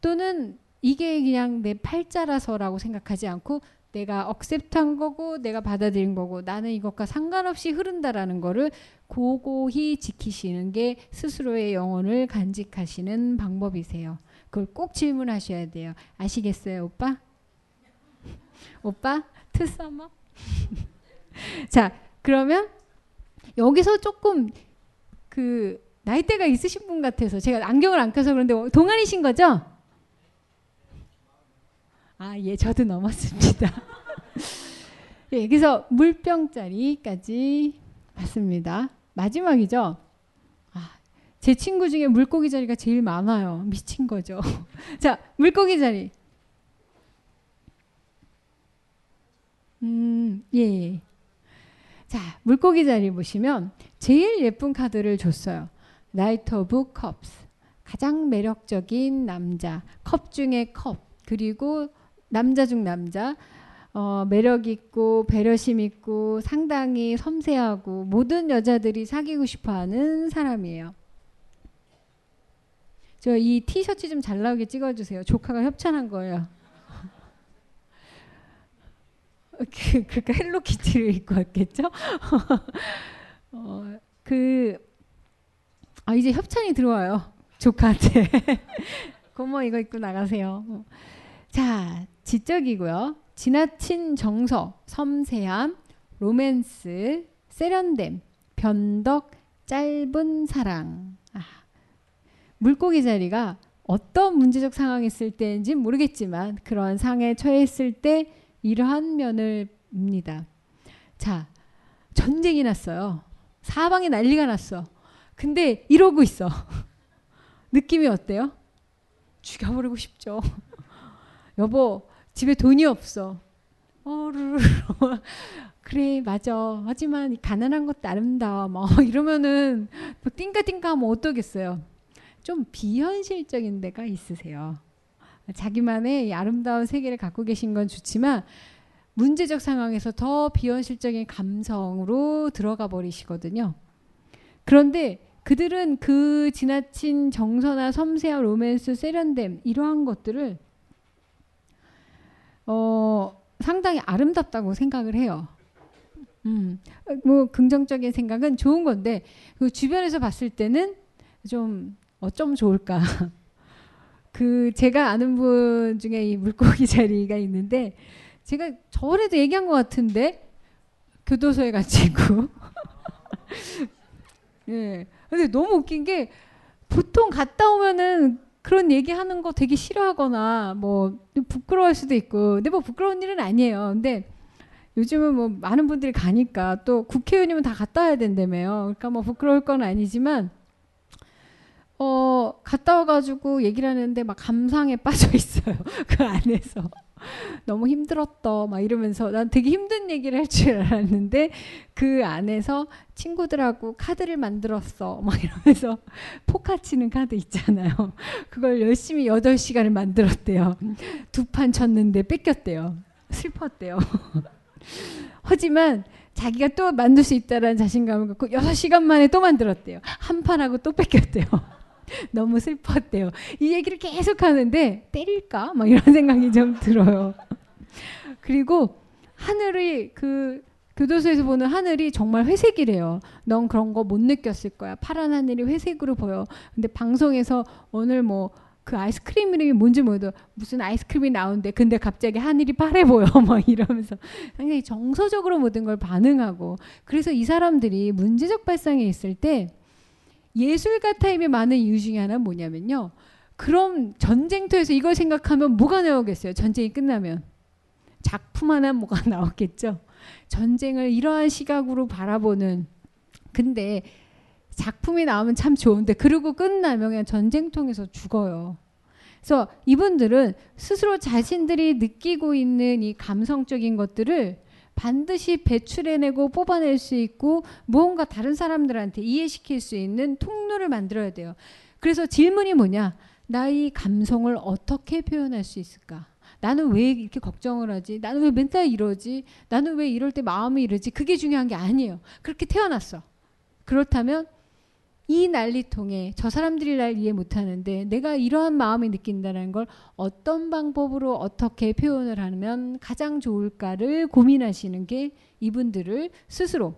S3: 또는 이게 그냥 내 팔자라서라고 생각하지 않고 내가 억셉트한 거고 내가 받아들인 거고 나는 이것과 상관없이 흐른다라는 거를 고고히 지키시는 게 스스로의 영혼을 간직하시는 방법이세요. 그걸 꼭 질문하셔야 돼요. 아시겠어요, 오빠? 오빠? 트서머? 자, 그러면 여기서 조금 그 나이대가 있으신 분 같아서 제가 안경을 안 껴서 그런데 동안이신 거죠? 아, 예, 저도 넘었습니다. 예, 그래서 물병자리까지 봤습니다. 마지막이죠. 아, 제 친구 중에 물고기 자리가 제일 많아요. 미친 거죠. 자, 물고기 자리. 음, 예, 예. 자, 물고기 자리 보시면 제일 예쁜 카드를 줬어요. 나이트 오브 컵스. 가장 매력적인 남자. 컵 중에 컵. 그리고 남자 중 남자 어, 매력 있고 배려심 있고 상당히 섬세하고 모든 여자들이 사귀고 싶어하는 사람이에요. 저 이 티셔츠 좀 잘 나오게 찍어주세요. 조카가 협찬한 거예요. 그, 러니까 그 헬로키티를 입고 왔겠죠? 어, 그, 아, 이제 협찬이 들어와요. 조카한테. 고모 이거 입고 나가세요. 자, 지적이고요. 지나친 정서, 섬세함, 로맨스, 세련됨, 변덕, 짧은 사랑. 아, 물고기 자리가 어떤 문제적 상황에 있을 때인지 모르겠지만 그러한 상에 처했을 때 이러한 면을 봅니다. 자, 전쟁이 났어요. 사방에 난리가 났어. 근데 이러고 있어. 느낌이 어때요? 죽여버리고 싶죠. 여보 집에 돈이 없어. 어르르 그래 맞아. 하지만 가난한 것도 아름다워. 뭐 이러면은 뭐 띵가띵가 하면 어떠겠어요. 좀 비현실적인 데가 있으세요. 자기만의 아름다운 세계를 갖고 계신 건 좋지만 문제적 상황에서 더 비현실적인 감성으로 들어가 버리시거든요. 그런데 그들은 그 지나친 정서나 섬세한 로맨스, 세련됨 이러한 것들을 어, 상당히 아름답다고 생각을 해요. 음, 뭐 긍정적인 생각은 좋은 건데 그 주변에서 봤을 때는 좀 어쩜 좋을까. 그 제가 아는 분 중에 이 물고기 자리가 있는데 제가 저번에도 얘기한 것 같은데 교도소에 갇히고. 예. 근데 너무 웃긴 게 보통 갔다 오면은 그런 얘기하는 거 되게 싫어하거나 뭐부끄러워할 수도 있고 근데 뭐 부끄러운 일은 아니에요. 근데 요즘은 뭐 많은 분들이 가니까 또 국회의원이면 다 갔다 와야 된다며요. 그러니까 뭐 부끄러울 건 아니지만 어 갔다 와가지고 얘기를 하는데 막 감상에 빠져 있어요 그 안에서. 너무 힘들었다 막 이러면서 난 되게 힘든 얘기를 할 줄 알았는데 그 안에서 친구들하고 카드를 만들었어 막 이러면서 포카 치는 카드 있잖아요 그걸 열심히 8시간을 만들었대요 두 판 쳤는데 뺏겼대요 슬펐대요 하지만 자기가 또 만들 수 있다라는 자신감을 갖고 6시간 만에 또 만들었대요 한 판하고 또 뺏겼대요 너무 슬펐대요. 이 얘기를 계속 하는데 때릴까? 막 이런 생각이 좀 들어요. 그리고 하늘이 그 교도소에서 보는 하늘이 정말 회색이래요. 넌 그런 거 못 느꼈을 거야. 파란 하늘이 회색으로 보여. 근데 방송에서 오늘 뭐 그 아이스크림 이름이 뭔지 모르도 무슨 아이스크림이 나오는데 근데 갑자기 하늘이 파래 보여 막 이러면서 굉장히 정서적으로 모든 걸 반응하고 그래서 이 사람들이 문제적 발상에 있을 때 예술가 타임이 많은 이유 중에 하나는 뭐냐면요. 그럼 전쟁터에서 이걸 생각하면 뭐가 나오겠어요? 전쟁이 끝나면. 작품 하나 뭐가 나오겠죠? 전쟁을 이러한 시각으로 바라보는. 근데 작품이 나오면 참 좋은데, 그리고 끝나면 그냥 전쟁통에서 죽어요. 그래서 이분들은 스스로 자신들이 느끼고 있는 이 감성적인 것들을 반드시 배출해내고 뽑아낼 수 있고 무언가 다른 사람들한테 이해시킬 수 있는 통로를 만들어야 돼요. 그래서 질문이 뭐냐? 나의 감성을 어떻게 표현할 수 있을까? 나는 왜 이렇게 걱정을 하지? 나는 왜 맨날 이러지? 나는 왜 이럴 때 마음이 이러지? 그게 중요한 게 아니에요. 그렇게 태어났어. 그렇다면 이 난리통에 저 사람들이 날 이해 못하는데 내가 이러한 마음이 느낀다는 걸 어떤 방법으로 어떻게 표현을 하면 가장 좋을까를 고민하시는 게 이분들을 스스로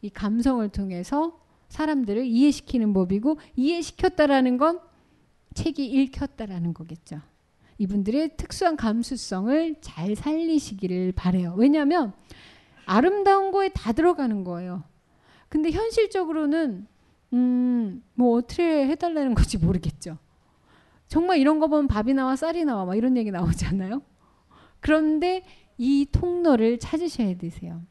S3: 이 감성을 통해서 사람들을 이해시키는 법이고 이해시켰다라는 건 책이 읽혔다라는 거겠죠. 이분들의 특수한 감수성을 잘 살리시기를 바래요. 왜냐하면 아름다운 거에 다 들어가는 거예요. 근데 현실적으로는 음, 뭐 어떻게 해달라는 건지 모르겠죠. 정말 이런 거 보면 밥이 나와 쌀이 나와 막 이런 얘기 나오지 않나요? 그런데 이 통로를 찾으셔야 되세요.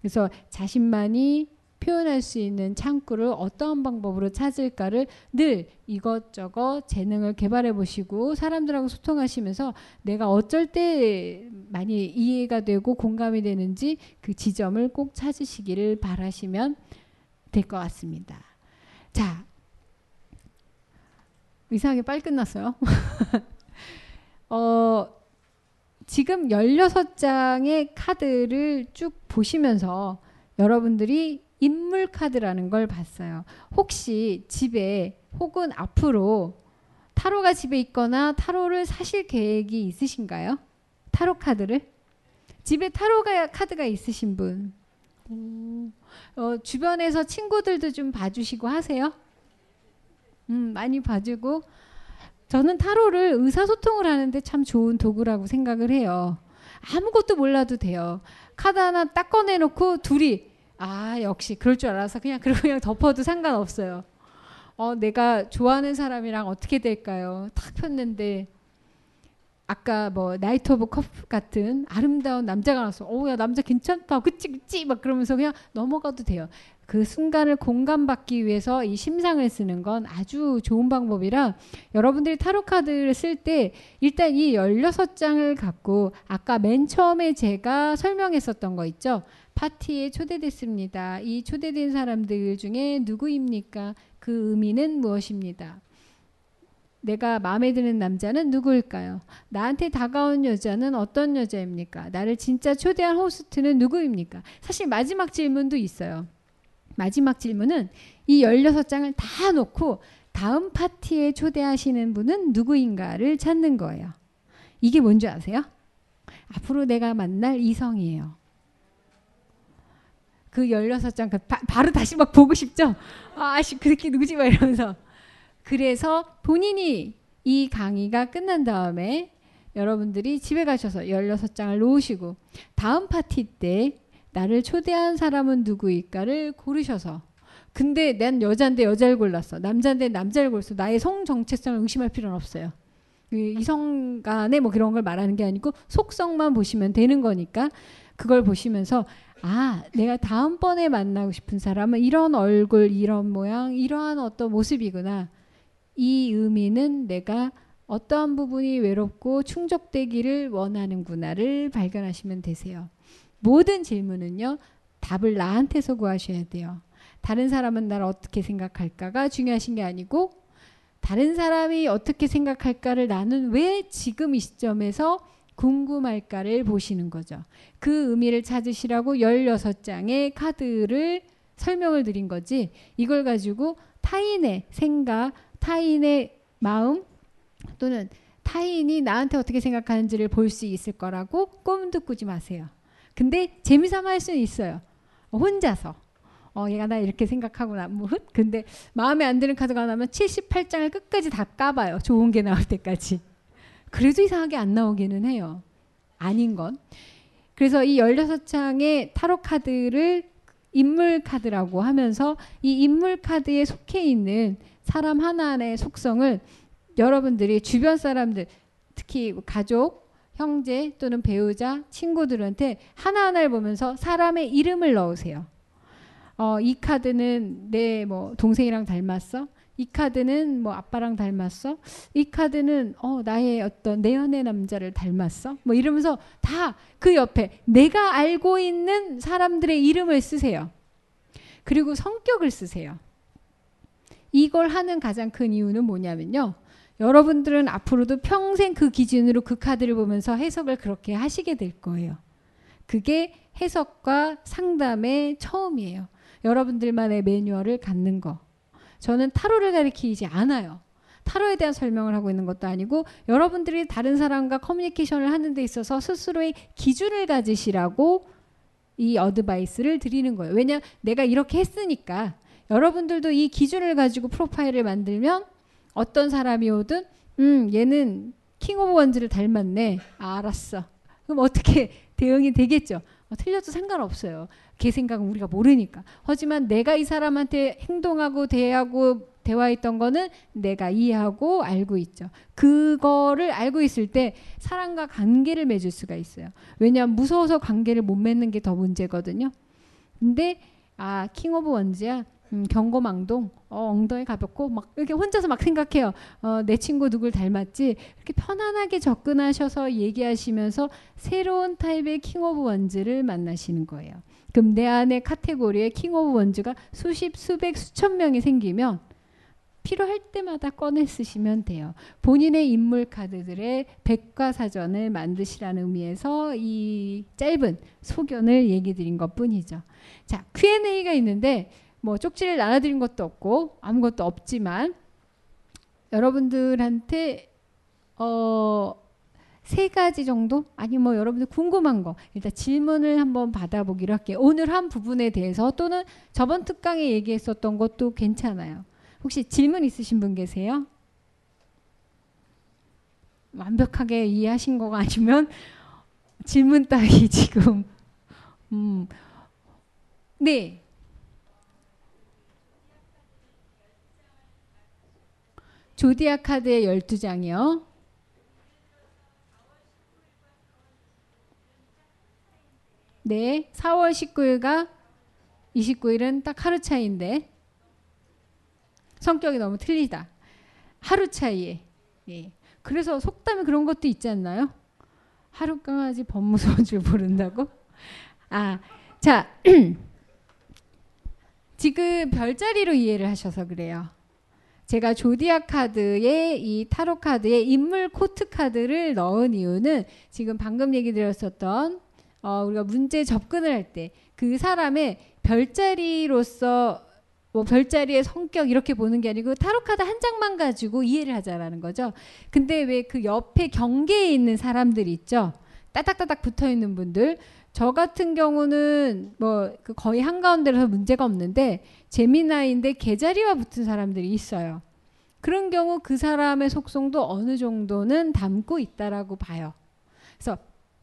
S3: 그래서 자신만이 표현할 수 있는 창구를 어떠 방법으로 찾을까를 늘 이것저것 재능을 개발해 보시고 사람들하고 소통하시면서 내가 어쩔 때 많이 이해가 되고 공감이 되는지 그 지점을 꼭 찾으시기를 바라시면 될 것 같습니다. 자, 이상하게 빨리 끝났어요. 어, 지금 16장의 카드를 쭉 보시면서 여러분들이 인물 카드라는 걸 봤어요. 혹시 집에 혹은 앞으로 타로가 집에 있거나 타로를 사실 계획이 있으신가요? 타로 카드를? 집에 타로 카드가 있으신 분. 음. 어, 주변에서 친구들도 좀 봐주시고 하세요. 음, 많이 봐주고 저는 타로를 의사소통을 하는데 참 좋은 도구라고 생각을 해요. 아무것도 몰라도 돼요. 카드 하나 딱 꺼내놓고 둘이 아 역시 그럴 줄 알아서 그냥 그리고 그냥 덮어도 상관없어요. 어, 내가 좋아하는 사람이랑 어떻게 될까요? 탁 폈는데 아까 뭐 나이트 오브 컵 같은 아름다운 남자가 나왔어. 오야 남자 괜찮다. 그치 그치 막 그러면서 그냥 넘어가도 돼요. 그 순간을 공감받기 위해서 이 심상을 쓰는 건 아주 좋은 방법이라 여러분들이 타로 카드를 쓸 때 일단 이 16장을 갖고 아까 맨 처음에 제가 설명했었던 거 있죠. 파티에 초대됐습니다. 이 초대된 사람들 중에 누구입니까? 그 의미는 무엇입니다. 내가 마음에 드는 남자는 누구일까요? 나한테 다가온 여자는 어떤 여자입니까? 나를 진짜 초대한 호스트는 누구입니까? 사실 마지막 질문도 있어요. 마지막 질문은 이 16장을 다 놓고 다음 파티에 초대하시는 분은 누구인가를 찾는 거예요. 이게 뭔지 아세요? 앞으로 내가 만날 이성이에요. 그 16장, 그 바, 바로 다시 막 보고 싶죠? 아씨, 그 새끼 누구지? 막 이러면서. 그래서 본인이 이 강의가 끝난 다음에 여러분들이 집에 가셔서 16장을 놓으시고 다음 파티 때 나를 초대한 사람은 누구일까를 고르셔서 근데 난여잔데 여자를 골랐어. 남잔데 남자를 골랐어. 나의 성 정체성을 의심할 필요는 없어요. 이성 간에 뭐 그런 걸 말하는 게 아니고 속성만 보시면 되는 거니까 그걸 보시면서 아, 내가 다음번에 만나고 싶은 사람은 이런 얼굴, 이런 모양, 이러한 어떤 모습이구나. 이 의미는 내가 어떠한 부분이 외롭고 충족되기를 원하는구나를 발견하시면 되세요. 모든 질문은요, 답을 나한테서 구하셔야 돼요. 다른 사람은 날 어떻게 생각할까가 중요하신 게 아니고, 다른 사람이 어떻게 생각할까를 나는 왜 지금 이 시점에서 궁금할까를 보시는 거죠. 그 의미를 찾으시라고 16장의 카드를 설명을 드린 거지, 이걸 가지고 타인의 생각, 타인의 마음 또는 타인이 나한테 어떻게 생각하는지를 볼 수 있을 거라고 꿈도 꾸지 마세요. 근데 재미삼아 할 수는 있어요. 어, 혼자서. 어, 얘가 나 이렇게 생각하구나. 뭐, 근데 마음에 안 드는 카드가 나면 78장을 끝까지 다 까봐요. 좋은 게 나올 때까지. 그래도 이상하게 안 나오기는 해요. 아닌 건. 그래서 이 16장의 타로 카드를 인물 카드라고 하면서 이 인물 카드에 속해 있는 사람 하나의 속성을 여러분들이 주변 사람들 특히 가족, 형제 또는 배우자, 친구들한테 하나하나를 보면서 사람의 이름을 넣으세요. 어, 이 카드는 내 뭐 동생이랑 닮았어? 이 카드는 뭐 아빠랑 닮았어? 이 카드는 어, 나의 어떤 내연의 남자를 닮았어? 뭐 이러면서 다 그 옆에 내가 알고 있는 사람들의 이름을 쓰세요. 그리고 성격을 쓰세요. 이걸 하는 가장 큰 이유는 뭐냐면요. 여러분들은 앞으로도 평생 그 기준으로 그 카드를 보면서 해석을 그렇게 하시게 될 거예요. 그게 해석과 상담의 처음이에요. 여러분들만의 매뉴얼을 갖는 거. 저는 타로를 가리키지 않아요. 타로에 대한 설명을 하고 있는 것도 아니고 여러분들이 다른 사람과 커뮤니케이션을 하는 데 있어서 스스로의 기준을 가지시라고 이 어드바이스를 드리는 거예요. 왜냐 내가 이렇게 했으니까 여러분들도 이 기준을 가지고 프로파일을 만들면 어떤 사람이 오든 음 얘는 킹 오브 원즈를 닮았네. 아, 알았어. 그럼 어떻게 대응이 되겠죠? 어, 틀려도 상관없어요. 걔 생각은 우리가 모르니까. 하지만 내가 이 사람한테 행동하고 대하고 대화했던 거는 내가 이해하고 알고 있죠. 그거를 알고 있을 때 사람과 관계를 맺을 수가 있어요. 왜냐하면 무서워서 관계를 못 맺는 게 더 문제거든요. 근데 아, 킹 오브 원즈야. 음, 경고망동, 어, 엉덩이 가볍고 막 이렇게 혼자서 막 생각해요. 어, 내 친구 누굴 닮았지? 이렇게 편안하게 접근하셔서 얘기하시면서 새로운 타입의 킹 오브 원즈를 만나시는 거예요. 그럼 내 안에 카테고리의 킹 오브 원즈가 수십, 수백, 수천 명이 생기면 필요할 때마다 꺼내 쓰시면 돼요. 본인의 인물 카드들의 백과사전을 만드시라는 의미에서 이 짧은 소견을 얘기 드린 것 뿐이죠. 자, Q&A가 있는데 뭐 쪽지를 나눠드린 것도 없고 아무것도 없지만 여러분들한테 어, 세 가지 정도? 아니 뭐 여러분들 궁금한 거 일단 질문을 한번 받아보기로 할게요. 오늘 한 부분에 대해서 또는 저번 특강에 얘기했었던 것도 괜찮아요. 혹시 질문 있으신 분 계세요? 완벽하게 이해하신 거가 아니면 질문 따위 지금 음. 네. 조디아 카드의 12장이요. 네, 4월 19일과 29일은 딱 하루 차이인데 성격이 너무 틀리다. 하루 차이에. 예. 그래서 속담에 그런 것도 있지 않나요? 하루 강아지 법무서원 줄 모른다고? 아, 자. 지금 별자리로 이해를 하셔서 그래요. 제가 조디아 카드에 이 타로 카드에 인물 코트 카드를 넣은 이유는 지금 방금 얘기 드렸었던 어, 우리가 문제 접근을 할 때 그 사람의 별자리로서 뭐 별자리의 성격 이렇게 보는 게 아니고 타로 카드 한 장만 가지고 이해를 하자라는 거죠. 근데 왜 그 옆에 경계에 있는 사람들 있죠? 따닥따닥 붙어 있는 분들. 저 같은 경우는 뭐 그 거의 한가운데라서 문제가 없는데 재미나인데 개자리와 붙은 사람들이 있어요. 그런 경우 그 사람의 속성도 어느 정도는 담고 있다라고 봐요. 그래서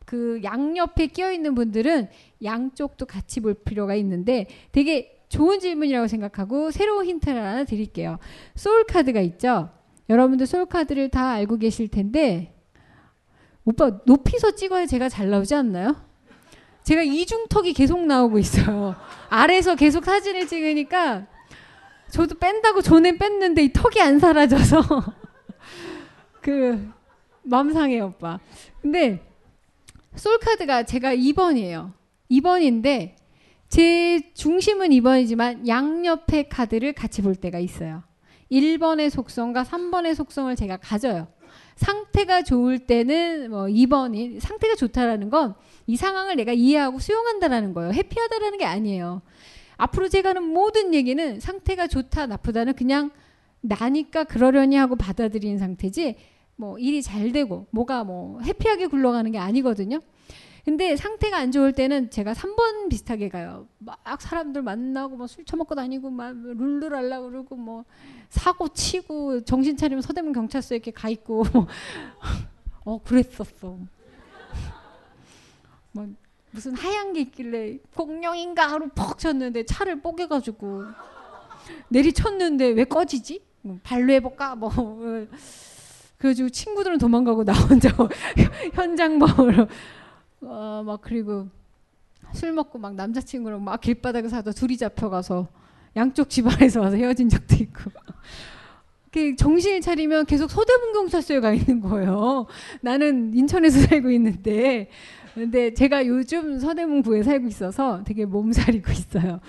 S3: 그 양옆에 끼어 있는 분들은 양쪽도 같이 볼 필요가 있는데 되게 좋은 질문이라고 생각하고 새로운 힌트를 하나 드릴게요. 소울 카드가 있죠. 여러분들 소울 카드를 다 알고 계실 텐데 오빠 높이서 찍어야 제가 잘 나오지 않나요? 제가 이중턱이 계속 나오고 있어요. 아래서 계속 사진을 찍으니까 저도 뺀다고 전엔 뺐는데 이 턱이 안 사라져서 그 마음 상해 오빠. 근데 솔카드가 제가 2번이에요. 2번인데 제 중심은 2번이지만 양옆의 카드를 같이 볼 때가 있어요. 1번의 속성과 3번의 속성을 제가 가져요. 상태가 좋을 때는 뭐 2번이 상태가 좋다라는 건 이 상황을 내가 이해하고 수용한다라는 거예요. 해피하다라는 게 아니에요. 앞으로 제가 하는 모든 얘기는 상태가 좋다 나쁘다는 그냥 나니까 그러려니 하고 받아들이는 상태지 뭐 일이 잘 되고 뭐가 뭐 해피하게 굴러가는 게 아니거든요. 근데 상태가 안 좋을 때는 제가 3번 비슷하게 가요. 막 사람들 만나고 막술 처먹고 다니고 막 룰룰 하려 그러고 뭐 사고 치고 정신 차리면 서대문 경찰서에 이렇게 가 있고 뭐. 어 그랬었어. 막 뭐 무슨 하얀 게 있길래 공룡인가 하루 퍽 쳤는데 차를 뽀개가지고 내리쳤는데 왜 꺼지지? 뭐 발로 해볼까? 뭐 그래가지고 친구들은 도망가고 나 혼자 현장범으로 어, 막 그리고 술 먹고 막 남자친구랑 막 길바닥에서 하다 둘이 잡혀가서 양쪽 집안에서 와서 헤어진 적도 있고. 그 정신을 차리면 계속 서대문경찰서에 가 있는 거예요. 나는 인천에서 살고 있는데, 근데 제가 요즘 서대문구에 살고 있어서 되게 몸살이고 있어요.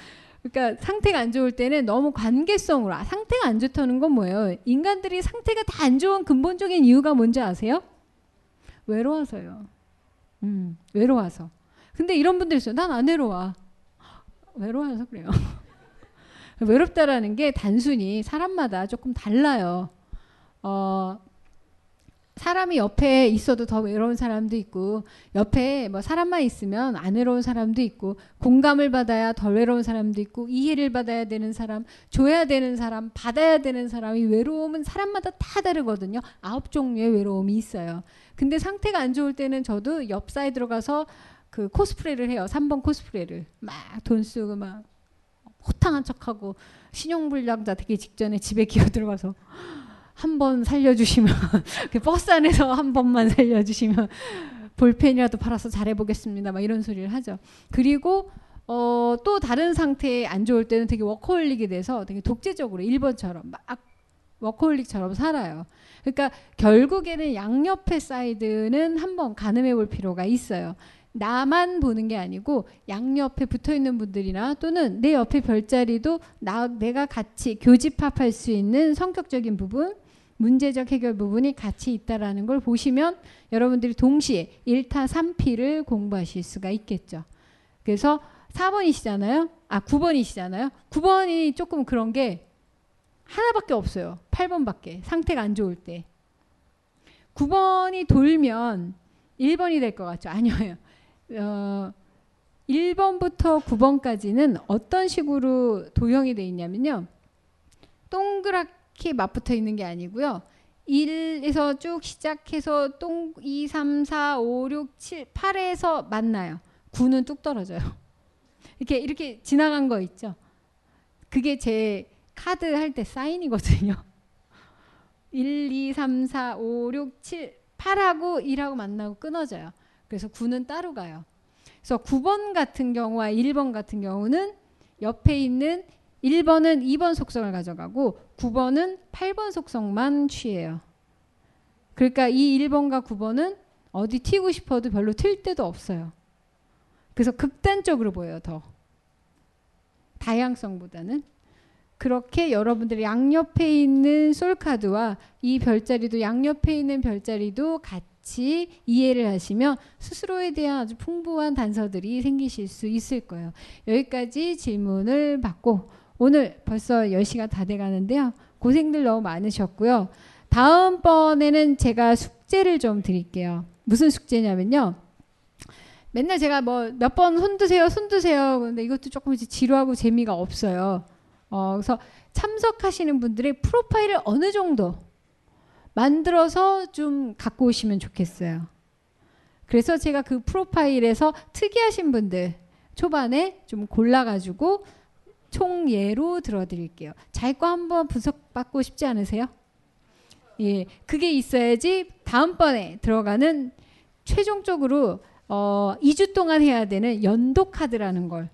S3: 그러니까 상태가 안 좋을 때는 너무 관계성으로 아, 상태가 안 좋다는 건 뭐예요? 인간들이 상태가 다 안 좋은 근본적인 이유가 뭔지 아세요? 외로워서요. 음, 외로워서. 근데 이런 분들 있어요. 난 안 외로워. 외로워서 그래요. 외롭다라는 게 단순히 사람마다 조금 달라요. 어, 사람이 옆에 있어도 더 외로운 사람도 있고 옆에 뭐 사람만 있으면 안 외로운 사람도 있고 공감을 받아야 덜 외로운 사람도 있고 이해를 받아야 되는 사람 줘야 되는 사람 받아야 되는 사람이 외로움은 사람마다 다 다르거든요 아홉 종류의 외로움이 있어요 근데 상태가 안 좋을 때는 저도 옆 사이 들어가서 그 코스프레를 해요 3번 코스프레를 막 돈 쓰고 막 호탕한 척하고 신용불량자 되게 직전에 집에 기어 들어가서 한번 살려주시면 그 버스 안에서 한 번만 살려주시면 볼펜이라도 팔아서 잘해보겠습니다. 막 이런 소리를 하죠. 그리고 어, 또 다른 상태 안 좋을 때는 되게 워커홀릭이 돼서 되게 독재적으로 1번처럼 막 워커홀릭처럼 살아요. 그러니까 결국에는 양옆의 사이드는 한 번 가늠해 볼 필요가 있어요. 나만 보는 게 아니고 양옆에 붙어 있는 분들이나 또는 내 옆에 별자리도 나, 내가 같이 교집합할 수 있는 성격적인 부분 문제적 해결 부분이 같이 있다라는 걸 보시면 여러분들이 동시에 1타 3피를 공부하실 수가 있겠죠. 그래서 4번이시잖아요. 아, 9번이시잖아요. 9번이 조금 그런 게 하나밖에 없어요. 8번밖에. 상태가 안 좋을 때. 9번이 돌면 1번이 될 것 같죠. 아니에요. 어, 1번부터 9번까지는 어떤 식으로 도형이 돼 있냐면요. 동그랗게 딱히 맞붙어 있는 게 아니고요. 1에서 쭉 시작해서 똥 2, 3, 4, 5, 6, 7, 8에서 만나요. 9는 뚝 떨어져요. 이렇게 이렇게 지나간 거 있죠. 그게 제 카드 할 때 사인이거든요. 1, 2, 3, 4, 5, 6, 7, 8하고 1하고 만나고 끊어져요. 그래서 9는 따로 가요. 그래서 9번 같은 경우와 1번 같은 경우는 옆에 있는 1번은 2번 속성을 가져가고 9번은 8번 속성만 취해요. 그러니까 이 1번과 9번은 어디 튀고 싶어도 별로 튈 데도 없어요. 그래서 극단적으로 보여요, 더. 다양성보다는. 그렇게 여러분들 양옆에 있는 솔카드와 이 별자리도 양옆에 있는 별자리도 같이 이해를 하시면 스스로에 대한 아주 풍부한 단서들이 생기실 수 있을 거예요. 여기까지 질문을 받고 오늘 벌써 10시가 다 돼가는데요. 고생들 너무 많으셨고요. 다음번에는 제가 숙제를 좀 드릴게요. 무슨 숙제냐면요. 맨날 제가 뭐 몇 번 손드세요, 손드세요. 근데 이것도 조금 이제 지루하고 재미가 없어요. 어, 그래서 참석하시는 분들의 프로파일을 어느 정도 만들어서 좀 갖고 오시면 좋겠어요. 그래서 제가 그 프로파일에서 특이하신 분들 초반에 좀 골라가지고 총예로 들어드릴게요. 자기 거 한번 분석받고 싶지 않으세요? 예, 그게 있어야지 다음번에 들어가는 최종적으로 어, 2주 동안 해야 되는 연도 카드라는 걸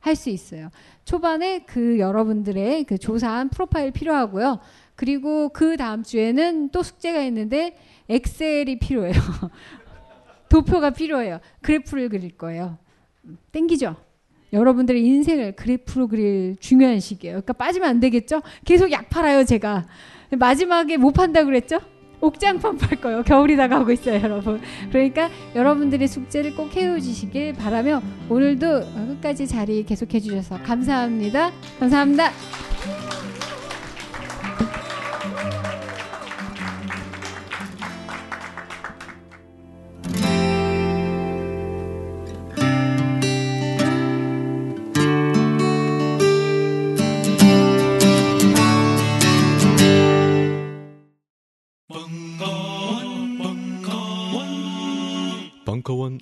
S3: 할 수 있어요. 초반에 그 여러분들의 그 조사한 프로파일 필요하고요. 그리고 그 다음 주에는 또 숙제가 있는데 엑셀이 필요해요. 도표가 필요해요. 그래프를 그릴 거예요. 음, 땡기죠? 여러분들의 인생을 그래프로 그릴 중요한 시기예요. 그러니까 빠지면 안 되겠죠? 계속 약 팔아요, 제가. 마지막에 못 뭐 판다 그랬죠? 옥장판 팔 거예요. 겨울이 다가오고 있어요, 여러분. 그러니까 여러분들의 숙제를 꼭 해오시길 바라며 오늘도 끝까지 자리 계속해 주셔서 감사합니다. 감사합니다.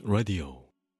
S3: Radio。